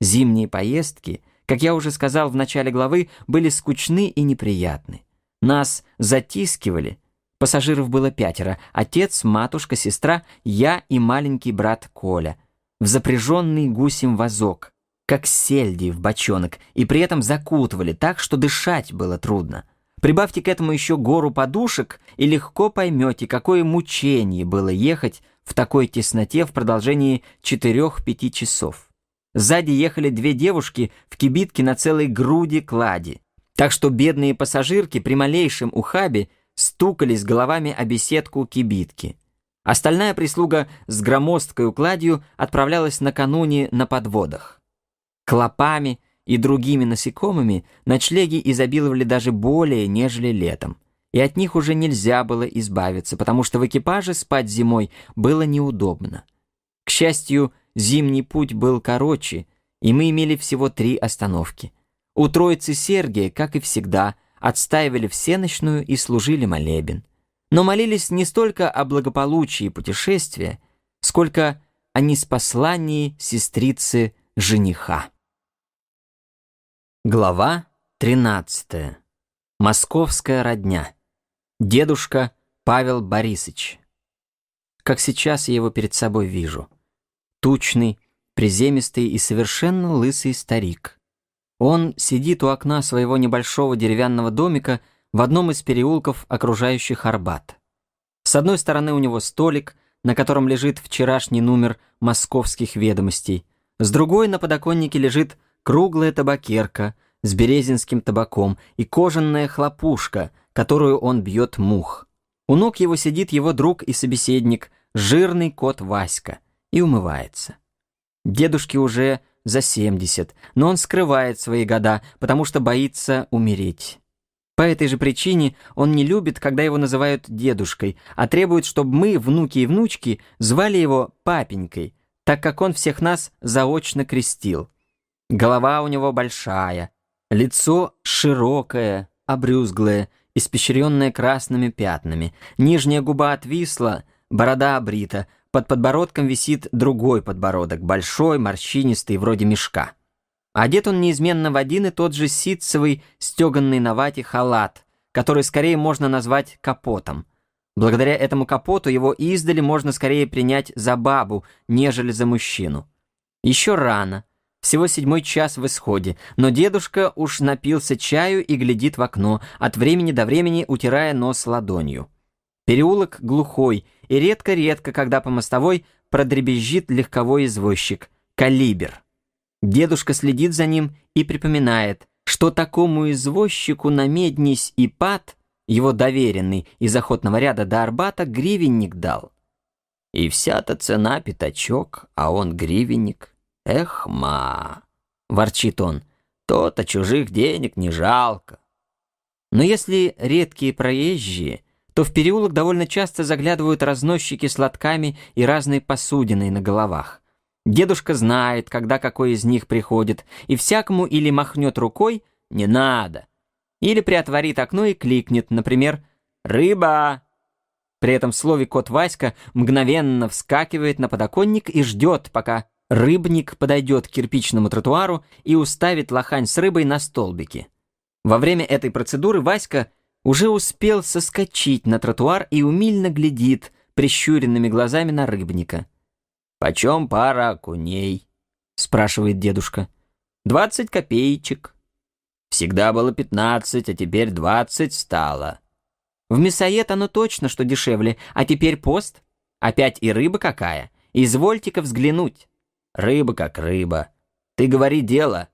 Зимние поездки, как я уже сказал в начале главы, были скучны и неприятны. Нас затискивали. Пассажиров было пятеро. Отец, матушка, сестра, я и маленький брат Коля. В запряженный гусем вазок как сельди в бочонок, и при этом закутывали так, что дышать было трудно. Прибавьте к этому еще гору подушек, и легко поймете, какое мучение было ехать в такой тесноте в продолжении 4-5 часов. Сзади ехали две девушки в кибитке на целой груди клади, так что бедные пассажирки при малейшем ухабе стукались головами о беседку кибитки. Остальная прислуга с громоздкой укладью отправлялась накануне на подводах. Клопами и другими насекомыми ночлеги изобиловали даже более, нежели летом. И от них уже нельзя было избавиться, потому что в экипаже спать зимой было неудобно. К счастью, зимний путь был короче, и мы имели всего три остановки. У троицы Сергия, как и всегда, отстаивали всеночную и служили молебен. Но молились не столько о благополучии путешествия, сколько о неспослании сестрицы жениха. Глава 13. Московская родня. Дедушка Павел Борисович. Как сейчас я его перед собой вижу. Тучный, приземистый и совершенно лысый старик. Он сидит у окна своего небольшого деревянного домика в одном из переулков, окружающих Арбат. С одной стороны у него столик, на котором лежит вчерашний номер московских ведомостей. С другой на подоконнике лежит круглая табакерка с березинским табаком и кожаная хлопушка, которую он бьет мух. У ног его сидит его друг и собеседник, жирный кот Васька, и умывается. Дедушке уже за 70, но он скрывает свои года, потому что боится умереть. По этой же причине он не любит, когда его называют дедушкой, а требует, чтобы мы, внуки и внучки, звали его папенькой, так как он всех нас заочно крестил. Голова у него большая, лицо широкое, обрюзглое, испещренное красными пятнами. Нижняя губа отвисла, борода обрита, под подбородком висит другой подбородок, большой, морщинистый, вроде мешка. Одет он неизменно в один и тот же ситцевый, стеганный на вате халат, который скорее можно назвать капотом. Благодаря этому капоту его издали можно скорее принять за бабу, нежели за мужчину. Еще рано — всего седьмой час в исходе, но дедушка уж напился чаю и глядит в окно, от времени до времени утирая нос ладонью. Переулок глухой, и редко-редко, когда по мостовой продребезжит легковой извозчик, калибер. Дедушка следит за ним и припоминает, что такому извозчику на меднись и пад, его доверенный из охотного ряда до Арбата, гривенник дал. И вся-то цена пятачок, а он гривенник. Эх, ма, ворчит он, то-то чужих денег не жалко. Но если редкие проезжие, то в переулок довольно часто заглядывают разносчики с лотками и разной посудиной на головах. Дедушка знает, когда какой из них приходит, и всякому или махнет рукой «не надо», или приотворит окно и кликнет, например, «рыба». При этом слове кот Васька мгновенно вскакивает на подоконник и ждет, пока рыбник подойдет к кирпичному тротуару и уставит лохань с рыбой на столбике. Во время этой процедуры Васька уже успел соскочить на тротуар и умильно глядит прищуренными глазами на рыбника. «Почем пара окуней?» — спрашивает дедушка. «Двадцать копеечек. Всегда было пятнадцать, а теперь двадцать стало». «В мясоед оно точно, что дешевле, а теперь пост. Опять и рыба какая. Извольте-ка взглянуть». «Рыба как рыба. Ты говори дело».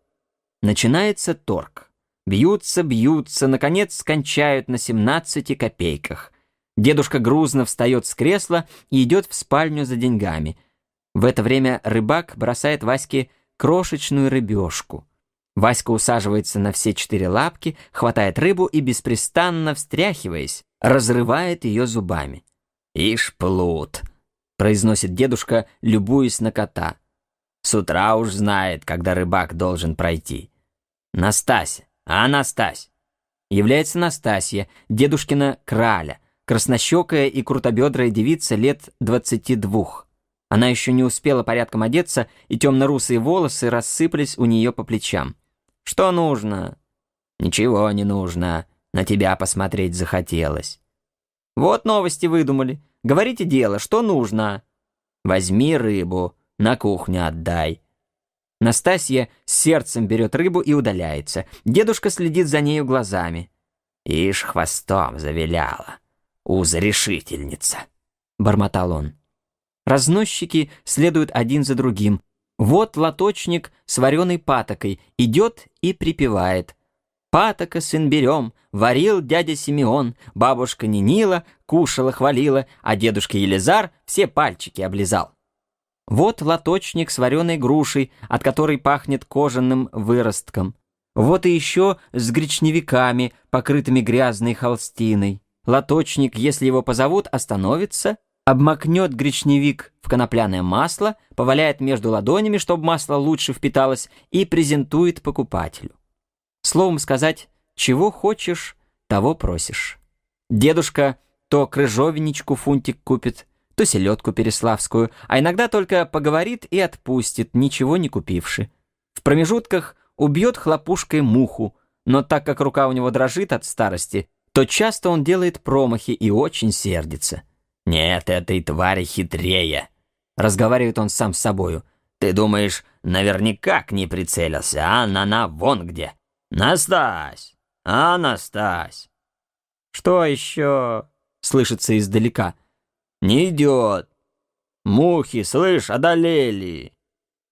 Начинается торг. Бьются, бьются, наконец скончают на 17 копейках. Дедушка грузно встает с кресла и идет в спальню за деньгами. В это время рыбак бросает Ваське крошечную рыбешку. Васька усаживается на все четыре лапки, хватает рыбу и, беспрестанно встряхиваясь, разрывает ее зубами. «Ишь, плут!» — произносит дедушка, любуясь на кота. «С утра уж знает, когда рыбак должен пройти. Настасья, а Настась? Является Настасья, дедушкина краля, краснощекая и крутобедрая девица лет двадцати двух. Она еще не успела порядком одеться, и темно-русые волосы рассыпались у нее по плечам. «Что нужно?» «Ничего не нужно. На тебя посмотреть захотелось». «Вот новости выдумали. Говорите дело, что нужно?» «Возьми рыбу, на кухню отдай. Настасья сердцем берет рыбу и удаляется. Дедушка следит за нею глазами. «Ишь, хвостом завиляла. Узрешительница», — бормотал он. Разносчики следуют один за другим. Вот лоточник с вареной патокой идет и припевает. Патока с имбирем варил дядя Симеон, бабушка Нинила кушала, хвалила, а дедушка Елизар все пальчики облизал. Вот лоточник с вареной грушей, от которой пахнет кожаным выростком. Вот и еще с гречневиками, покрытыми грязной холстиной. Лоточник, если его позовут, остановится, обмакнет гречневик в конопляное масло, поваляет между ладонями, чтобы масло лучше впиталось, и презентует покупателю. Словом сказать, чего хочешь, того просишь. Дедушка то крыжовенечку фунтик купит, то селедку переславскую, а иногда только поговорит и отпустит, ничего не купивши. В промежутках убьет хлопушкой муху, но так как рука у него дрожит от старости, то часто он делает промахи и очень сердится. «Нет, этой твари хитрее», — разговаривает он сам с собою. «Ты думаешь, наверняка к ней прицелился, а она-на вон где. Настась! Анастась!» «Что еще?» — слышится издалека. «Не идет. Мухи, слышь, одолели.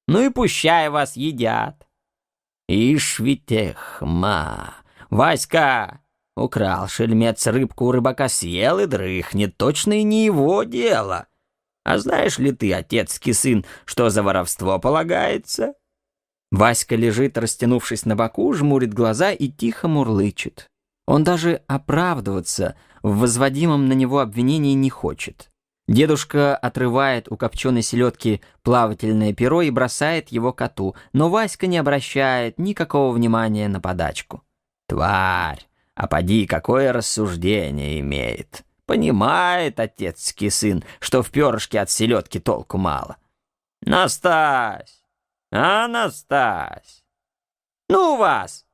Ну и пущай вас едят». «Ишь ведь ма! Васька!» Украл шельмец рыбку у рыбака съел и дрыхнет, точно и не его дело. А знаешь ли ты, отецкий сын, что за воровство полагается? Васька лежит, растянувшись на боку, жмурит глаза и тихо мурлычет. Он даже оправдываться в возводимом на него обвинении не хочет. Дедушка отрывает у копченой селедки плавательное перо и бросает его коту, но Васька не обращает никакого внимания на подачку. «Тварь! А поди, какое рассуждение имеет! Понимает отецкий сын, что в перышке от селедки толку мало. Настась! А, Настась! Ну вас!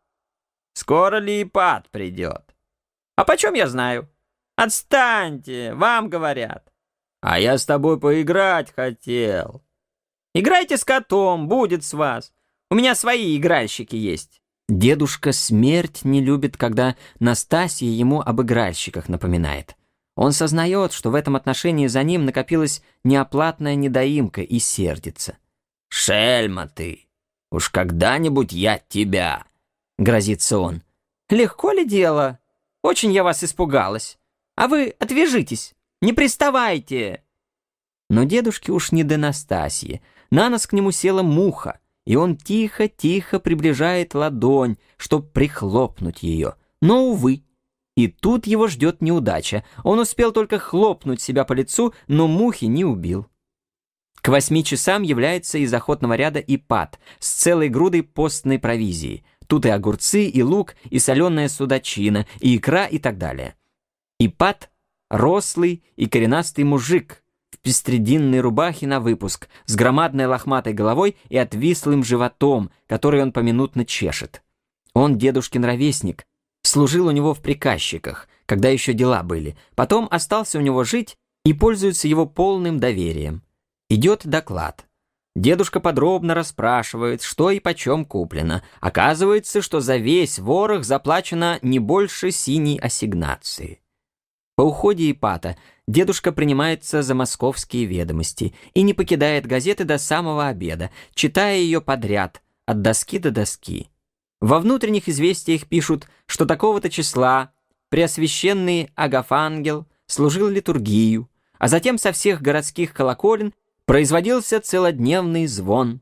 Скоро ли и придет? А почем я знаю? Отстаньте, вам говорят. А я с тобой поиграть хотел. Играйте с котом, будет с вас. У меня свои игральщики есть. Дедушка смерть не любит, когда Настасья ему об игральщиках напоминает. Он сознает, что в этом отношении за ним накопилась неоплатная недоимка и сердится. «Шельма ты! Уж когда-нибудь я тебя!» — грозится он. «Легко ли дело? Очень я вас испугалась. А вы отвяжитесь!» Не приставайте!» Но дедушке уж не до Настасьи. На нос к нему села муха, и он тихо-тихо приближает ладонь, чтоб прихлопнуть ее. Но, увы, и тут его ждет неудача. Он успел только хлопнуть себя по лицу, но мухи не убил. К восьми часам является из охотного ряда Ипат с целой грудой постной провизии. Тут и огурцы, и лук, и соленая судачина, и икра, и так далее. Ипат — рослый и коренастый мужик в пестрединной рубахе на выпуск, с громадной лохматой головой и отвислым животом, который он поминутно чешет. Он дедушкин ровесник, служил у него в приказчиках, когда еще дела были, потом остался у него жить и пользуется его полным доверием. Идет доклад. Дедушка подробно расспрашивает, что и почем куплено. Оказывается, что за весь ворох заплачено не больше синей ассигнации. По уходе Ипата дедушка принимается за московские ведомости и не покидает газеты до самого обеда, читая ее подряд, от доски до доски. Во внутренних известиях пишут, что такого-то числа Преосвященный Агафангел служил литургию, а затем со всех городских колоколен производился целодневный звон.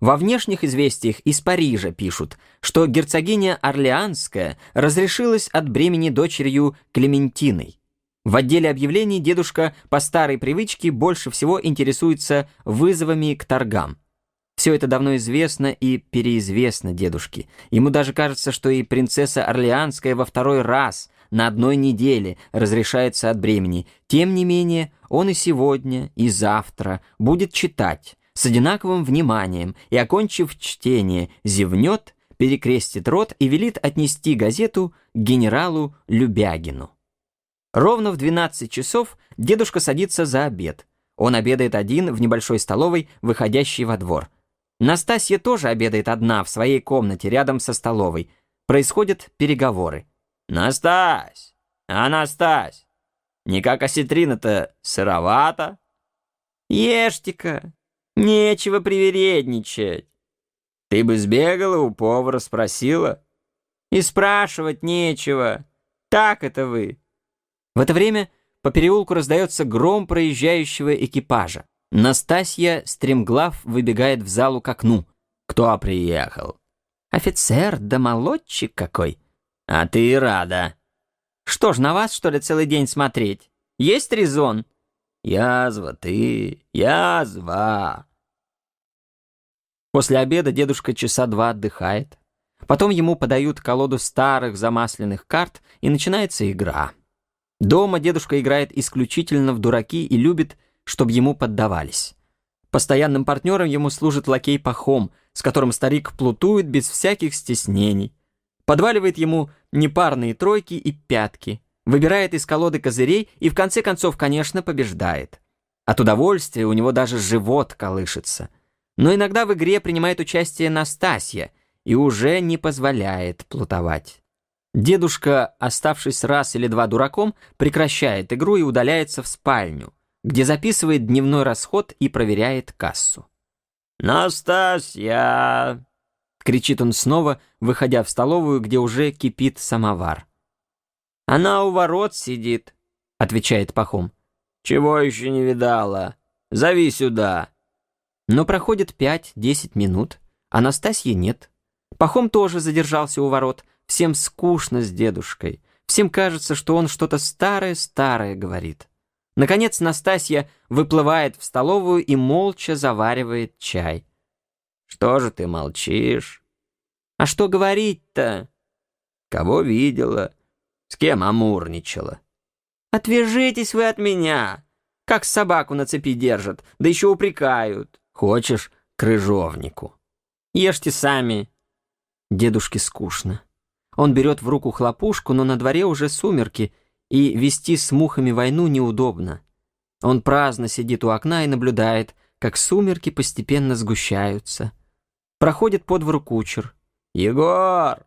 Во внешних известиях из Парижа пишут, что герцогиня Орлеанская разрешилась от бремени дочерью Клементиной. В отделе объявлений дедушка по старой привычке больше всего интересуется вызовами к торгам. Все это давно известно и переизвестно дедушке. Ему даже кажется, что и принцесса Орлеанская во второй раз на одной неделе разрешается от бремени. Тем не менее, он и сегодня, и завтра будет читать с одинаковым вниманием и, окончив чтение, зевнет, перекрестит рот и велит отнести газету генералу Любягину. Ровно в 12 часов дедушка садится за обед. Он обедает один в небольшой столовой, выходящей во двор. Настасья тоже обедает одна в своей комнате рядом со столовой. Происходят переговоры. «Настась! А, Настась! Не как осетрина-то сыровато?» «Ешьте-ка! Нечего привередничать!» «Ты бы сбегала у повара, спросила?» «И спрашивать нечего! Так это вы!» В это время по переулку раздается гром проезжающего экипажа. Настасья, стремглав, выбегает в залу к окну. «Кто приехал?» «Офицер, да молодчик какой!» «А ты рада!» «Что ж, на вас, что ли, целый день смотреть? Есть резон?» «Язва ты, язва!» После обеда дедушка часа два отдыхает. Потом ему подают колоду старых замасленных карт, и начинается игра. Дома дедушка играет исключительно в дураки и любит чтобы ему поддавались. Постоянным партнером ему служит лакей Пахом, с которым старик плутует без всяких стеснений. Подваливает ему непарные тройки и пятки, выбирает из колоды козырей и в конце концов, конечно, побеждает. От удовольствия у него даже живот колышется. Но иногда в игре принимает участие Настасья и уже не позволяет плутовать. Дедушка, оставшись раз или два дураком, прекращает игру и удаляется в спальню где записывает дневной расход и проверяет кассу. «Настасья!» — кричит он снова, выходя в столовую, где уже кипит самовар. «Она у ворот сидит», — отвечает Пахом. «Чего еще не видала? Зови сюда». Но проходит пять-десять минут, а Настасьи нет. Пахом тоже задержался у ворот, всем скучно с дедушкой. Всем кажется, что он что-то старое-старое говорит. Наконец Настасья выплывает в столовую и молча заваривает чай. «Что же ты молчишь?» «А что говорить-то?» «Кого видела? С кем амурничала?» «Отвяжитесь вы от меня! Как собаку на цепи держат, да еще упрекают!» «Хочешь крыжовнику?» «Ешьте сами!» Дедушке скучно. Он берет в руку хлопушку, но на дворе уже сумерки — и вести с мухами войну неудобно. Он праздно сидит у окна и наблюдает, как сумерки постепенно сгущаются. Проходит по двору кучер. «Егор!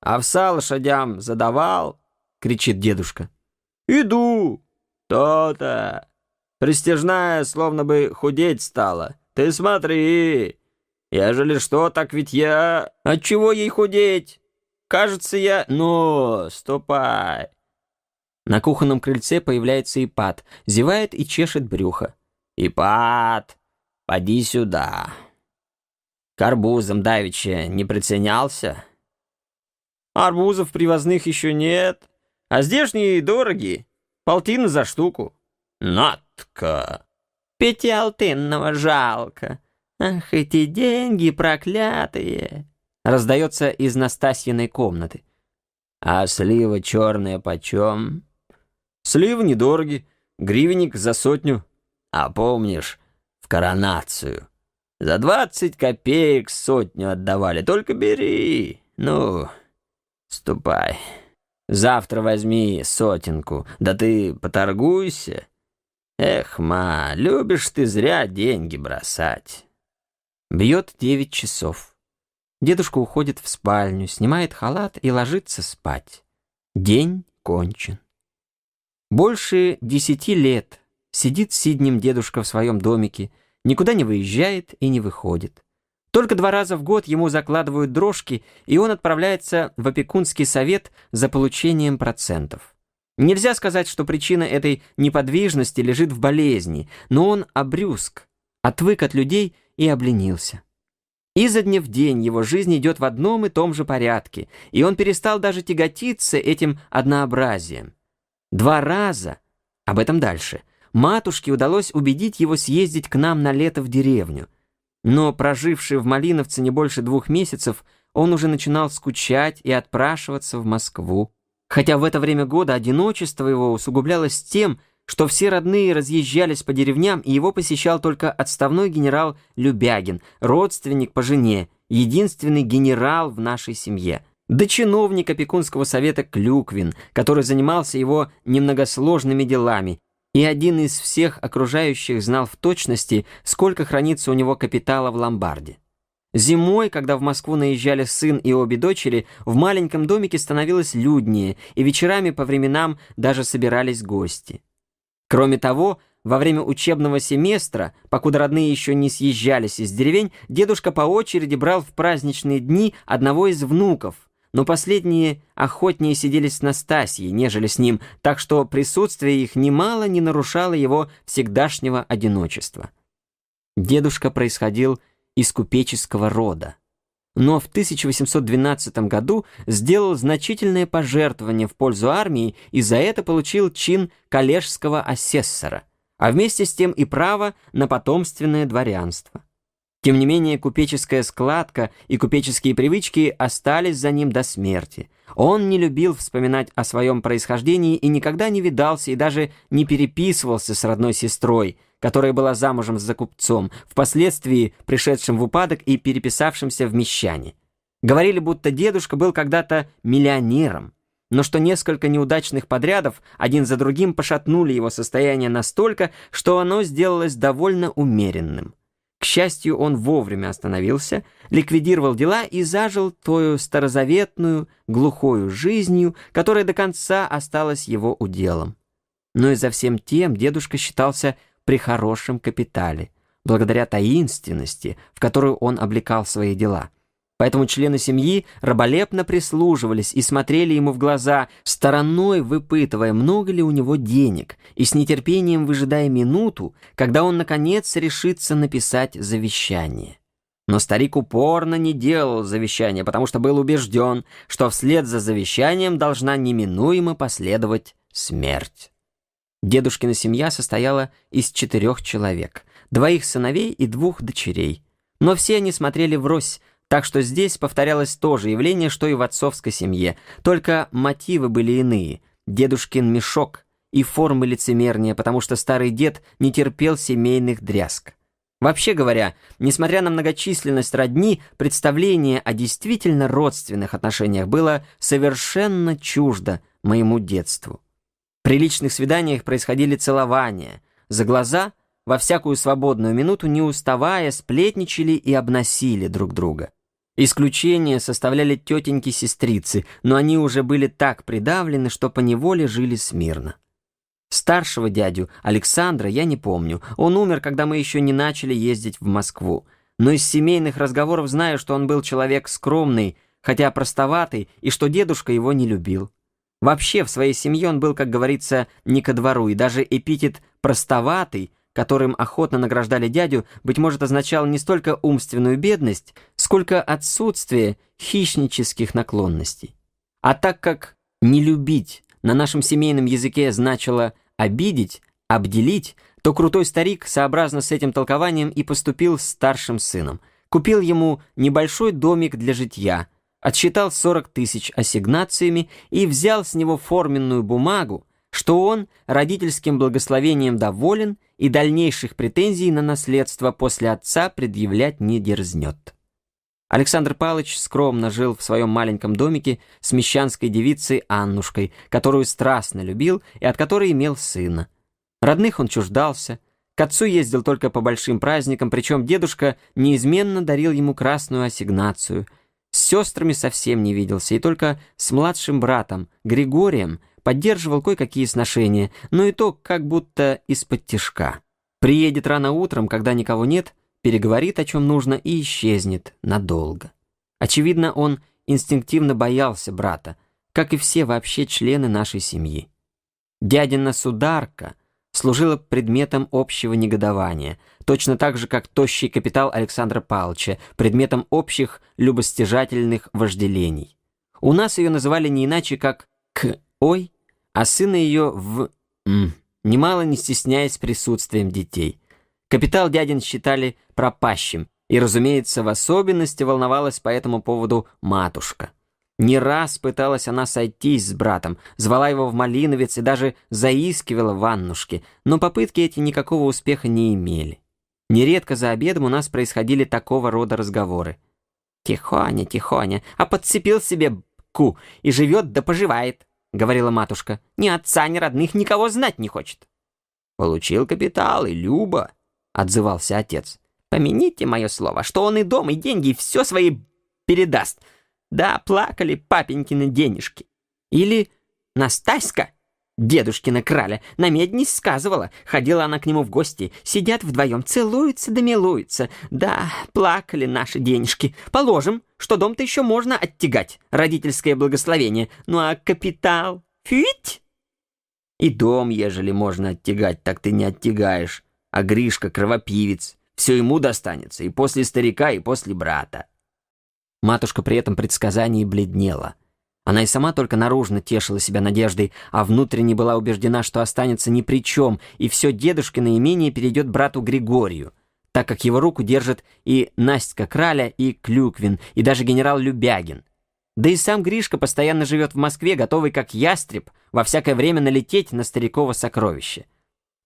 Овса лошадям задавал?» — кричит дедушка. «Иду! То-то! Пристяжная словно бы худеть стала. Ты смотри! Ежели что, так ведь я... Отчего ей худеть? Кажется, я... Ну, ступай!» На кухонном крыльце появляется Ипат, зевает и чешет брюхо. Ипат, поди сюда. К арбузам давеча не приценялся? Арбузов привозных еще нет, а здешние дорогие, полтина за штуку. Натка! Пятиалтынного жалко. Ах, эти деньги проклятые! Раздается из Настасьиной комнаты. А слива черная почем? Сливы недороги, гривенник за сотню. А помнишь, в коронацию за двадцать копеек сотню отдавали. Только бери. Ну, ступай. Завтра возьми сотенку. Да ты поторгуйся. Эх, ма, любишь ты зря деньги бросать. Бьет девять часов. Дедушка уходит в спальню, снимает халат и ложится спать. День кончен. Больше десяти лет сидит сиднем дедушка в своем домике, никуда не выезжает и не выходит. Только два раза в год ему закладывают дрожки, и он отправляется в опекунский совет за получением процентов. Нельзя сказать, что причина этой неподвижности лежит в болезни, но он обрюзг, отвык от людей и обленился. Изо дня в день его жизнь идет в одном и том же порядке, и он перестал даже тяготиться этим однообразием. Два раза, об этом дальше – матушке удалось убедить его съездить к нам на лето в деревню. Но, проживший в Малиновце не больше двух месяцев, он уже начинал скучать и отпрашиваться в Москву. Хотя в это время года одиночество его усугублялось тем, что все родные разъезжались по деревням, и его посещал только отставной генерал Любягин, родственник по жене, единственный генерал в нашей семье. Да чиновник опекунского совета Клюквин, который занимался его немногосложными делами, и один из всех окружающих знал в точности, сколько хранится у него капитала в ломбарде. Зимой, когда в Москву наезжали сын и обе дочери, в маленьком домике становилось люднее, и вечерами по временам даже собирались гости. Кроме того, во время учебного семестра, покуда родные еще не съезжались из деревень, дедушка по очереди брал в праздничные дни одного из внуков – но последние охотнее сидели с Настасьей, нежели с ним, так что присутствие их немало не нарушало его всегдашнего одиночества. Дедушка происходил из купеческого рода, но в 1812 году сделал значительное пожертвование в пользу армии и за это получил чин коллежского асессора, а вместе с тем и право на потомственное дворянство. Тем не менее, купеческая складка и купеческие привычки остались за ним до смерти. Он не любил вспоминать о своем происхождении и никогда не видался и даже не переписывался с родной сестрой, которая была замужем за купцом, впоследствии пришедшим в упадок и переписавшимся в мещане. Говорили, будто дедушка был когда-то миллионером, но что несколько неудачных подрядов один за другим пошатнули его состояние настолько, что оно сделалось довольно умеренным. К счастью, он вовремя остановился, ликвидировал дела и зажил тою старозаветную, глухою жизнью, которая до конца осталась его уделом. Но и за всем тем дедушка считался при хорошем капитале, благодаря таинственности, в которую он облекал свои дела — Поэтому члены семьи раболепно прислуживались и смотрели ему в глаза, стороной выпытывая, много ли у него денег, и с нетерпением выжидая минуту, когда он, наконец, решится написать завещание. Но старик упорно не делал завещания, потому что был убежден, что вслед за завещанием должна неминуемо последовать смерть. Дедушкина семья состояла из четырех человек, двоих сыновей и двух дочерей. Но все они смотрели врозь, так что здесь повторялось то же явление, что и в отцовской семье, только мотивы были иные. Дедушкин мешок и формы лицемернее, потому что старый дед не терпел семейных дрязг. Вообще говоря, несмотря на многочисленность родни, представление о действительно родственных отношениях было совершенно чуждо моему детству. При личных свиданиях происходили целования. За глаза, во всякую свободную минуту, не уставая, сплетничали и обносили друг друга. Исключение составляли тетеньки-сестрицы, но они уже были так придавлены, что поневоле жили смирно. Старшего дядю, Александра, я не помню. Он умер, когда мы еще не начали ездить в Москву. Но из семейных разговоров знаю, что он был человек скромный, хотя простоватый, и что дедушка его не любил. Вообще, в своей семье он был, как говорится, не ко двору, и даже эпитет «простоватый» которым охотно награждали дядю, быть может, означал не столько умственную бедность, сколько отсутствие хищнических наклонностей. А так как «не любить» на нашем семейном языке значило «обидеть», «обделить», то крутой старик, сообразно с этим толкованием, и поступил с старшим сыном. Купил ему небольшой домик для житья, отсчитал 40 тысяч ассигнациями и взял с него форменную бумагу, что он родительским благословением доволен и дальнейших претензий на наследство после отца предъявлять не дерзнет. Александр Палыч скромно жил в своем маленьком домике с мещанской девицей Аннушкой, которую страстно любил и от которой имел сына. Родных он чуждался, к отцу ездил только по большим праздникам, причем дедушка неизменно дарил ему красную ассигнацию. С сестрами совсем не виделся, и только с младшим братом, Григорием, поддерживал кое-какие сношения, но и то как будто из-под тишка. Приедет рано утром, когда никого нет, переговорит о чем нужно и исчезнет надолго. Очевидно, он инстинктивно боялся брата, как и все вообще члены нашей семьи. Дядина сударка служила предметом общего негодования, точно так же, как тощий капитал Александра Павловича, предметом общих любостяжательных вожделений. У нас ее называли не иначе, как «к-ой», а сына ее в «м», немало не стесняясь присутствием детей. Капитал дядин считали пропащим, и, разумеется, в особенности волновалась по этому поводу матушка. Не раз пыталась она сойтись с братом, звала его в Малиновец и даже заискивала в Аннушке, но попытки эти никакого успеха не имели. Нередко за обедом у нас происходили такого рода разговоры. «Тихоня, тихоня, а подцепил себе ку и живет да поживает», — говорила матушка. «Ни отца, ни родных, никого знать не хочет». «Получил капитал и Люба», — отзывался отец. «Помяните мое слово, что он и дом, и деньги, и все свои передаст. Да, плакали папенькины денежки. Или Настаська, дедушкина краля, на медне сказывала. Ходила она к нему в гости, сидят вдвоем, целуются да милуются. Да, плакали наши денежки. Положим, что дом-то еще можно оттягать, родительское благословение. Ну а капитал? Фить! И дом, ежели можно оттягать, так ты не оттягаешь а Гришка кровопивец. Все ему достанется, и после старика, и после брата. Матушка при этом предсказании бледнела. Она и сама только наружно тешила себя надеждой, а внутренне была убеждена, что останется ни при чем, и все дедушкино имение перейдет брату Григорию, так как его руку держит и Настя Краля, и Клюквин, и даже генерал Любягин. Да и сам Гришка постоянно живет в Москве, готовый как ястреб во всякое время налететь на стариково сокровище.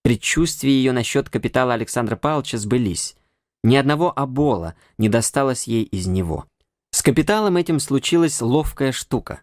Предчувствия ее насчет капитала Александра Павловича сбылись. Ни одного обола не досталось ей из него. С капиталом этим случилась ловкая штука.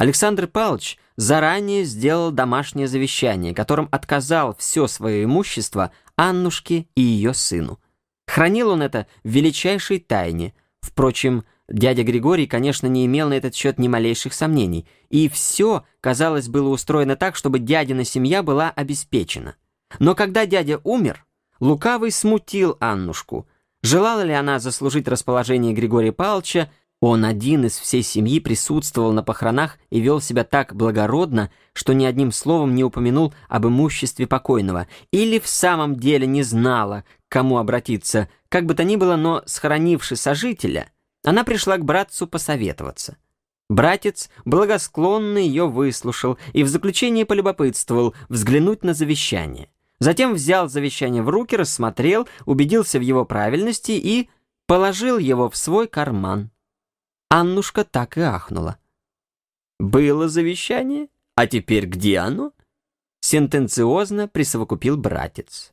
Александр Павлович заранее сделал домашнее завещание, которым отказал все свое имущество Аннушке и ее сыну. Хранил он это в величайшей тайне. Впрочем, дядя Григорий, конечно, не имел на этот счет ни малейших сомнений. И все, казалось, было устроено так, чтобы дядина семья была обеспечена. Но когда дядя умер, Лукавый смутил Аннушку. Желала ли она заслужить расположение Григория Павловича, он один из всей семьи присутствовал на похоронах и вел себя так благородно, что ни одним словом не упомянул об имуществе покойного, или в самом деле не знала, к кому обратиться, как бы то ни было, но, схоронивши сожителя, она пришла к братцу посоветоваться. Братец благосклонно ее выслушал и в заключение полюбопытствовал взглянуть на завещание. Затем взял завещание в руки, рассмотрел, убедился в его правильности и положил его в свой карман. Аннушка так и ахнула. «Было завещание? А теперь где оно?» Сентенциозно присовокупил братец.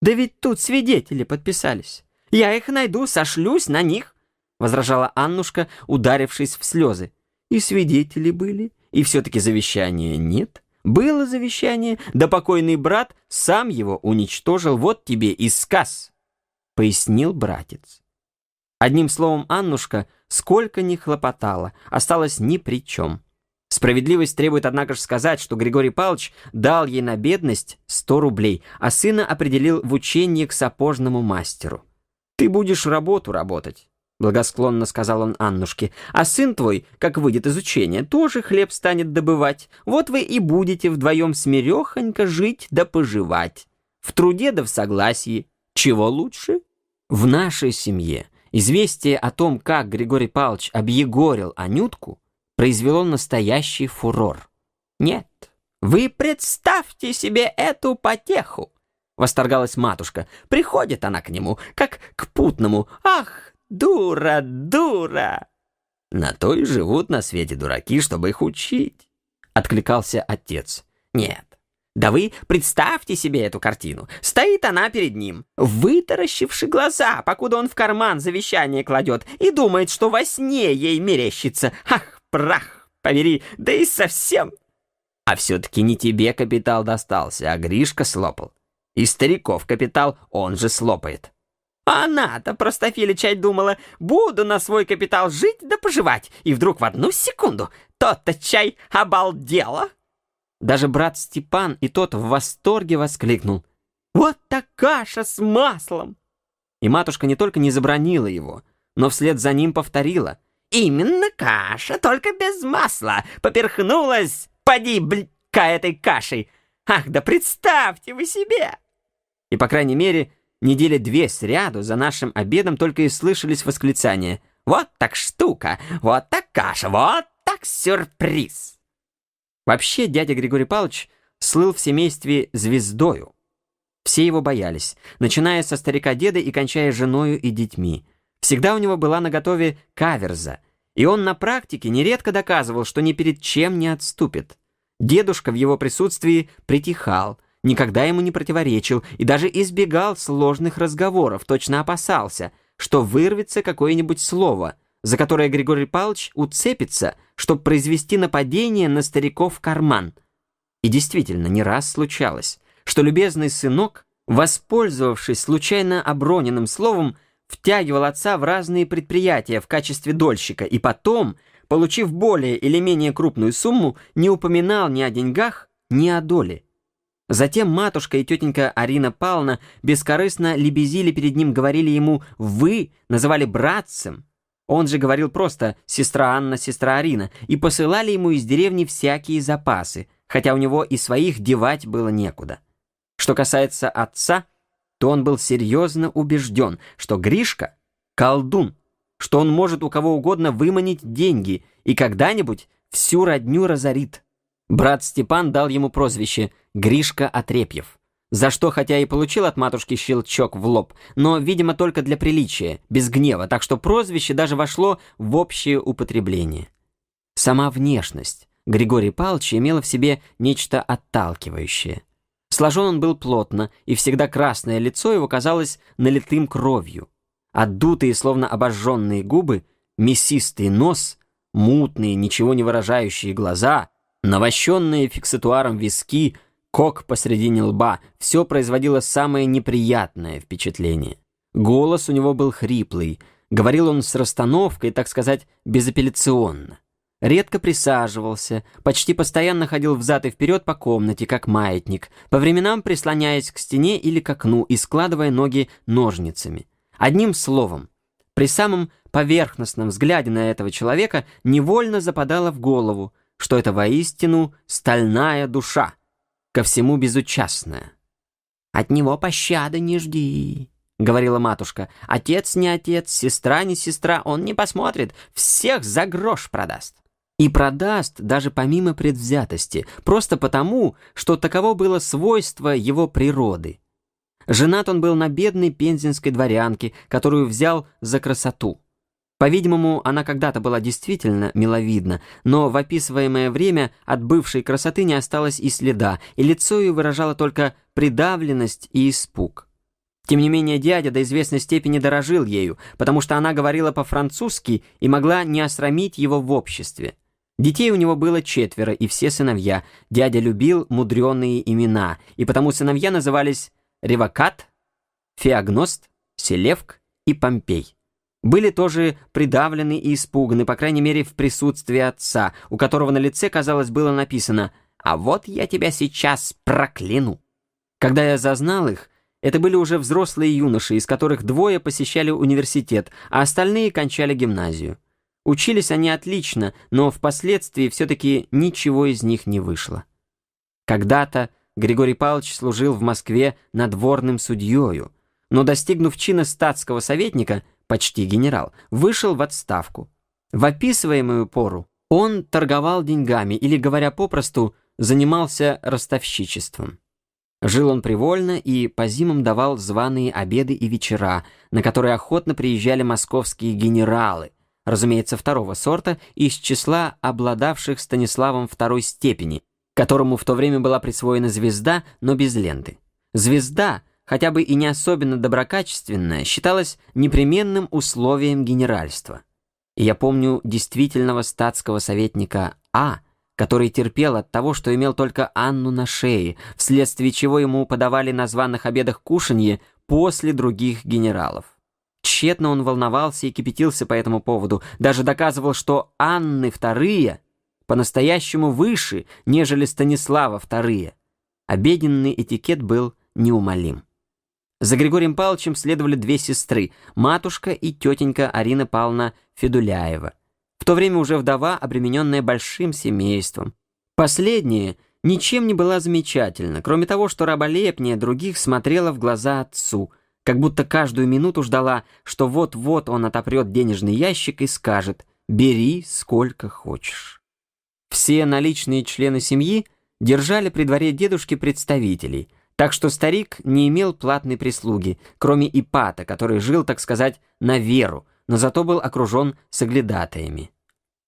«Да ведь тут свидетели подписались. Я их найду, сошлюсь на них», возражала Аннушка, ударившись в слезы. «И свидетели были, и все-таки завещания нет. Было завещание, да покойный брат сам его уничтожил, вот тебе и сказ, — пояснил братец. Одним словом, Аннушка сколько ни хлопотала, осталась ни при чем. Справедливость требует, однако же, сказать, что Григорий Павлович дал ей на бедность сто рублей, а сына определил в учение к сапожному мастеру. «Ты будешь работу работать, — благосклонно сказал он Аннушке. «А сын твой, как выйдет из учения, тоже хлеб станет добывать. Вот вы и будете вдвоем смирехонько жить да поживать. в труде да в согласии. Чего лучше? В нашей семье известие о том, как Григорий Павлович объегорил Анютку, произвело настоящий фурор. Нет, вы представьте себе эту потеху! Восторгалась матушка. Приходит она к нему, как к путному. Ах, дура, дура! На то и живут на свете дураки, чтобы их учить. Откликался отец. Нет, да вы представьте себе эту картину. Стоит она перед ним, вытаращивши глаза, покуда он в карман завещание кладет, и думает, что во сне ей мерещится. Ах, прах, повери, да и совсем. А все-таки не тебе капитал достался, а Гришка слопал. И стариков капитал он же слопает. Она-то, простофиличать думала, буду на свой капитал жить да поживать, и вдруг в одну секунду тот-то чай обалдела. Даже брат Степан и тот в восторге воскликнул. «Вот так каша с маслом!» И матушка не только не забронила его, но вслед за ним повторила. «Именно каша, только без масла. Поперхнулась, поди, блядька, этой кашей. Ах, да представьте вы себе!» И, по крайней мере, недели две сряду за нашим обедом только и слышались восклицания. «Вот так штука! Вот так каша! Вот так сюрприз!» Вообще, дядя Григорий Павлович слыл в семействе звездою. Все его боялись, начиная со старика-деда и кончая женою и детьми. Всегда у него была наготове каверза, и он на практике нередко доказывал, что ни перед чем не отступит. Дедушка в его присутствии притихал, никогда ему не противоречил и даже избегал сложных разговоров, точно опасался, что вырвется какое-нибудь слово — за которое Григорий Павлович уцепится, чтобы произвести нападение на стариков карман. И действительно, не раз случалось, что любезный сынок, воспользовавшись случайно оброненным словом, втягивал отца в разные предприятия в качестве дольщика и потом, получив более или менее крупную сумму, не упоминал ни о деньгах, ни о доле. Затем матушка и тетенька Арина Павловна бескорыстно лебезили перед ним, говорили ему «вы», называли братцем, он же говорил просто «сестра Анна, сестра Арина», и посылали ему из деревни всякие запасы, хотя у него и своих девать было некуда. Что касается отца, то он был серьезно убежден, что Гришка — колдун, что он может у кого угодно выманить деньги и когда-нибудь всю родню разорит. Брат Степан дал ему прозвище «Гришка Отрепьев» за что хотя и получил от матушки щелчок в лоб, но, видимо, только для приличия, без гнева, так что прозвище даже вошло в общее употребление. Сама внешность Григория Павловича имела в себе нечто отталкивающее. Сложен он был плотно, и всегда красное лицо его казалось налитым кровью. Отдутые, словно обожженные губы, мясистый нос, мутные, ничего не выражающие глаза, навощенные фиксатуаром виски — Кок посредине лба, все производило самое неприятное впечатление. Голос у него был хриплый, говорил он с расстановкой, так сказать, безапелляционно. Редко присаживался, почти постоянно ходил взад и вперед по комнате, как маятник, по временам прислоняясь к стене или к окну и складывая ноги ножницами. Одним словом, при самом поверхностном взгляде на этого человека невольно западало в голову, что это воистину стальная душа, ко всему безучастная. «От него пощады не жди», — говорила матушка. «Отец не отец, сестра не сестра, он не посмотрит, всех за грош продаст». И продаст даже помимо предвзятости, просто потому, что таково было свойство его природы. Женат он был на бедной пензенской дворянке, которую взял за красоту. По-видимому, она когда-то была действительно миловидна, но в описываемое время от бывшей красоты не осталось и следа, и лицо ее выражало только придавленность и испуг. Тем не менее, дядя до известной степени дорожил ею, потому что она говорила по-французски и могла не осрамить его в обществе. Детей у него было четверо, и все сыновья. Дядя любил мудреные имена, и потому сыновья назывались Ревакат, Феогност, Селевк и Помпей были тоже придавлены и испуганы, по крайней мере, в присутствии отца, у которого на лице, казалось, было написано «А вот я тебя сейчас прокляну». Когда я зазнал их, это были уже взрослые юноши, из которых двое посещали университет, а остальные кончали гимназию. Учились они отлично, но впоследствии все-таки ничего из них не вышло. Когда-то Григорий Павлович служил в Москве надворным судьею, но, достигнув чина статского советника, почти генерал, вышел в отставку. В описываемую пору он торговал деньгами или, говоря попросту, занимался ростовщичеством. Жил он привольно и по зимам давал званые обеды и вечера, на которые охотно приезжали московские генералы, разумеется, второго сорта, из числа обладавших Станиславом второй степени, которому в то время была присвоена звезда, но без ленты. Звезда, хотя бы и не особенно доброкачественная, считалась непременным условием генеральства. И я помню действительного статского советника А, который терпел от того, что имел только Анну на шее, вследствие чего ему подавали на званых обедах кушанье после других генералов. Тщетно он волновался и кипятился по этому поводу, даже доказывал, что Анны вторые по-настоящему выше, нежели Станислава вторые. Обеденный этикет был неумолим. За Григорием Павловичем следовали две сестры, матушка и тетенька Арина Павловна Федуляева, в то время уже вдова, обремененная большим семейством. Последняя ничем не была замечательна, кроме того, что раболепнее других смотрела в глаза отцу – как будто каждую минуту ждала, что вот-вот он отопрет денежный ящик и скажет «бери сколько хочешь». Все наличные члены семьи держали при дворе дедушки представителей, так что старик не имел платной прислуги, кроме Ипата, который жил, так сказать, на веру, но зато был окружен соглядатаями.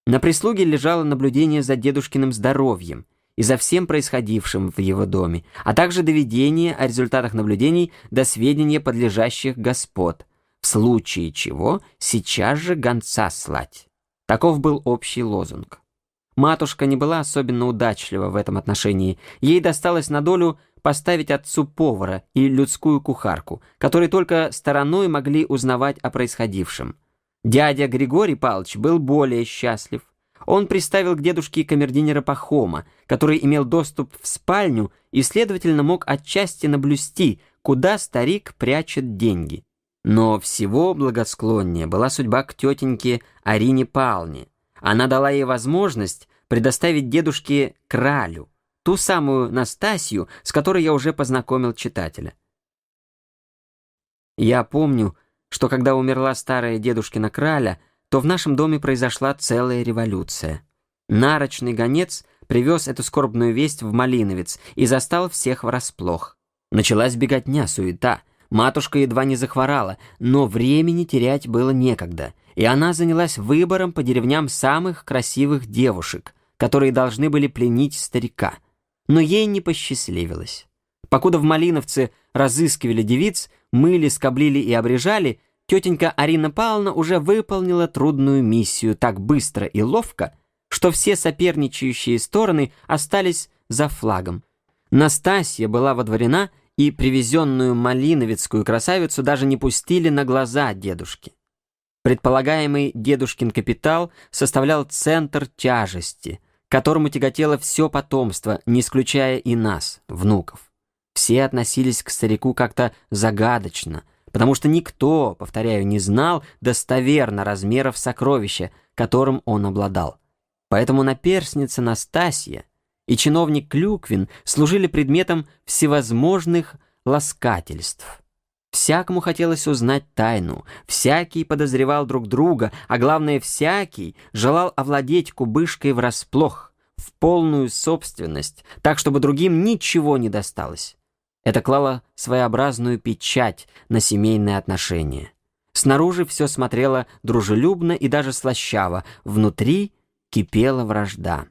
На прислуге лежало наблюдение за дедушкиным здоровьем – и за всем происходившим в его доме, а также доведение о результатах наблюдений до сведения подлежащих господ, в случае чего сейчас же гонца слать. Таков был общий лозунг. Матушка не была особенно удачлива в этом отношении. Ей досталось на долю поставить отцу повара и людскую кухарку, которые только стороной могли узнавать о происходившем. Дядя Григорий Павлович был более счастлив. Он приставил к дедушке камердинера Пахома, который имел доступ в спальню и, следовательно, мог отчасти наблюсти, куда старик прячет деньги. Но всего благосклоннее была судьба к тетеньке Арине Палне. Она дала ей возможность предоставить дедушке кралю, ту самую Настасью, с которой я уже познакомил читателя. Я помню, что когда умерла старая дедушкина краля, то в нашем доме произошла целая революция. Нарочный гонец привез эту скорбную весть в Малиновец и застал всех врасплох. Началась беготня, суета. Матушка едва не захворала, но времени терять было некогда, и она занялась выбором по деревням самых красивых девушек, которые должны были пленить старика. Но ей не посчастливилось. Покуда в Малиновце разыскивали девиц, мыли, скоблили и обрежали, тетенька Арина Павловна уже выполнила трудную миссию так быстро и ловко, что все соперничающие стороны остались за флагом. Настасья была водворена, и привезенную малиновицкую красавицу даже не пустили на глаза дедушки. Предполагаемый дедушкин капитал составлял центр тяжести, которому тяготело все потомство, не исключая и нас, внуков. Все относились к старику как-то загадочно – потому что никто, повторяю, не знал достоверно размеров сокровища, которым он обладал. Поэтому наперсница Настасья и чиновник Клюквин служили предметом всевозможных ласкательств. Всякому хотелось узнать тайну, всякий подозревал друг друга, а главное, всякий желал овладеть кубышкой врасплох, в полную собственность, так, чтобы другим ничего не досталось. Это клало своеобразную печать на семейные отношения. Снаружи все смотрело дружелюбно и даже слащаво, внутри кипела вражда.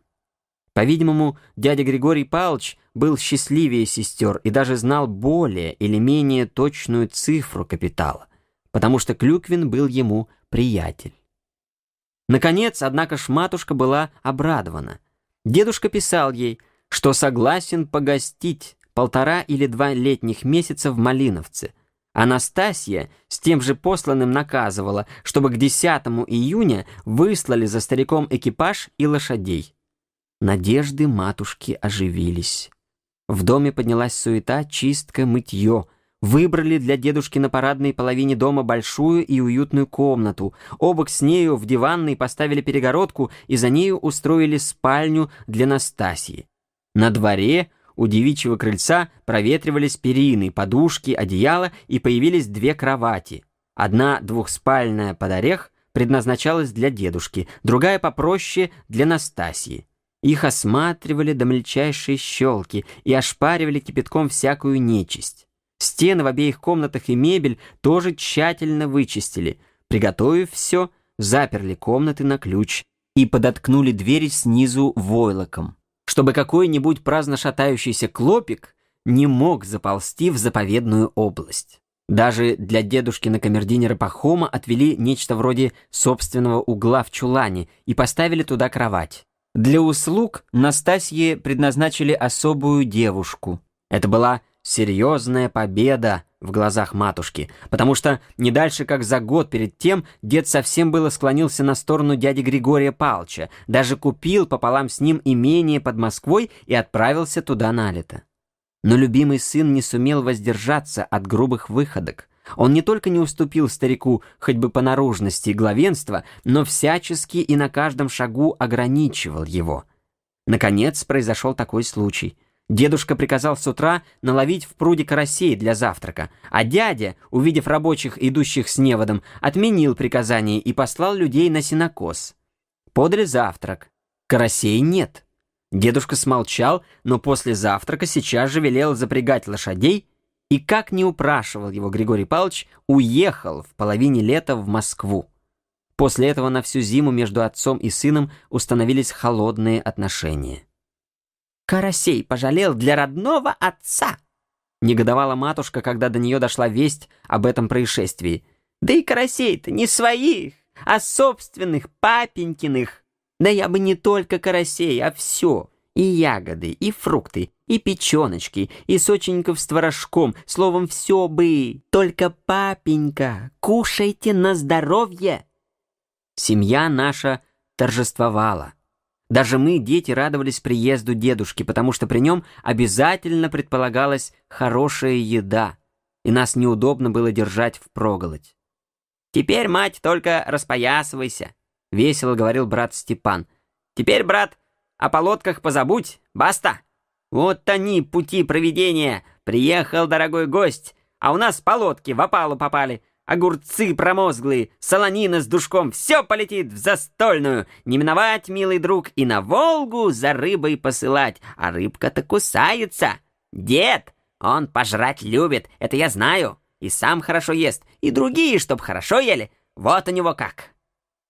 По-видимому, дядя Григорий Павлович был счастливее сестер и даже знал более или менее точную цифру капитала, потому что Клюквин был ему приятель. Наконец, однако ж матушка была обрадована. Дедушка писал ей, что согласен погостить полтора или два летних месяца в Малиновце. Анастасия с тем же посланным наказывала, чтобы к 10 июня выслали за стариком экипаж и лошадей. Надежды матушки оживились. В доме поднялась суета, чистка, мытье. Выбрали для дедушки на парадной половине дома большую и уютную комнату. Обок с нею в диванной поставили перегородку и за нею устроили спальню для Настасии. На дворе у девичьего крыльца проветривались перины, подушки, одеяла и появились две кровати. Одна двухспальная под орех предназначалась для дедушки, другая попроще для Настасьи. Их осматривали до мельчайшей щелки и ошпаривали кипятком всякую нечисть. Стены в обеих комнатах и мебель тоже тщательно вычистили. Приготовив все, заперли комнаты на ключ и подоткнули двери снизу войлоком, чтобы какой-нибудь праздно шатающийся клопик не мог заползти в заповедную область. Даже для дедушкина камердинера Пахома отвели нечто вроде собственного угла в чулане и поставили туда кровать. Для услуг Настасье предназначили особую девушку. Это была серьезная победа в глазах матушки, потому что не дальше, как за год перед тем, дед совсем было склонился на сторону дяди Григория Палча, даже купил пополам с ним имение под Москвой и отправился туда на лето. Но любимый сын не сумел воздержаться от грубых выходок. Он не только не уступил старику хоть бы по наружности и главенства, но всячески и на каждом шагу ограничивал его. Наконец произошел такой случай. Дедушка приказал с утра наловить в пруде карасей для завтрака, а дядя, увидев рабочих, идущих с неводом, отменил приказание и послал людей на синокос. Подали завтрак. Карасей нет. Дедушка смолчал, но после завтрака сейчас же велел запрягать лошадей и, как не упрашивал его Григорий Павлович, уехал в половине лета в Москву. После этого на всю зиму между отцом и сыном установились холодные отношения. «Карасей пожалел для родного отца!» Негодовала матушка, когда до нее дошла весть об этом происшествии. «Да и карасей-то не своих, а собственных, папенькиных!» Да я бы не только карасей, а все. И ягоды, и фрукты, и печеночки, и соченьков с творожком. Словом, все бы. Только, папенька, кушайте на здоровье. Семья наша торжествовала. Даже мы, дети, радовались приезду дедушки, потому что при нем обязательно предполагалась хорошая еда, и нас неудобно было держать впроголодь. «Теперь, мать, только распоясывайся», — весело говорил брат Степан. «Теперь, брат, о полотках позабудь, баста! Вот они, пути проведения! Приехал дорогой гость, а у нас полотки в опалу попали, огурцы промозглые, солонина с душком, все полетит в застольную. Не миновать, милый друг, и на Волгу за рыбой посылать, а рыбка-то кусается. Дед, он пожрать любит, это я знаю, и сам хорошо ест, и другие, чтоб хорошо ели, вот у него как».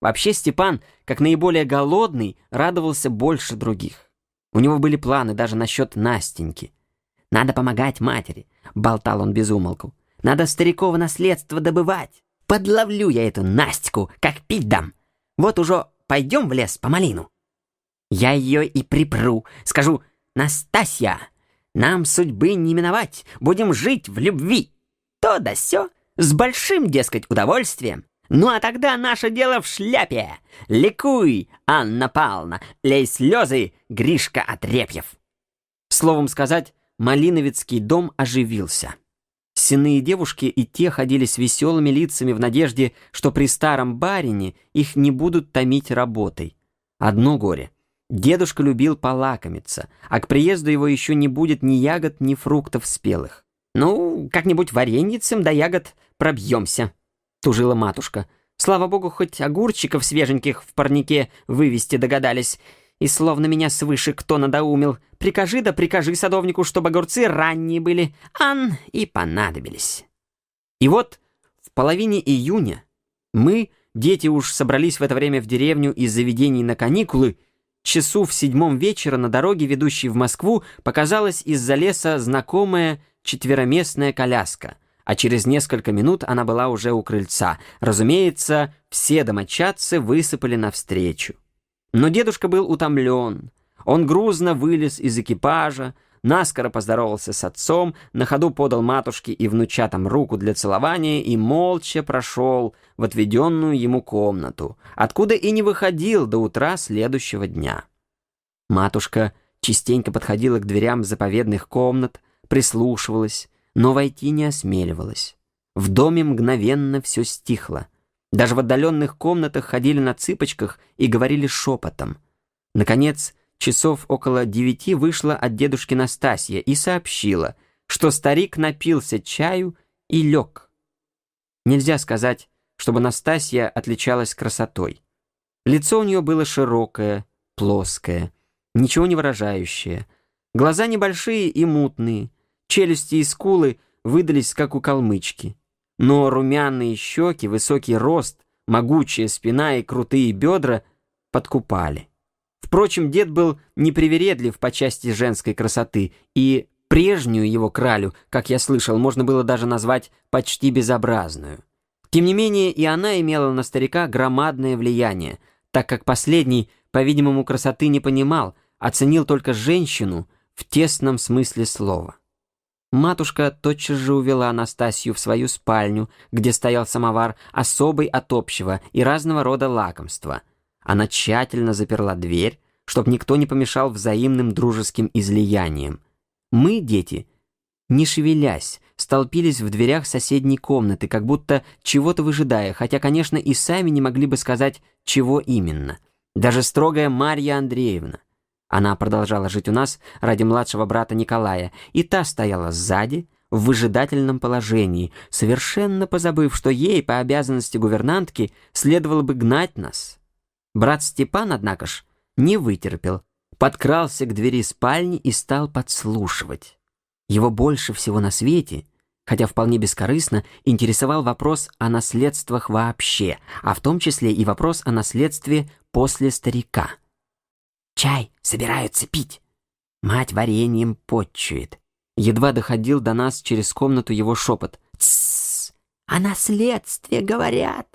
Вообще Степан, как наиболее голодный, радовался больше других. У него были планы даже насчет Настеньки. «Надо помогать матери», — болтал он без умолку. «Надо стариково наследство добывать. Подловлю я эту Настику, как пить дам. Вот уже пойдем в лес по малину. Я ее и припру, скажу, Настасья, нам судьбы не миновать, будем жить в любви. То да сё, с большим, дескать, удовольствием. Ну а тогда наше дело в шляпе. Ликуй, Анна Павловна, лей слезы, Гришка Отрепьев. Словом сказать, Малиновицкий дом оживился. Синые девушки и те ходили с веселыми лицами в надежде, что при старом барине их не будут томить работой. Одно горе. Дедушка любил полакомиться, а к приезду его еще не будет ни ягод, ни фруктов спелых. «Ну, как-нибудь вареньицем да ягод пробьемся», тужила матушка. Слава богу, хоть огурчиков свеженьких в парнике вывести догадались. И словно меня свыше кто надоумил. Прикажи да прикажи садовнику, чтобы огурцы ранние были. Ан и понадобились. И вот в половине июня мы, дети уж собрались в это время в деревню из заведений на каникулы, часу в седьмом вечера на дороге, ведущей в Москву, показалась из-за леса знакомая четвероместная коляска — а через несколько минут она была уже у крыльца. Разумеется, все домочадцы высыпали навстречу. Но дедушка был утомлен. Он грузно вылез из экипажа, наскоро поздоровался с отцом, на ходу подал матушке и внучатам руку для целования и молча прошел в отведенную ему комнату, откуда и не выходил до утра следующего дня. Матушка частенько подходила к дверям заповедных комнат, прислушивалась, но войти не осмеливалась. В доме мгновенно все стихло. Даже в отдаленных комнатах ходили на цыпочках и говорили шепотом. Наконец, часов около девяти вышла от дедушки Настасья и сообщила, что старик напился чаю и лег. Нельзя сказать, чтобы Настасья отличалась красотой. Лицо у нее было широкое, плоское, ничего не выражающее. Глаза небольшие и мутные, челюсти и скулы выдались, как у калмычки. Но румяные щеки, высокий рост, могучая спина и крутые бедра подкупали. Впрочем, дед был непривередлив по части женской красоты, и прежнюю его кралю, как я слышал, можно было даже назвать почти безобразную. Тем не менее, и она имела на старика громадное влияние, так как последний, по-видимому, красоты не понимал, оценил только женщину в тесном смысле слова. Матушка тотчас же увела Анастасию в свою спальню, где стоял самовар, особый от общего и разного рода лакомства. Она тщательно заперла дверь, чтобы никто не помешал взаимным дружеским излияниям. Мы, дети, не шевелясь, столпились в дверях соседней комнаты, как будто чего-то выжидая, хотя, конечно, и сами не могли бы сказать, чего именно. Даже строгая Марья Андреевна. Она продолжала жить у нас ради младшего брата Николая, и та стояла сзади, в выжидательном положении, совершенно позабыв, что ей, по обязанности гувернантки, следовало бы гнать нас. Брат Степан, однако ж, не вытерпел, подкрался к двери спальни и стал подслушивать. Его больше всего на свете, хотя вполне бескорыстно, интересовал вопрос о наследствах вообще, а в том числе и вопрос о наследстве после старика. «Чай собираются пить. Мать вареньем подчует». Едва доходил до нас через комнату его шепот. «Тссс! О наследстве говорят!»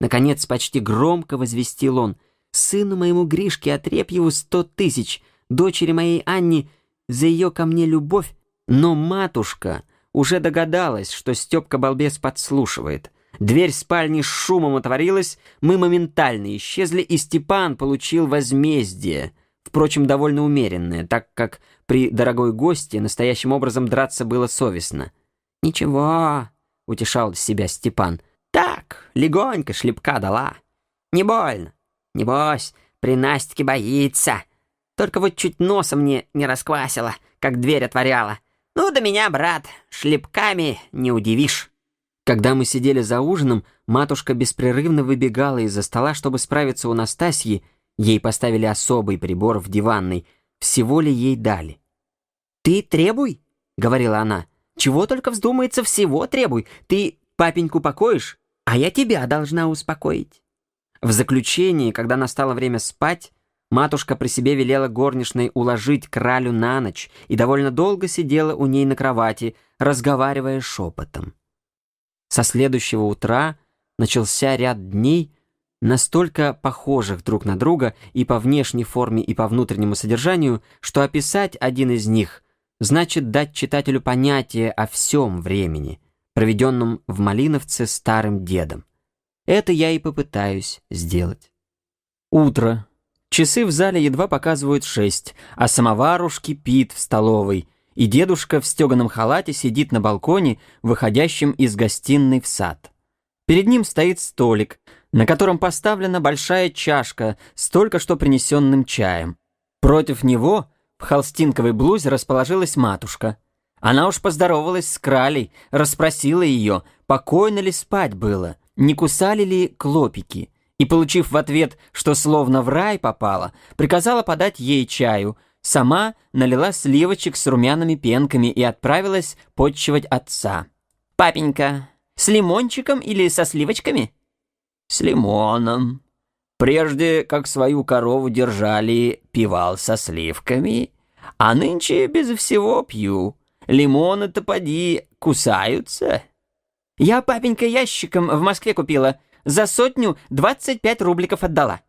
Наконец, почти громко возвестил он. «Сыну моему Гришке Отрепьеву сто тысяч, дочери моей Анне за ее ко мне любовь но матушка уже догадалась, что Степка балбес подслушивает. Дверь спальни с шумом отворилась, мы моментально исчезли, и Степан получил возмездие, впрочем, довольно умеренное, так как при дорогой гости настоящим образом драться было совестно. «Ничего», — утешал себя Степан, — «так, легонько шлепка дала. Не больно. Небось, при Настике боится. Только вот чуть носа мне не расквасила, как дверь отворяла. «Ну да меня, брат, шлепками не удивишь». Когда мы сидели за ужином, матушка беспрерывно выбегала из-за стола, чтобы справиться у Настасьи. Ей поставили особый прибор в диванной. Всего ли ей дали? «Ты требуй», — говорила она. «Чего только вздумается, всего требуй. Ты папеньку покоишь, а я тебя должна успокоить». В заключении, когда настало время спать, Матушка при себе велела горничной уложить кралю на ночь и довольно долго сидела у ней на кровати, разговаривая шепотом. Со следующего утра начался ряд дней, настолько похожих друг на друга и по внешней форме, и по внутреннему содержанию, что описать один из них значит дать читателю понятие о всем времени, проведенном в Малиновце старым дедом. Это я и попытаюсь сделать. Утро. Часы в зале едва показывают шесть, а самовар уж кипит в столовой, и дедушка в стеганом халате сидит на балконе, выходящем из гостиной в сад. Перед ним стоит столик, на котором поставлена большая чашка с только что принесенным чаем. Против него в холстинковой блузе расположилась матушка. Она уж поздоровалась с кралей, расспросила ее, покойно ли спать было, не кусали ли клопики и, получив в ответ, что словно в рай попала, приказала подать ей чаю, сама налила сливочек с румяными пенками и отправилась подчивать отца. «Папенька, с лимончиком или со сливочками?» «С лимоном. Прежде, как свою корову держали, пивал со сливками, а нынче без всего пью. Лимоны-то поди кусаются». «Я, папенька, ящиком в Москве купила», за сотню 25 рубликов отдала.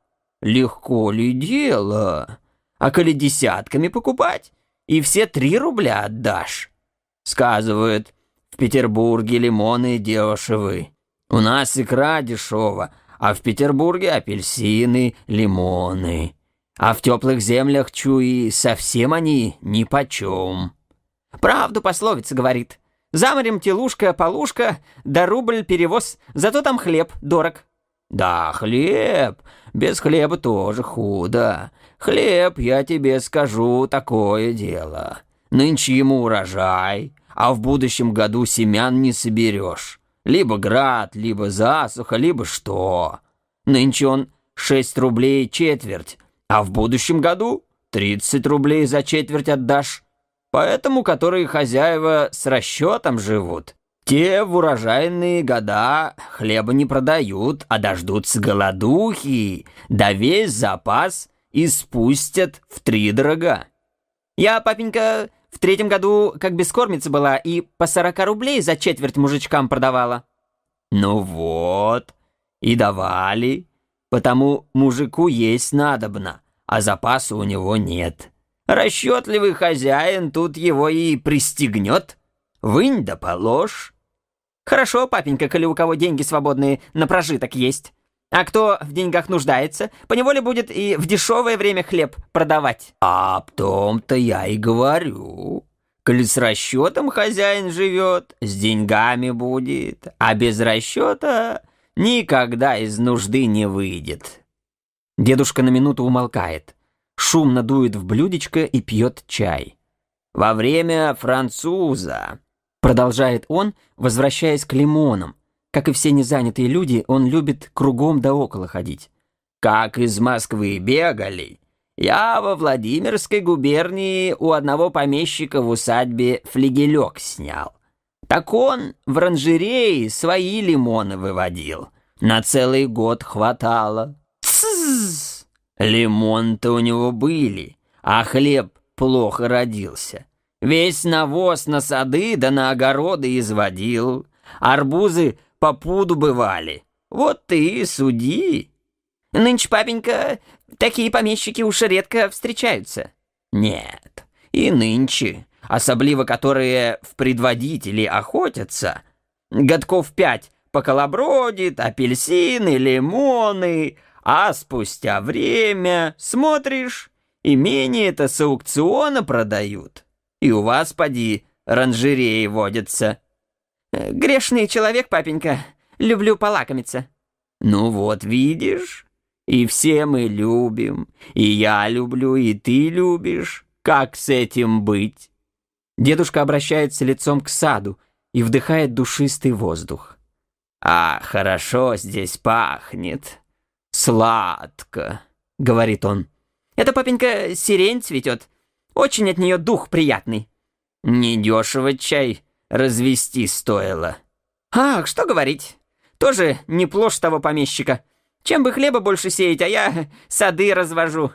Легко ли дело? А коли десятками покупать, и все три рубля отдашь. Сказывают, в Петербурге лимоны дешевы. У нас икра дешева, а в Петербурге апельсины, лимоны. А в теплых землях, чуи, совсем они нипочем. Правду пословица говорит. За морем телушка, полушка, да рубль перевоз, зато там хлеб дорог. Да, хлеб. Без хлеба тоже худо. Хлеб, я тебе скажу, такое дело. Нынче ему урожай, а в будущем году семян не соберешь. Либо град, либо засуха, либо что. Нынче он 6 рублей четверть, а в будущем году 30 рублей за четверть отдашь. Поэтому, которые хозяева с расчетом живут, те в урожайные года хлеба не продают, а дождутся голодухи, да весь запас и спустят в три дорога. Я, папенька, в третьем году как бескормица была и по сорока рублей за четверть мужичкам продавала. Ну вот, и давали, потому мужику есть надобно, а запаса у него нет. Расчетливый хозяин тут его и пристегнет. Вынь да положь. Хорошо, папенька, коли у кого деньги свободные на прожиток есть. А кто в деньгах нуждается, поневоле будет и в дешевое время хлеб продавать. А об том-то я и говорю. Коли с расчетом хозяин живет, с деньгами будет, а без расчета никогда из нужды не выйдет. Дедушка на минуту умолкает, шумно дует в блюдечко и пьет чай. Во время француза, продолжает он, возвращаясь к лимонам, как и все незанятые люди, он любит кругом да около ходить. Как из Москвы бегали. Я во Владимирской губернии у одного помещика в усадьбе флигелек снял. Так он в оранжерее свои лимоны выводил. На целый год хватало. Сзз! Лимон-то у него были, а хлеб плохо родился. Весь навоз на сады да на огороды изводил. Арбузы по пуду бывали. Вот ты суди. Нынче, папенька, такие помещики уж редко встречаются. Нет, и нынче, особливо которые в предводители охотятся, годков пять поколобродит, апельсины, лимоны, а спустя время, смотришь, имение-то с аукциона продают. И у вас, поди, ранжереи водятся. Грешный человек, папенька. Люблю полакомиться. Ну вот, видишь? И все мы любим. И я люблю, и ты любишь. Как с этим быть? Дедушка обращается лицом к саду и вдыхает душистый воздух. «А, хорошо здесь пахнет. Сладко», — говорит он. «Это, папенька, сирень цветет. Очень от нее дух приятный». «Недешево чай развести стоило. Ах, что говорить. Тоже не плошь того помещика. Чем бы хлеба больше сеять, а я сады развожу.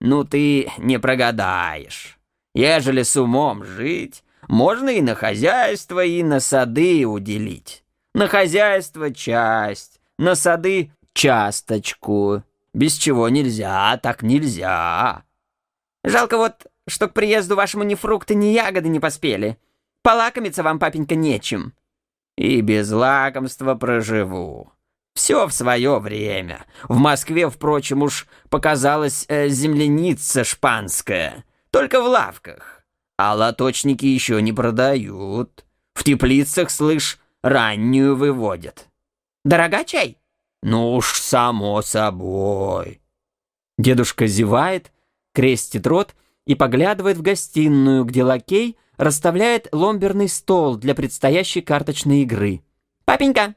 Ну ты не прогадаешь. Ежели с умом жить, можно и на хозяйство, и на сады уделить. На хозяйство часть, на сады часточку. Без чего нельзя, так нельзя. Жалко вот, что к приезду вашему ни фрукты, ни ягоды не поспели. Полакомиться вам, папенька, нечем. И без лакомства проживу. Все в свое время. В Москве, впрочем, уж показалась э, земляница шпанская. Только в лавках. А лоточники еще не продают. В теплицах, слышь, раннюю выводят. Дорога чай? Ну уж, само собой. Дедушка зевает, крестит рот и поглядывает в гостиную, где лакей расставляет ломберный стол для предстоящей карточной игры. «Папенька,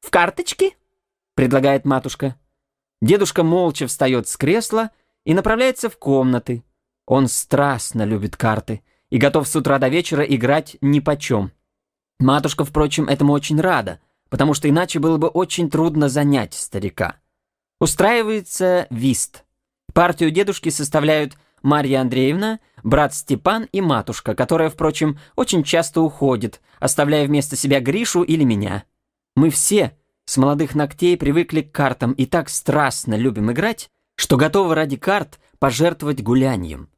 в карточки?» — предлагает матушка. Дедушка молча встает с кресла и направляется в комнаты. Он страстно любит карты и готов с утра до вечера играть ни почем. Матушка, впрочем, этому очень рада, потому что иначе было бы очень трудно занять старика. Устраивается вист. Партию дедушки составляют Марья Андреевна, брат Степан и матушка, которая, впрочем, очень часто уходит, оставляя вместо себя Гришу или меня. Мы все с молодых ногтей привыкли к картам и так страстно любим играть, что готовы ради карт пожертвовать гулянием.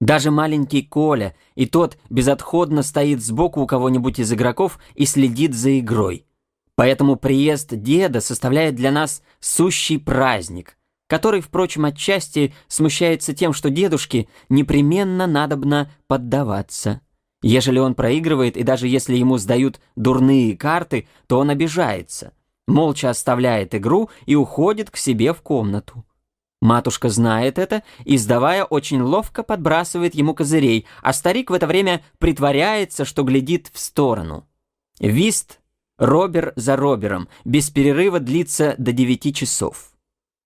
Даже маленький Коля, и тот безотходно стоит сбоку у кого-нибудь из игроков и следит за игрой. Поэтому приезд деда составляет для нас сущий праздник, который, впрочем, отчасти смущается тем, что дедушке непременно надобно поддаваться. Ежели он проигрывает, и даже если ему сдают дурные карты, то он обижается, молча оставляет игру и уходит к себе в комнату. Матушка знает это и, сдавая, очень ловко подбрасывает ему козырей, а старик в это время притворяется, что глядит в сторону. Вист, робер за робером, без перерыва длится до девяти часов.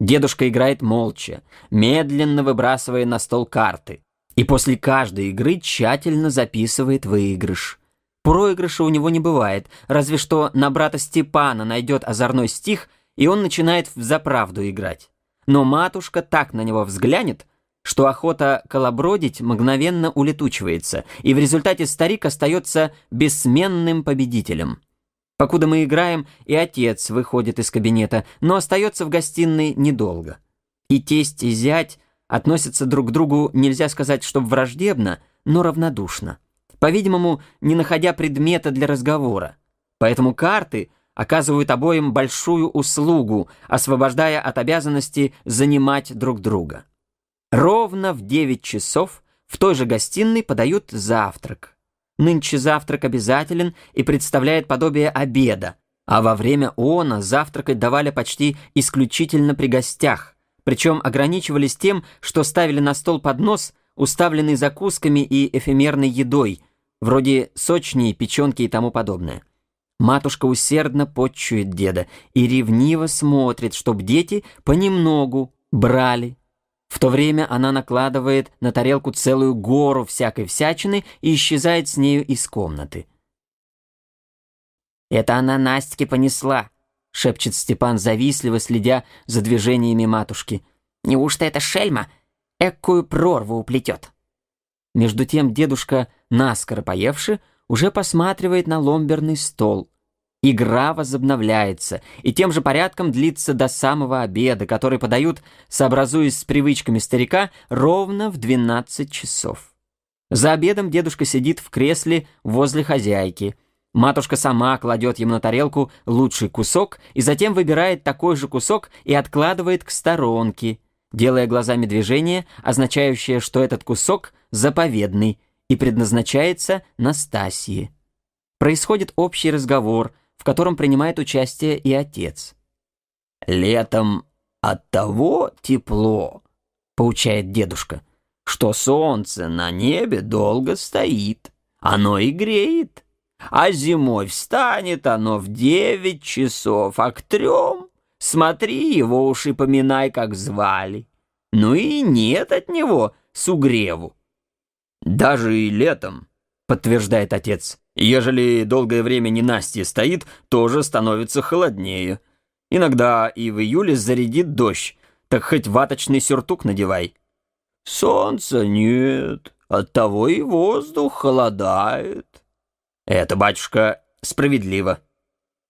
Дедушка играет молча, медленно выбрасывая на стол карты, и после каждой игры тщательно записывает выигрыш. Проигрыша у него не бывает, разве что на брата Степана найдет озорной стих, и он начинает в заправду играть но матушка так на него взглянет, что охота колобродить мгновенно улетучивается, и в результате старик остается бессменным победителем. Покуда мы играем, и отец выходит из кабинета, но остается в гостиной недолго. И тесть, и зять относятся друг к другу, нельзя сказать, что враждебно, но равнодушно. По-видимому, не находя предмета для разговора. Поэтому карты — оказывают обоим большую услугу, освобождая от обязанности занимать друг друга. Ровно в 9 часов в той же гостиной подают завтрак. Нынче завтрак обязателен и представляет подобие обеда, а во время она завтракать давали почти исключительно при гостях, причем ограничивались тем, что ставили на стол поднос, уставленный закусками и эфемерной едой, вроде сочней, печенки и тому подобное. Матушка усердно подчует деда и ревниво смотрит, чтоб дети понемногу брали. В то время она накладывает на тарелку целую гору всякой всячины и исчезает с нею из комнаты. «Это она Настике понесла», — шепчет Степан завистливо, следя за движениями матушки. «Неужто эта шельма экую прорву уплетет?» Между тем дедушка, наскоро поевши, уже посматривает на ломберный стол. Игра возобновляется, и тем же порядком длится до самого обеда, который подают, сообразуясь с привычками старика, ровно в 12 часов. За обедом дедушка сидит в кресле возле хозяйки. Матушка сама кладет ему на тарелку лучший кусок и затем выбирает такой же кусок и откладывает к сторонке, делая глазами движение, означающее, что этот кусок заповедный, и предназначается Настасье. Происходит общий разговор, в котором принимает участие и отец. «Летом от того тепло», — поучает дедушка, «что солнце на небе долго стоит, оно и греет, а зимой встанет оно в девять часов, а к трем смотри его уж и поминай, как звали. Ну и нет от него сугреву. «Даже и летом», — подтверждает отец. «Ежели долгое время не Настя стоит, тоже становится холоднее. Иногда и в июле зарядит дождь, так хоть ваточный сюртук надевай». «Солнца нет, оттого и воздух холодает». «Это, батюшка, справедливо».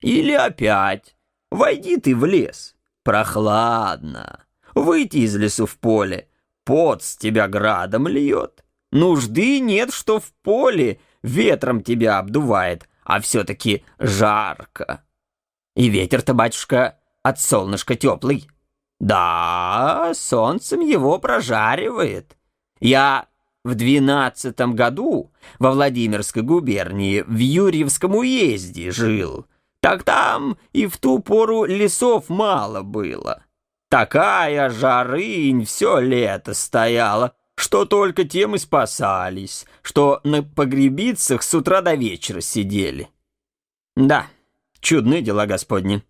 «Или опять, войди ты в лес, прохладно, выйти из лесу в поле, пот с тебя градом льет». Нужды нет, что в поле ветром тебя обдувает, а все-таки жарко. И ветер-то, батюшка, от солнышка теплый. Да, солнцем его прожаривает. Я в двенадцатом году во Владимирской губернии в Юрьевском уезде жил. Так там и в ту пору лесов мало было. Такая жарынь все лето стояла, что только тем и спасались, что на погребицах с утра до вечера сидели. Да, чудные дела Господни.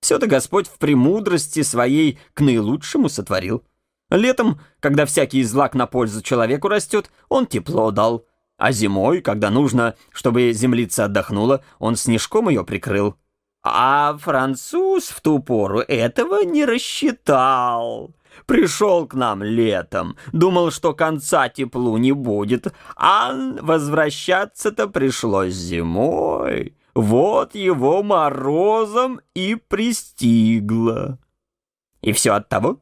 Все-то Господь в премудрости своей к наилучшему сотворил. Летом, когда всякий злак на пользу человеку растет, он тепло дал, а зимой, когда нужно, чтобы землица отдохнула, он снежком ее прикрыл. А француз в ту пору этого не рассчитал. Пришел к нам летом, думал, что конца теплу не будет, а возвращаться-то пришлось зимой. Вот его морозом и пристигло. И все от того,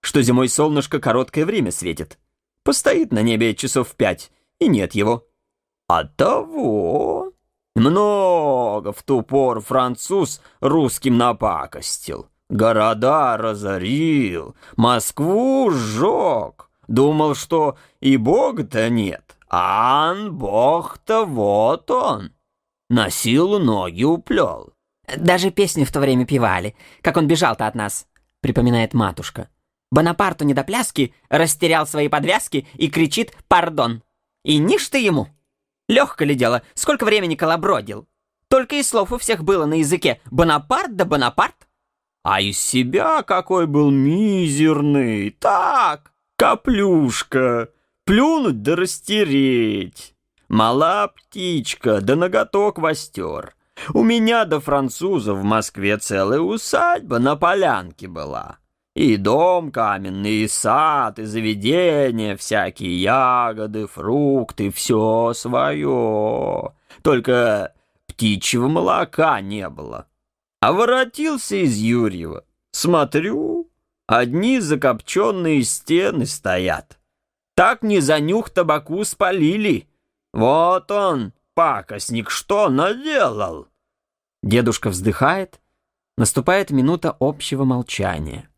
что зимой солнышко короткое время светит. Постоит на небе часов пять, и нет его. От того много в ту пору француз русским напакостил. Города разорил, Москву сжег. Думал, что и Бога-то нет. Ан, Бог-то вот он. На силу ноги уплел. Даже песни в то время певали, как он бежал-то от нас, припоминает матушка. Бонапарту не до пляски, растерял свои подвязки и кричит «Пардон!» И ниш ты ему! Легко ли дело, сколько времени колобродил? Только и слов у всех было на языке «Бонапарт да Бонапарт». А из себя какой был мизерный! Так, каплюшка, плюнуть да растереть. Мала птичка, да ноготок востер. У меня до французов в Москве целая усадьба на полянке была. И дом каменный, и сад, и заведения, всякие ягоды, фрукты, все свое. Только птичьего молока не было. А воротился из Юрьева. Смотрю, одни закопченные стены стоят. Так не за нюх табаку спалили. Вот он, пакостник, что наделал? Дедушка вздыхает. Наступает минута общего молчания.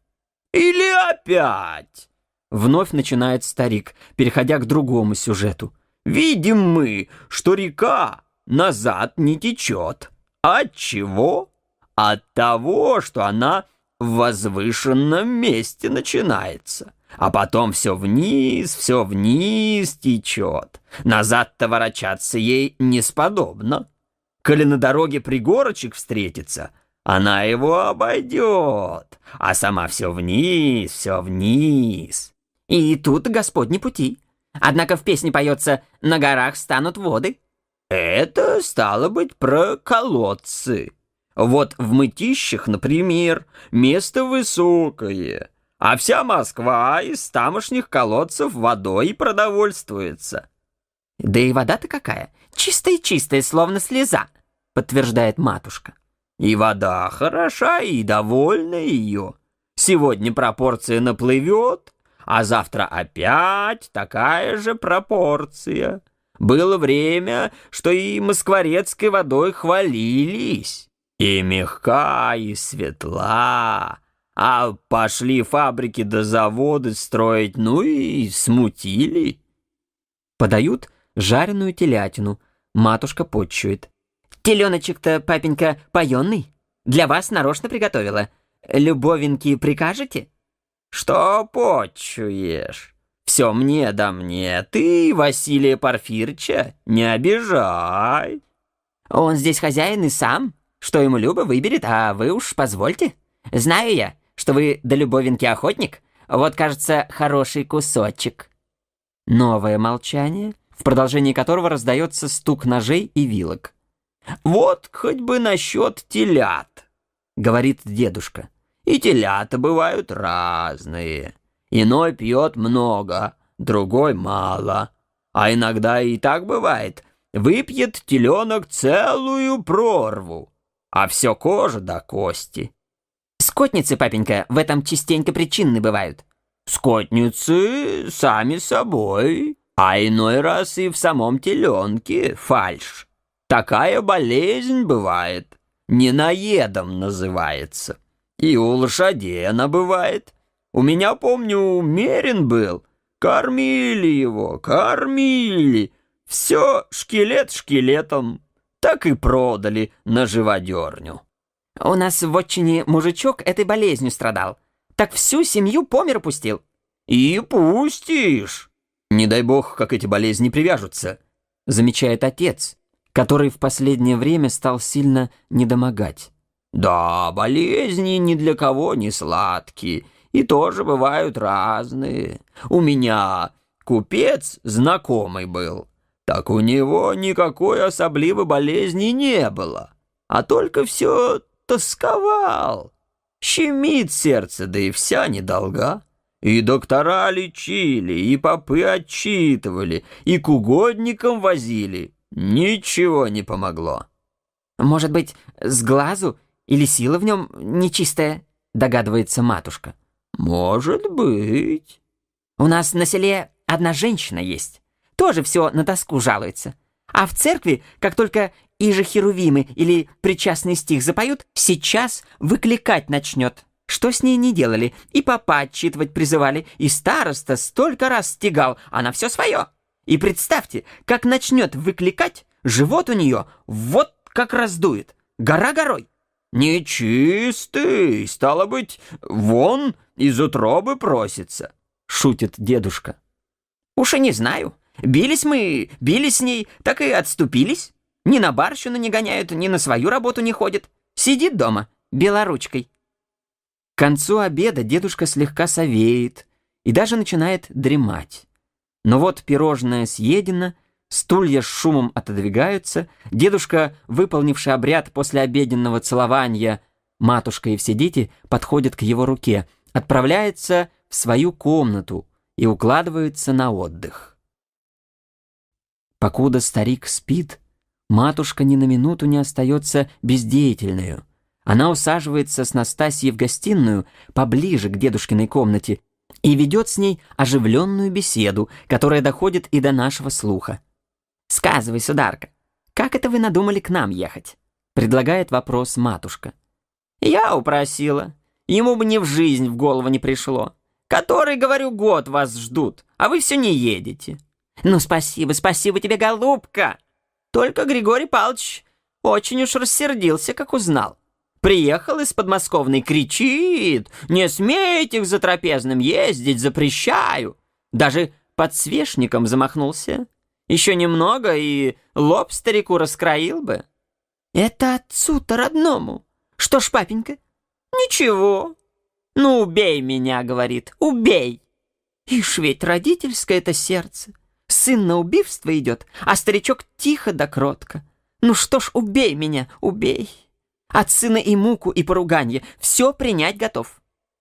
«Или опять?» Вновь начинает старик, переходя к другому сюжету. «Видим мы, что река назад не течет. От чего? От того, что она в возвышенном месте начинается, а потом все вниз, все вниз течет. Назад-то ворочаться ей несподобно. Коли на дороге пригорочек встретится, она его обойдет, а сама все вниз, все вниз. И тут Господни пути. Однако в песне поется «На горах станут воды». Это стало быть про колодцы. Вот в Мытищах, например, место высокое, а вся Москва из тамошних колодцев водой продовольствуется. Да и вода-то какая, чистая-чистая, словно слеза, подтверждает матушка. И вода хороша, и довольна ее. Сегодня пропорция наплывет, а завтра опять такая же пропорция. Было время, что и москворецкой водой хвалились. И мягка, и светла. А пошли фабрики до заводы строить, ну и смутили. Подают жареную телятину. Матушка подчует. Теленочек-то, папенька, поенный. Для вас нарочно приготовила. Любовинки прикажете? Что почуешь? Все мне да мне. Ты, Василия Порфирча, не обижай. Он здесь хозяин и сам. Что ему любо, выберет, а вы уж позвольте. Знаю я, что вы до любовинки охотник. Вот, кажется, хороший кусочек. Новое молчание, в продолжении которого раздается стук ножей и вилок. «Вот хоть бы насчет телят», — говорит дедушка. «И телята бывают разные. Иной пьет много, другой мало. А иногда и так бывает. Выпьет теленок целую прорву, а все кожа до кости». «Скотницы, папенька, в этом частенько причинны бывают». «Скотницы сами собой, а иной раз и в самом теленке фальшь. Такая болезнь бывает, ненаедом называется. И у лошадей она бывает. У меня, помню, мерин был. Кормили его, кормили. Все шкелет шкелетом. Так и продали на живодерню. У нас в отчине мужичок этой болезнью страдал. Так всю семью помер пустил. И пустишь. Не дай бог, как эти болезни привяжутся, замечает отец который в последнее время стал сильно недомогать. «Да, болезни ни для кого не сладкие, и тоже бывают разные. У меня купец знакомый был, так у него никакой особливой болезни не было, а только все тосковал. Щемит сердце, да и вся недолга». И доктора лечили, и попы отчитывали, и к угодникам возили, Ничего не помогло. Может быть, с глазу или сила в нем нечистая, догадывается матушка. Может быть. У нас на селе одна женщина есть. Тоже все на тоску жалуется. А в церкви, как только иже херувимы или причастный стих запоют, сейчас выкликать начнет. Что с ней не делали, и папа отчитывать призывали, и староста столько раз стегал, она все свое. И представьте, как начнет выкликать, живот у нее вот как раздует, гора горой. Нечистый, стало быть, вон из утробы просится, шутит дедушка. Уж и не знаю. Бились мы, бились с ней, так и отступились. Ни на барщину не гоняют, ни на свою работу не ходят. Сидит дома, белоручкой. К концу обеда дедушка слегка совеет и даже начинает дремать. Но вот пирожное съедено, стулья с шумом отодвигаются, дедушка, выполнивший обряд после обеденного целования, матушка и все дети подходят к его руке, отправляется в свою комнату и укладывается на отдых. Покуда старик спит, матушка ни на минуту не остается бездеятельную. Она усаживается с Настасьей в гостиную, поближе к дедушкиной комнате, и ведет с ней оживленную беседу, которая доходит и до нашего слуха. «Сказывай, сударка, как это вы надумали к нам ехать?» предлагает вопрос матушка. «Я упросила. Ему бы ни в жизнь в голову не пришло. Который, говорю, год вас ждут, а вы все не едете». «Ну, спасибо, спасибо тебе, голубка!» Только Григорий Павлович очень уж рассердился, как узнал. Приехал из подмосковной, кричит, «Не смейте их за трапезным ездить, запрещаю!» Даже подсвечником замахнулся. Еще немного, и лоб старику раскроил бы. «Это отцу-то родному. Что ж, папенька?» «Ничего. Ну, убей меня, — говорит, — убей!» Ишь ведь родительское это сердце. Сын на убивство идет, а старичок тихо да кротко. Ну что ж, убей меня, убей!» От сына и муку, и поруганье. Все принять готов.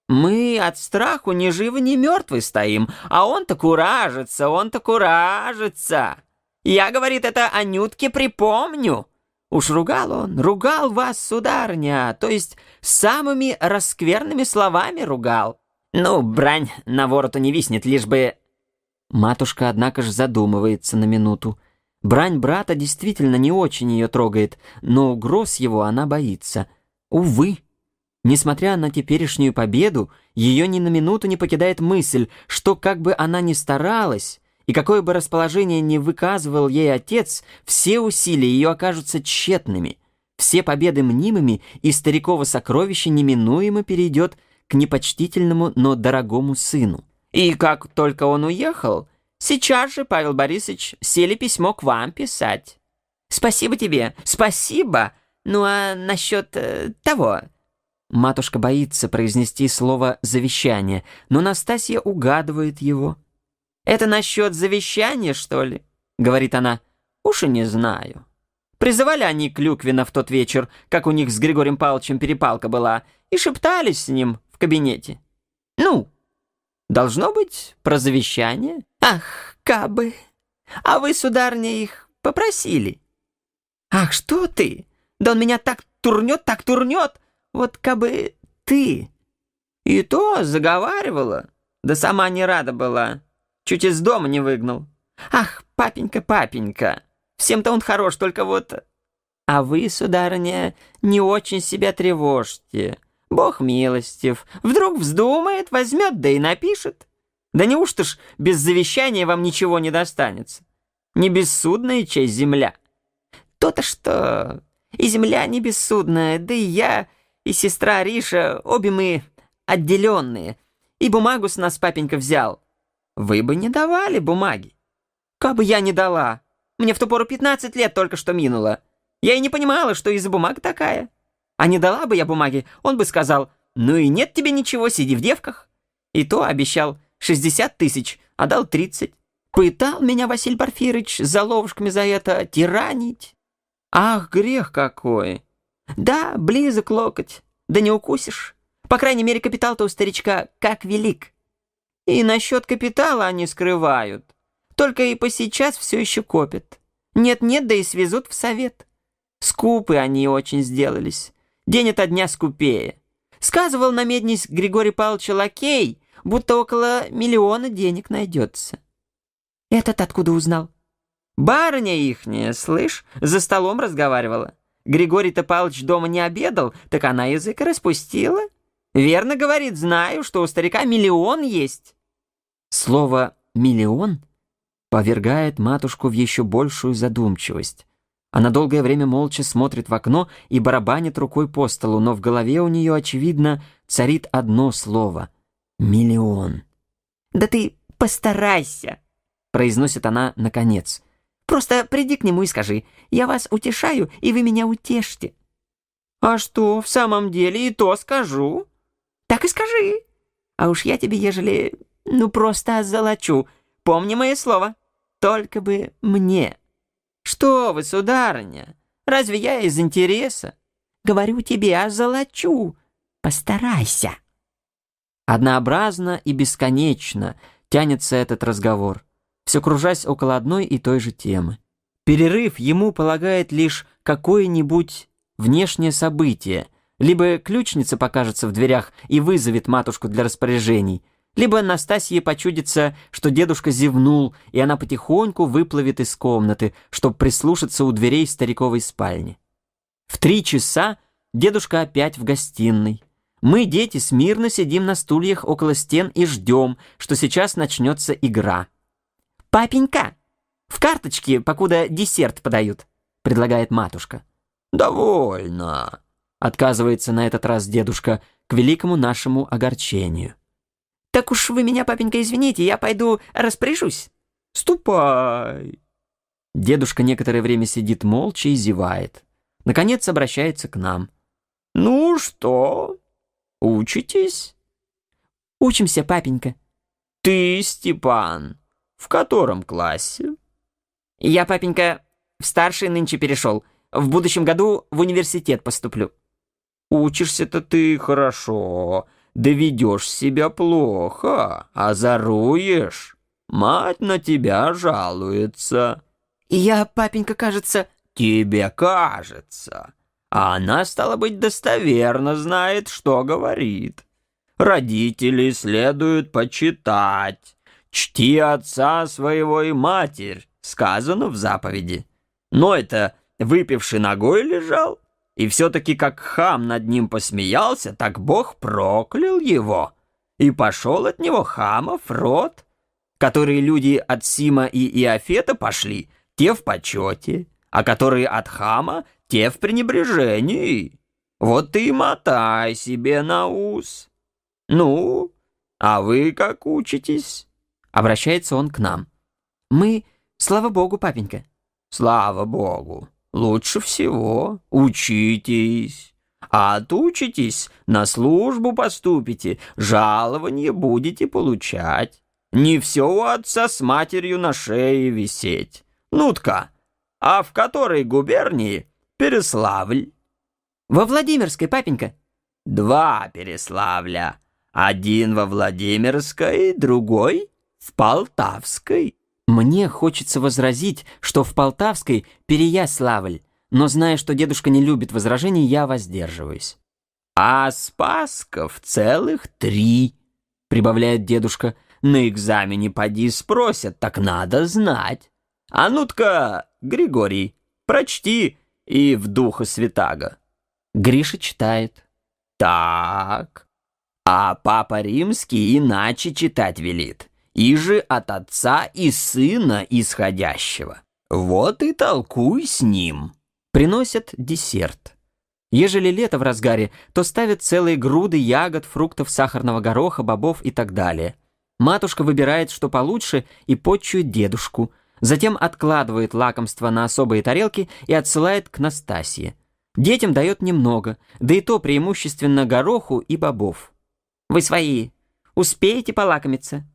Мы от страху ни живы, ни мертвы стоим, а он-то куражится, он-то куражится. Я, говорит, это Анютке припомню. Уж ругал он, ругал вас, сударня, то есть самыми раскверными словами ругал. Ну, брань на вороту не виснет, лишь бы... Матушка, однако же, задумывается на минуту. Брань брата действительно не очень ее трогает, но угроз его она боится. Увы. Несмотря на теперешнюю победу, ее ни на минуту не покидает мысль, что как бы она ни старалась, и какое бы расположение ни выказывал ей отец, все усилия ее окажутся тщетными, все победы мнимыми, и стариково сокровище неминуемо перейдет к непочтительному, но дорогому сыну. И как только он уехал, Сейчас же, Павел Борисович, сели письмо к вам писать. Спасибо тебе, спасибо. Ну а насчет э, того... Матушка боится произнести слово «завещание», но Настасья угадывает его. «Это насчет завещания, что ли?» — говорит она. «Уж и не знаю». Призывали они Клюквина в тот вечер, как у них с Григорием Павловичем перепалка была, и шептались с ним в кабинете. «Ну, Должно быть, про завещание? Ах, кабы! А вы, сударня, их попросили? Ах, что ты? Да он меня так турнет, так турнет! Вот кабы ты! И то заговаривала, да сама не рада была. Чуть из дома не выгнал. Ах, папенька, папенька! Всем-то он хорош, только вот... А вы, сударыня, не очень себя тревожьте. Бог милостив. Вдруг вздумает, возьмет, да и напишет. Да неужто ж без завещания вам ничего не достанется? Не бессудная честь земля. То-то что... И земля не бессудная, да и я, и сестра Риша, обе мы отделенные. И бумагу с нас папенька взял. Вы бы не давали бумаги. Как бы я не дала. Мне в ту пору 15 лет только что минуло. Я и не понимала, что из-за бумаг такая. А не дала бы я бумаги, он бы сказал, ну и нет тебе ничего, сиди в девках. И то обещал 60 тысяч, а дал 30. Пытал меня Василий Порфирыч за ловушками за это тиранить. Ах, грех какой! Да, близок локоть, да не укусишь. По крайней мере, капитал-то у старичка как велик. И насчет капитала они скрывают. Только и по сейчас все еще копят. Нет-нет, да и свезут в совет. Скупы они очень сделались день ото дня скупее. Сказывал на меднись Григорий Павлович Лакей, будто около миллиона денег найдется. Этот откуда узнал? Барыня ихняя, слышь, за столом разговаривала. Григорий-то Павлович дома не обедал, так она язык распустила. Верно говорит, знаю, что у старика миллион есть. Слово «миллион» повергает матушку в еще большую задумчивость. Она долгое время молча смотрит в окно и барабанит рукой по столу, но в голове у нее, очевидно, царит одно слово — миллион. «Да ты постарайся», — произносит она наконец. «Просто приди к нему и скажи, я вас утешаю, и вы меня утешьте». «А что, в самом деле и то скажу?» «Так и скажи. А уж я тебе, ежели, ну просто озолочу. Помни мое слово. Только бы мне». «Что вы, сударыня, разве я из интереса?» «Говорю тебе, озолочу. Постарайся». Однообразно и бесконечно тянется этот разговор, все кружась около одной и той же темы. Перерыв ему полагает лишь какое-нибудь внешнее событие, либо ключница покажется в дверях и вызовет матушку для распоряжений, либо Настасье почудится, что дедушка зевнул, и она потихоньку выплывет из комнаты, чтобы прислушаться у дверей стариковой спальни. В три часа дедушка опять в гостиной. Мы, дети, смирно сидим на стульях около стен и ждем, что сейчас начнется игра. «Папенька, в карточке, покуда десерт подают», — предлагает матушка. «Довольно», — отказывается на этот раз дедушка к великому нашему огорчению. «Так уж вы меня, папенька, извините, я пойду распоряжусь». «Ступай». Дедушка некоторое время сидит молча и зевает. Наконец обращается к нам. «Ну что, учитесь?» «Учимся, папенька». «Ты, Степан, в котором классе?» «Я, папенька, в старший нынче перешел. В будущем году в университет поступлю». «Учишься-то ты хорошо, доведешь себя плохо, озаруешь. Мать на тебя жалуется». «Я, папенька, кажется...» «Тебе кажется. А она, стало быть, достоверно знает, что говорит. Родителей следует почитать. Чти отца своего и матерь, сказано в заповеди. Но это выпивший ногой лежал, и все-таки как хам над ним посмеялся, так Бог проклял его, и пошел от него хамов род, которые люди от Сима и Иофета пошли, те в почете, а которые от хама, те в пренебрежении. Вот ты и мотай себе на ус. Ну, а вы как учитесь? Обращается он к нам. Мы, слава богу, папенька. Слава богу. Лучше всего учитесь. А отучитесь, на службу поступите, жалование будете получать. Не все у отца с матерью на шее висеть. Ну-тка, а в которой губернии Переславль? Во Владимирской, папенька. Два Переславля. Один во Владимирской, другой в Полтавской. Мне хочется возразить, что в Полтавской Переяславль, но зная, что дедушка не любит возражений, я воздерживаюсь. «А Спасков целых три», — прибавляет дедушка. «На экзамене поди спросят, так надо знать. А ну-ка, Григорий, прочти и в духа святаго». Гриша читает. «Так, а Папа Римский иначе читать велит и же от отца и сына исходящего. Вот и толкуй с ним. Приносят десерт. Ежели лето в разгаре, то ставят целые груды ягод, фруктов, сахарного гороха, бобов и так далее. Матушка выбирает, что получше, и почует дедушку. Затем откладывает лакомство на особые тарелки и отсылает к Настасье. Детям дает немного, да и то преимущественно гороху и бобов. «Вы свои, успеете полакомиться?»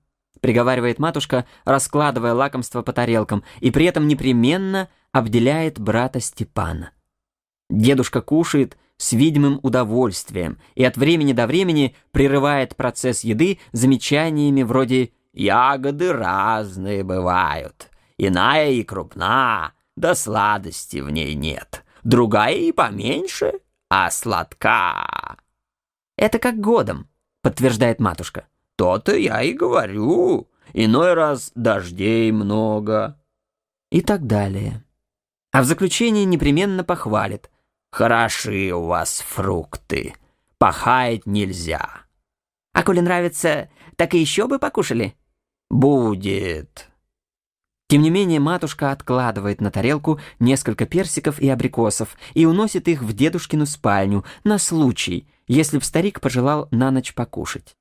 Приговаривает матушка, раскладывая лакомство по тарелкам, и при этом непременно обделяет брата Степана. Дедушка кушает с видимым удовольствием и от времени до времени прерывает процесс еды замечаниями вроде «ягоды разные бывают, иная и крупна, да сладости в ней нет, другая и поменьше, а сладка». «Это как годом», — подтверждает матушка. То-то я и говорю. Иной раз дождей много. И так далее. А в заключение непременно похвалит. Хороши у вас фрукты. Пахать нельзя. А коли нравится, так и еще бы покушали? Будет. Тем не менее, матушка откладывает на тарелку несколько персиков и абрикосов и уносит их в дедушкину спальню на случай, если б старик пожелал на ночь покушать.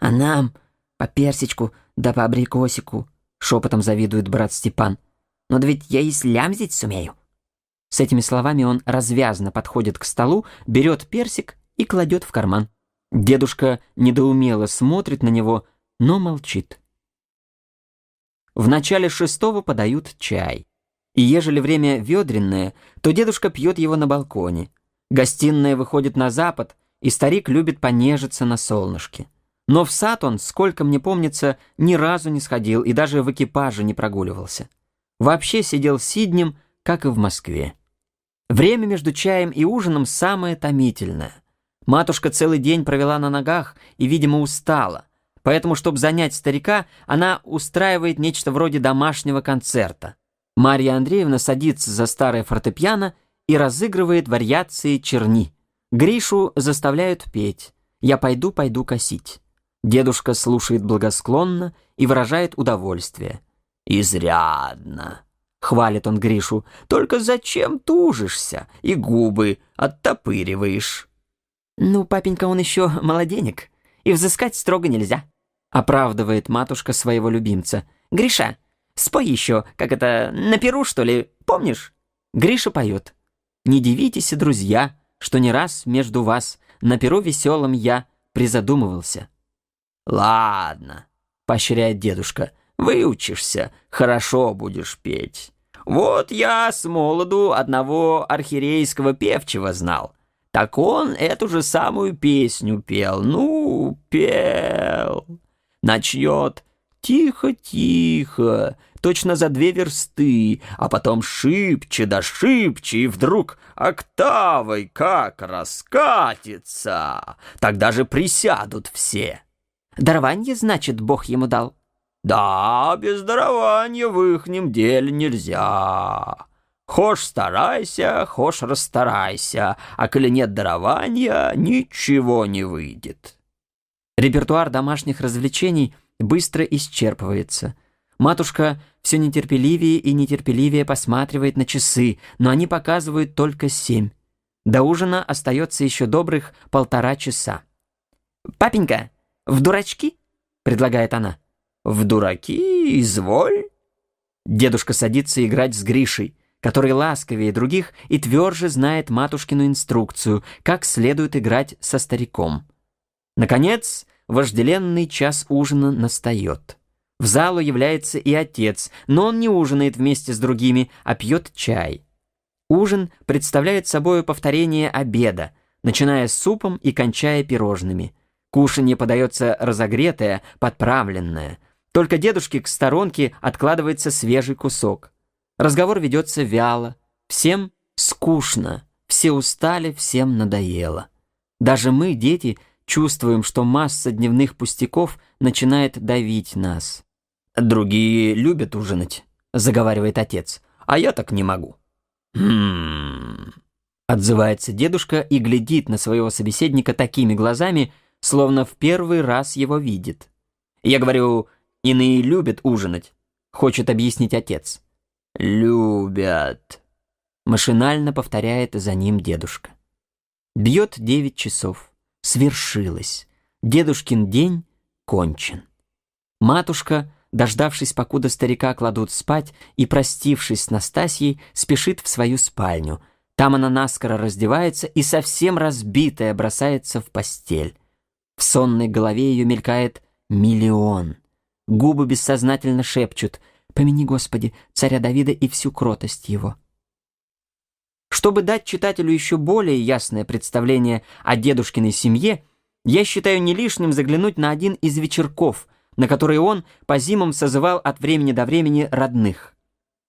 «А нам по персичку да по абрикосику», — шепотом завидует брат Степан. «Но да ведь я и слямзить сумею». С этими словами он развязно подходит к столу, берет персик и кладет в карман. Дедушка недоумело смотрит на него, но молчит. В начале шестого подают чай. И ежели время ведренное, то дедушка пьет его на балконе. Гостиная выходит на запад, и старик любит понежиться на солнышке. Но в сад он, сколько мне помнится, ни разу не сходил и даже в экипаже не прогуливался. Вообще сидел сиднем, как и в Москве. Время между чаем и ужином самое томительное. Матушка целый день провела на ногах и, видимо, устала. Поэтому, чтобы занять старика, она устраивает нечто вроде домашнего концерта. Марья Андреевна садится за старое фортепиано и разыгрывает вариации черни. Гришу заставляют петь «Я пойду, пойду косить». Дедушка слушает благосклонно и выражает удовольствие. «Изрядно», — хвалит он Гришу, — «только зачем тужишься и губы оттопыриваешь?» «Ну, папенька, он еще молоденек, и взыскать строго нельзя», — оправдывает матушка своего любимца. «Гриша, спой еще, как это, на перу, что ли, помнишь?» Гриша поет. «Не дивитесь, друзья, что не раз между вас на перу веселом я призадумывался». «Ладно», — поощряет дедушка, — «выучишься, хорошо будешь петь. Вот я с молоду одного архиерейского певчего знал». Так он эту же самую песню пел, ну, пел. Начнет тихо-тихо, точно за две версты, а потом шибче да шибче, и вдруг октавой как раскатится. Тогда же присядут все. Дарование, значит, Бог ему дал? Да, без дарования в ихнем деле нельзя. Хошь старайся, хошь расстарайся, а коли нет дарования, ничего не выйдет. Репертуар домашних развлечений быстро исчерпывается. Матушка все нетерпеливее и нетерпеливее посматривает на часы, но они показывают только семь. До ужина остается еще добрых полтора часа. «Папенька, в дурачки?» — предлагает она. «В дураки, изволь». Дедушка садится играть с Гришей который ласковее других и тверже знает матушкину инструкцию, как следует играть со стариком. Наконец, вожделенный час ужина настает. В залу является и отец, но он не ужинает вместе с другими, а пьет чай. Ужин представляет собой повторение обеда, начиная с супом и кончая пирожными. Кушанье подается разогретое, подправленное. Только дедушке к сторонке откладывается свежий кусок. Разговор ведется вяло, всем скучно, все устали, всем надоело. Даже мы, дети, чувствуем, что масса дневных пустяков начинает давить нас. «Другие любят ужинать», — заговаривает отец, — «а я так не могу». «Хм...» — отзывается дедушка и глядит на своего собеседника такими глазами, словно в первый раз его видит. «Я говорю, иные любят ужинать», — хочет объяснить отец. «Любят», — машинально повторяет за ним дедушка. Бьет девять часов. Свершилось. Дедушкин день кончен. Матушка, дождавшись, покуда старика кладут спать, и, простившись с Настасьей, спешит в свою спальню. Там она наскоро раздевается и совсем разбитая бросается в постель. В сонной голове ее мелькает миллион. Губы бессознательно шепчут Помяни, Господи, царя Давида и всю кротость его. Чтобы дать читателю еще более ясное представление о дедушкиной семье, я считаю не лишним заглянуть на один из вечерков, на которые он по зимам созывал от времени до времени родных.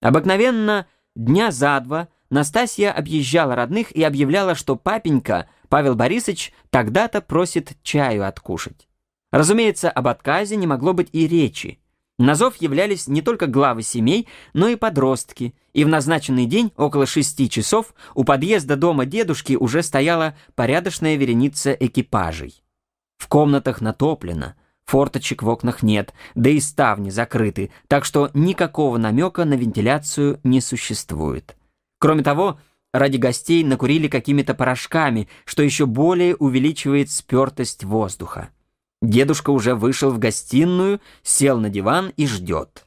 Обыкновенно дня за два Настасья объезжала родных и объявляла, что папенька Павел Борисович тогда-то просит чаю откушать. Разумеется, об отказе не могло быть и речи. На зов являлись не только главы семей, но и подростки, и в назначенный день около шести часов у подъезда дома дедушки уже стояла порядочная вереница экипажей. В комнатах натоплено, форточек в окнах нет, да и ставни закрыты, так что никакого намека на вентиляцию не существует. Кроме того, ради гостей накурили какими-то порошками, что еще более увеличивает спертость воздуха. Дедушка уже вышел в гостиную, сел на диван и ждет.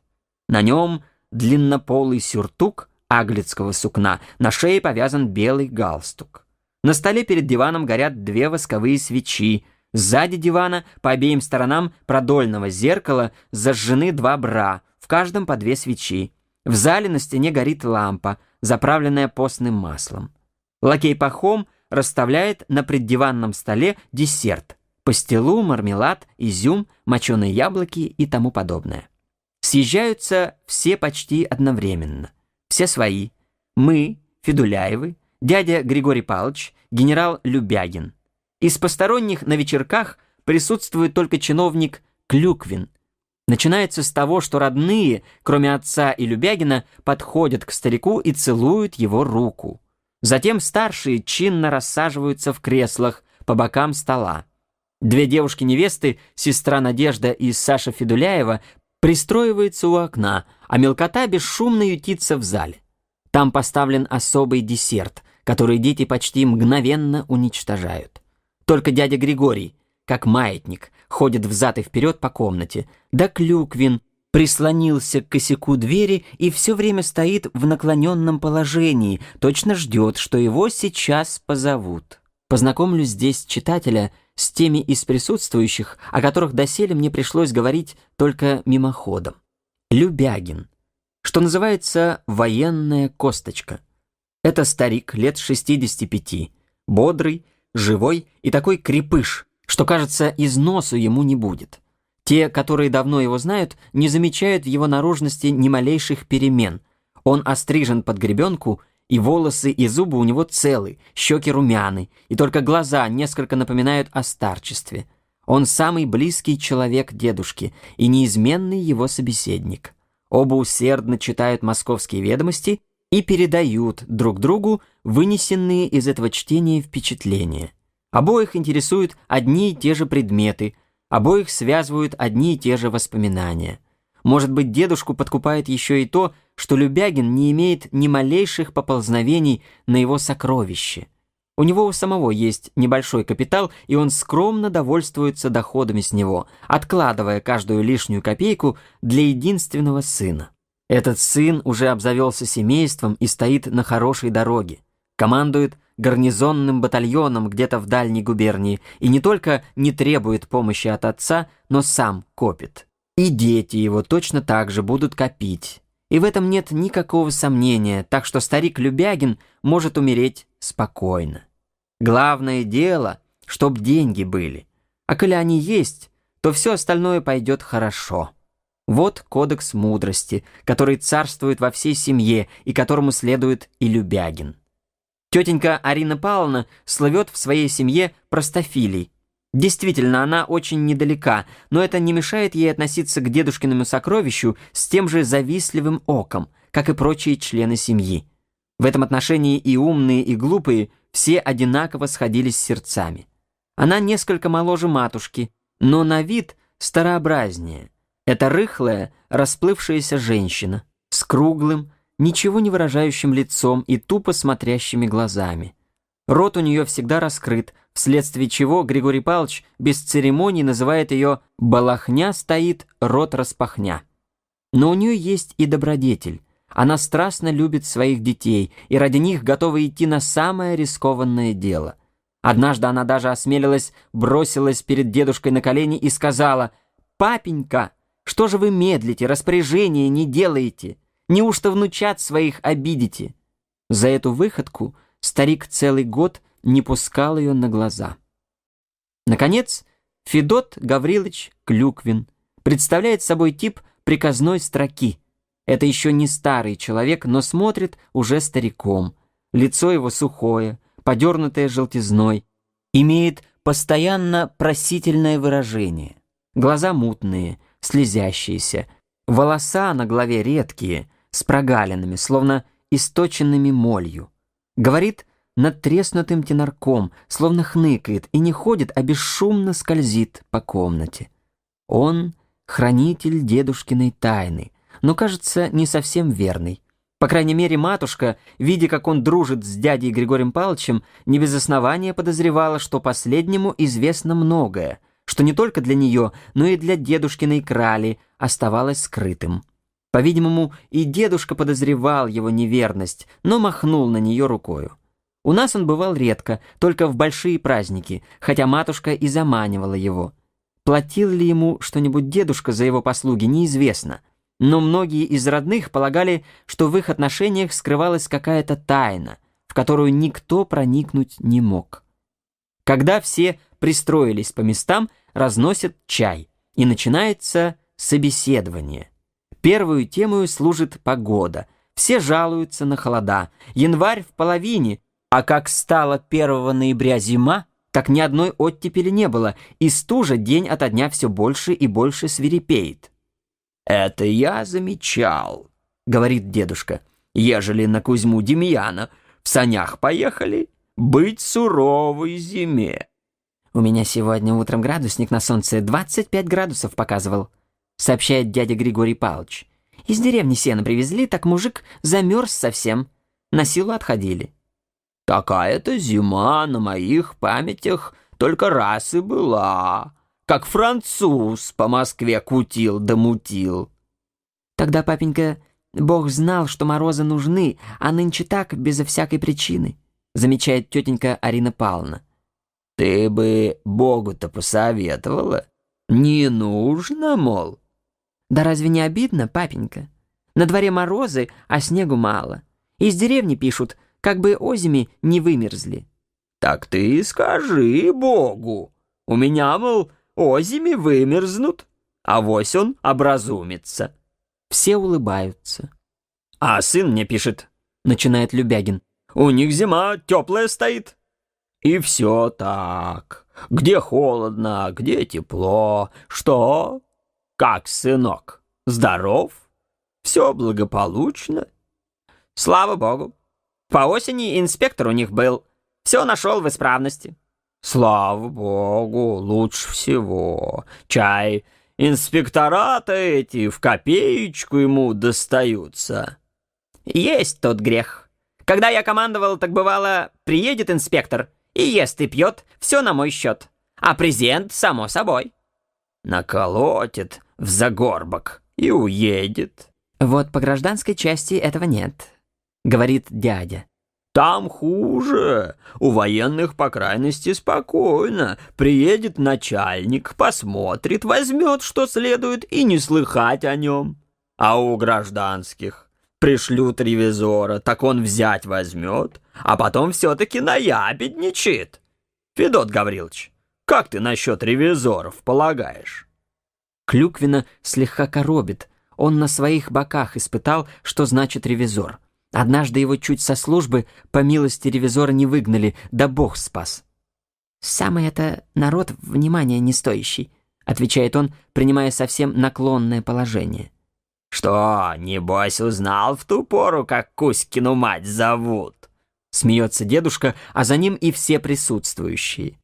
На нем длиннополый сюртук аглицкого сукна, на шее повязан белый галстук. На столе перед диваном горят две восковые свечи. Сзади дивана, по обеим сторонам продольного зеркала, зажжены два бра, в каждом по две свечи. В зале на стене горит лампа, заправленная постным маслом. Лакей Пахом расставляет на преддиванном столе десерт – пастилу, мармелад, изюм, моченые яблоки и тому подобное. Съезжаются все почти одновременно. Все свои. Мы, Федуляевы, дядя Григорий Павлович, генерал Любягин. Из посторонних на вечерках присутствует только чиновник Клюквин – Начинается с того, что родные, кроме отца и Любягина, подходят к старику и целуют его руку. Затем старшие чинно рассаживаются в креслах по бокам стола. Две девушки-невесты, сестра Надежда и Саша Федуляева, пристроиваются у окна, а мелкота бесшумно ютится в зале. Там поставлен особый десерт, который дети почти мгновенно уничтожают. Только дядя Григорий, как маятник, ходит взад и вперед по комнате. Да Клюквин прислонился к косяку двери и все время стоит в наклоненном положении, точно ждет, что его сейчас позовут. Познакомлю здесь читателя с теми из присутствующих, о которых доселе мне пришлось говорить только мимоходом. Любягин, что называется военная косточка. Это старик лет 65, бодрый, живой и такой крепыш, что, кажется, износу ему не будет. Те, которые давно его знают, не замечают в его наружности ни малейших перемен. Он острижен под гребенку, и волосы и зубы у него целы, щеки румяны, и только глаза несколько напоминают о старчестве. Он самый близкий человек дедушки и неизменный его собеседник. Оба усердно читают московские ведомости и передают друг другу вынесенные из этого чтения впечатления. Обоих интересуют одни и те же предметы, обоих связывают одни и те же воспоминания. Может быть, дедушку подкупает еще и то, что Любягин не имеет ни малейших поползновений на его сокровище. У него у самого есть небольшой капитал, и он скромно довольствуется доходами с него, откладывая каждую лишнюю копейку для единственного сына. Этот сын уже обзавелся семейством и стоит на хорошей дороге. Командует гарнизонным батальоном где-то в дальней губернии и не только не требует помощи от отца, но сам копит. И дети его точно так же будут копить. И в этом нет никакого сомнения, так что старик Любягин может умереть спокойно. Главное дело, чтоб деньги были. А коли они есть, то все остальное пойдет хорошо. Вот кодекс мудрости, который царствует во всей семье и которому следует и Любягин. Тетенька Арина Павловна слывет в своей семье простофилей. Действительно, она очень недалека, но это не мешает ей относиться к дедушкиному сокровищу с тем же завистливым оком, как и прочие члены семьи. В этом отношении и умные, и глупые все одинаково сходились сердцами. Она несколько моложе матушки, но на вид старообразнее. Это рыхлая, расплывшаяся женщина с круглым, ничего не выражающим лицом и тупо смотрящими глазами. Рот у нее всегда раскрыт, вследствие чего Григорий Павлович без церемоний называет ее «балахня стоит, рот распахня». Но у нее есть и добродетель. Она страстно любит своих детей и ради них готова идти на самое рискованное дело. Однажды она даже осмелилась, бросилась перед дедушкой на колени и сказала «Папенька, что же вы медлите, распоряжения не делаете?» Неужто внучат своих обидите? За эту выходку старик целый год не пускал ее на глаза. Наконец, Федот Гаврилович Клюквин представляет собой тип приказной строки. Это еще не старый человек, но смотрит уже стариком. Лицо его сухое, подернутое желтизной, имеет постоянно просительное выражение. Глаза мутные, слезящиеся, волоса на голове редкие, с прогалинами, словно источенными молью. Говорит над треснутым тенарком, словно хныкает и не ходит, а бесшумно скользит по комнате. Он — хранитель дедушкиной тайны, но, кажется, не совсем верный. По крайней мере, матушка, видя, как он дружит с дядей Григорием Павловичем, не без основания подозревала, что последнему известно многое, что не только для нее, но и для дедушкиной крали оставалось скрытым. По-видимому, и дедушка подозревал его неверность, но махнул на нее рукою. У нас он бывал редко, только в большие праздники, хотя матушка и заманивала его. Платил ли ему что-нибудь дедушка за его послуги, неизвестно. Но многие из родных полагали, что в их отношениях скрывалась какая-то тайна, в которую никто проникнуть не мог. Когда все пристроились по местам, разносят чай, и начинается собеседование. Первую темою служит погода. Все жалуются на холода. Январь в половине, а как стало 1 ноября зима, так ни одной оттепели не было, и стужа день ото дня все больше и больше свирепеет. «Это я замечал», — говорит дедушка, «ежели на Кузьму Демьяна в санях поехали, быть суровой зиме». «У меня сегодня утром градусник на солнце 25 градусов показывал», — сообщает дядя Григорий Павлович. «Из деревни сено привезли, так мужик замерз совсем. На силу отходили». Такая-то зима на моих памятях только раз и была, как француз по Москве кутил да мутил. Тогда, папенька, Бог знал, что морозы нужны, а нынче так, безо всякой причины, замечает тетенька Арина Павловна. Ты бы Богу-то посоветовала. Не нужно, мол. Да разве не обидно, папенька? На дворе морозы, а снегу мало. Из деревни пишут, как бы озими не вымерзли. Так ты скажи Богу. У меня, мол, озими вымерзнут, а вось он образумится. Все улыбаются. А сын мне пишет, начинает Любягин. У них зима теплая стоит. И все так. Где холодно, где тепло. Что? Как, сынок, здоров? Все благополучно? Слава богу. По осени инспектор у них был. Все нашел в исправности. Слава богу, лучше всего. Чай, инспектората эти в копеечку ему достаются. Есть тот грех. Когда я командовал, так бывало, приедет инспектор и ест и пьет, все на мой счет. А презент, само собой. Наколотит в загорбок и уедет. Вот по гражданской части этого нет. — говорит дядя. «Там хуже. У военных, по крайности, спокойно. Приедет начальник, посмотрит, возьмет, что следует, и не слыхать о нем. А у гражданских пришлют ревизора, так он взять возьмет, а потом все-таки наябедничает. Федот Гаврилович, как ты насчет ревизоров полагаешь?» Клюквина слегка коробит. Он на своих боках испытал, что значит ревизор. Однажды его чуть со службы по милости ревизора не выгнали, да бог спас. «Самый это народ внимания не стоящий», — отвечает он, принимая совсем наклонное положение. «Что, небось, узнал в ту пору, как Кузькину мать зовут?» Смеется дедушка, а за ним и все присутствующие.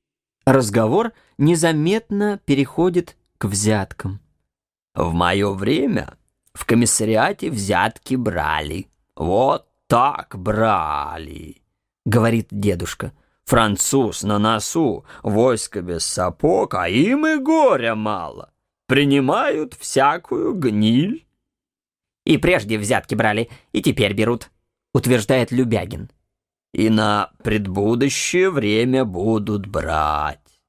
Разговор незаметно переходит к взяткам. «В мое время в комиссариате взятки брали», «Вот так брали», — говорит дедушка. «Француз на носу, войско без сапог, а им и горя мало. Принимают всякую гниль». «И прежде взятки брали, и теперь берут», — утверждает Любягин. «И на предбудущее время будут брать».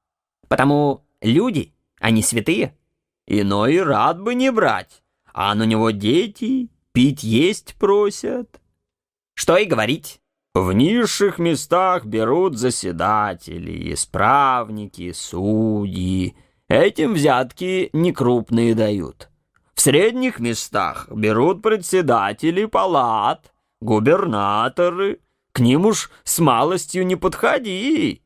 «Потому люди, они святые». «Иной рад бы не брать, а на него дети Пить есть просят. Что и говорить. В низших местах берут заседатели, исправники, судьи. Этим взятки некрупные дают. В средних местах берут председатели палат, губернаторы. К ним уж с малостью не подходи.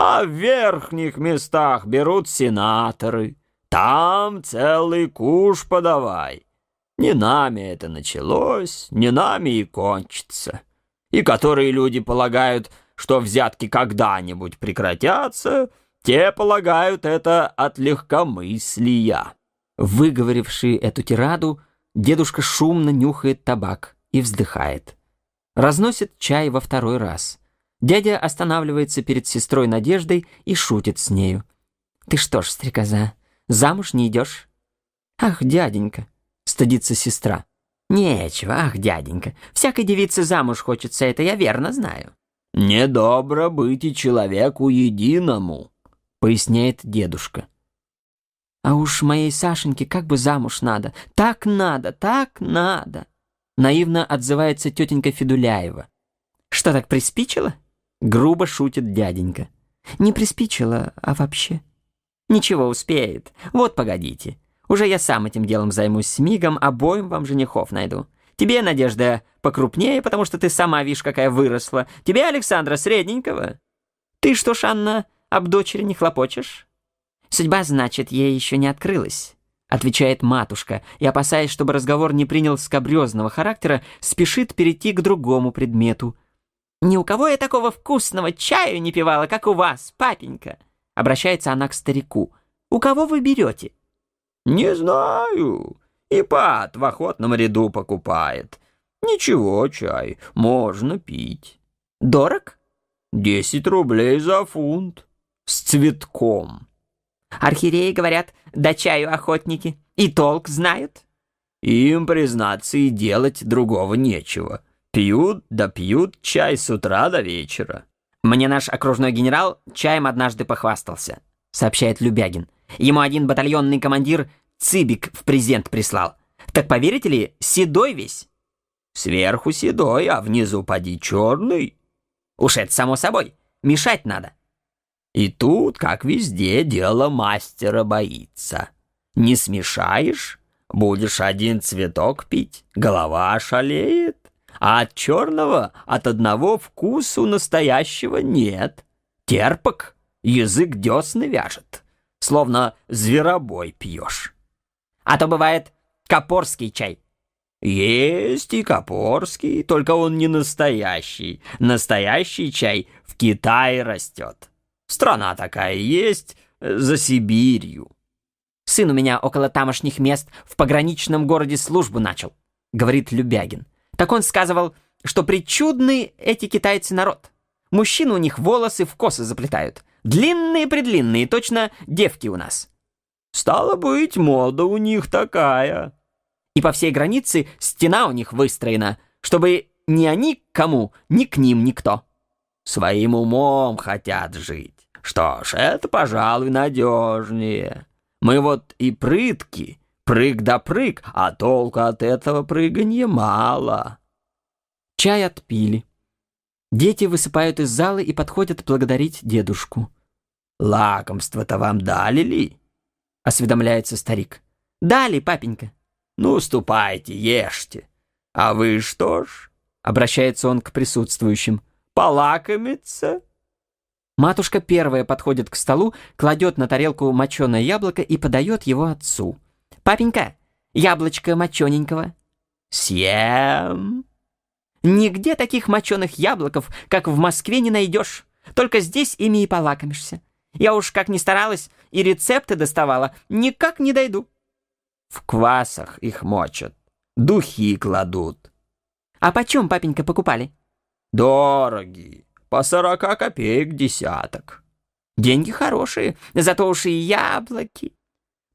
А в верхних местах берут сенаторы. Там целый куш подавай. Не нами это началось, не нами и кончится. И которые люди полагают, что взятки когда-нибудь прекратятся, те полагают это от легкомыслия. Выговоривший эту тираду, дедушка шумно нюхает табак и вздыхает. Разносит чай во второй раз. Дядя останавливается перед сестрой Надеждой и шутит с нею. «Ты что ж, стрекоза, замуж не идешь?» «Ах, дяденька!» — стыдится сестра. «Нечего, ах, дяденька, всякой девице замуж хочется, это я верно знаю». «Недобро быть и человеку единому», — поясняет дедушка. А уж моей Сашеньке как бы замуж надо. Так надо, так надо. Наивно отзывается тетенька Федуляева. Что так приспичило? Грубо шутит дяденька. Не приспичило, а вообще. Ничего, успеет. Вот погодите. Уже я сам этим делом займусь с мигом, обоим вам женихов найду. Тебе, Надежда, покрупнее, потому что ты сама, видишь, какая выросла. Тебе, Александра, средненького. Ты что ж, Анна, об дочери не хлопочешь? Судьба, значит, ей еще не открылась. Отвечает матушка, и, опасаясь, чтобы разговор не принял скобрезного характера, спешит перейти к другому предмету. «Ни у кого я такого вкусного чаю не пивала, как у вас, папенька!» Обращается она к старику. «У кого вы берете?» «Не знаю. Ипат в охотном ряду покупает. Ничего, чай, можно пить». «Дорог?» «Десять рублей за фунт. С цветком». Архиереи, говорят, до чаю охотники. И толк знают. Им, признаться, и делать другого нечего. Пьют да пьют чай с утра до вечера. Мне наш окружной генерал чаем однажды похвастался, сообщает Любягин. Ему один батальонный командир цибик в презент прислал. Так поверите ли, седой весь. Сверху седой, а внизу поди черный. Уж это само собой. Мешать надо. И тут, как везде, дело мастера боится. Не смешаешь, будешь один цветок пить, голова шалеет. А от черного от одного вкусу настоящего нет. Терпок, язык десны вяжет, словно зверобой пьешь. А то бывает копорский чай. Есть и копорский, только он не настоящий. Настоящий чай в Китае растет. Страна такая есть, э, за Сибирью. Сын у меня около тамошних мест в пограничном городе службу начал, говорит Любягин. Так он сказывал, что причудный эти китайцы народ. Мужчины у них волосы в косы заплетают. Длинные-предлинные, точно девки у нас. Стало быть, мода у них такая. И по всей границе стена у них выстроена, чтобы ни они к кому, ни к ним никто. Своим умом хотят жить. Что ж, это, пожалуй, надежнее. Мы вот и прытки, прыг да прыг, а толку от этого прыганья мало. Чай отпили. Дети высыпают из зала и подходят благодарить дедушку. «Лакомство-то вам дали ли?» — осведомляется старик. «Дали, папенька». «Ну, ступайте, ешьте. А вы что ж?» — обращается он к присутствующим. «Полакомиться?» Матушка первая подходит к столу, кладет на тарелку моченое яблоко и подает его отцу. «Папенька, яблочко мочененького». «Съем». «Нигде таких моченых яблоков, как в Москве, не найдешь. Только здесь ими и полакомишься. Я уж как ни старалась и рецепты доставала, никак не дойду». «В квасах их мочат, духи кладут». «А почем, папенька, покупали?» «Дорогие». По сорока копеек десяток. Деньги хорошие, зато уж и яблоки.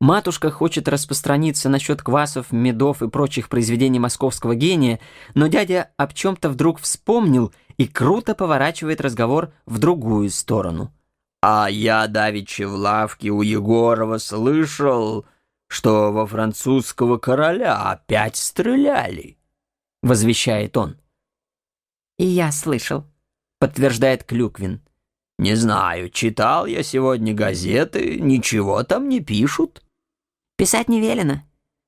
Матушка хочет распространиться насчет квасов, медов и прочих произведений московского гения, но дядя об чем-то вдруг вспомнил и круто поворачивает разговор в другую сторону. «А я давеча в лавке у Егорова слышал, что во французского короля опять стреляли», — возвещает он. «И я слышал», подтверждает Клюквин. «Не знаю, читал я сегодня газеты, ничего там не пишут». «Писать не велено.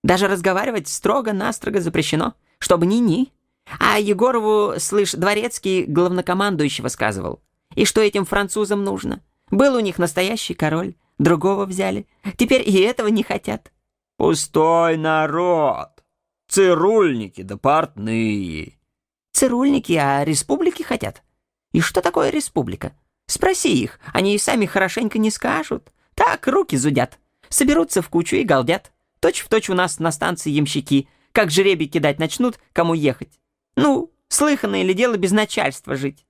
Даже разговаривать строго-настрого запрещено, чтобы ни-ни. А Егорову, слышь, Дворецкий главнокомандующего сказывал. И что этим французам нужно? Был у них настоящий король, другого взяли. Теперь и этого не хотят». «Пустой народ! Цирульники да портные!» «Цирульники, а республики хотят?» И что такое республика? Спроси их, они и сами хорошенько не скажут. Так, руки зудят. Соберутся в кучу и галдят. Точь в точь у нас на станции ямщики. Как жеребий кидать начнут, кому ехать. Ну, слыханное ли дело без начальства жить?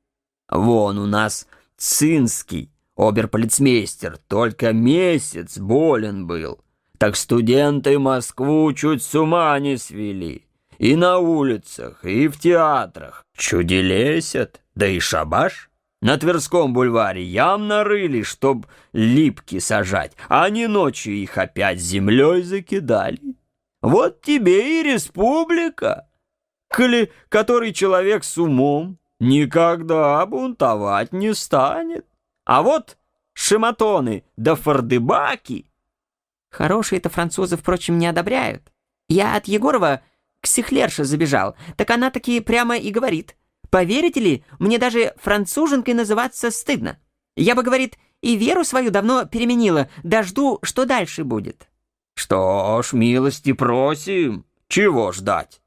Вон у нас Цинский, оберполицмейстер, только месяц болен был. Так студенты Москву чуть с ума не свели. И на улицах, и в театрах. Чуделесят, да и шабаш. На Тверском бульваре ям нарыли, чтоб липки сажать, а они ночью их опять землей закидали. Вот тебе и республика, коли который человек с умом никогда бунтовать не станет. А вот шиматоны да фордыбаки. Хорошие-то французы, впрочем, не одобряют. Я от Егорова к Сихлерше забежал, так она таки прямо и говорит — Поверите ли, мне даже француженкой называться стыдно. Я бы, говорит, и веру свою давно переменила, да жду, что дальше будет. Что ж, милости просим, чего ждать?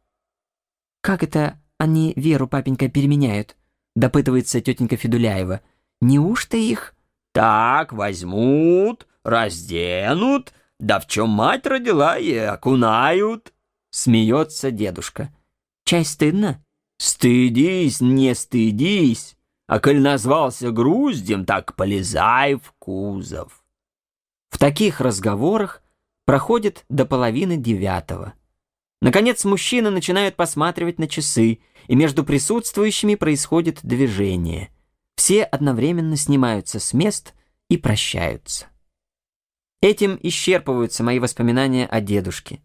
Как это они веру, папенька, переменяют? Допытывается тетенька Федуляева. Неужто их... Так возьмут, разденут, да в чем мать родила и окунают. Смеется дедушка. Чай стыдно? Стыдись, не стыдись, а коль назвался груздем, так полезай в кузов. В таких разговорах проходит до половины девятого. Наконец мужчины начинают посматривать на часы, и между присутствующими происходит движение. Все одновременно снимаются с мест и прощаются. Этим исчерпываются мои воспоминания о дедушке.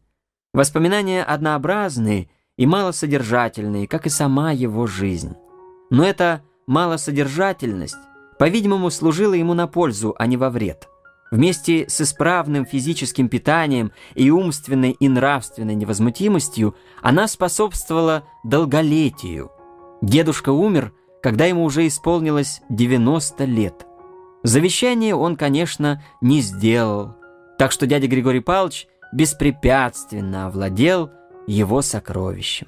Воспоминания однообразные — и малосодержательные, как и сама его жизнь. Но эта малосодержательность, по-видимому, служила ему на пользу, а не во вред. Вместе с исправным физическим питанием и умственной и нравственной невозмутимостью она способствовала долголетию. Дедушка умер, когда ему уже исполнилось 90 лет. Завещание он, конечно, не сделал, так что дядя Григорий Павлович беспрепятственно овладел его сокровищем.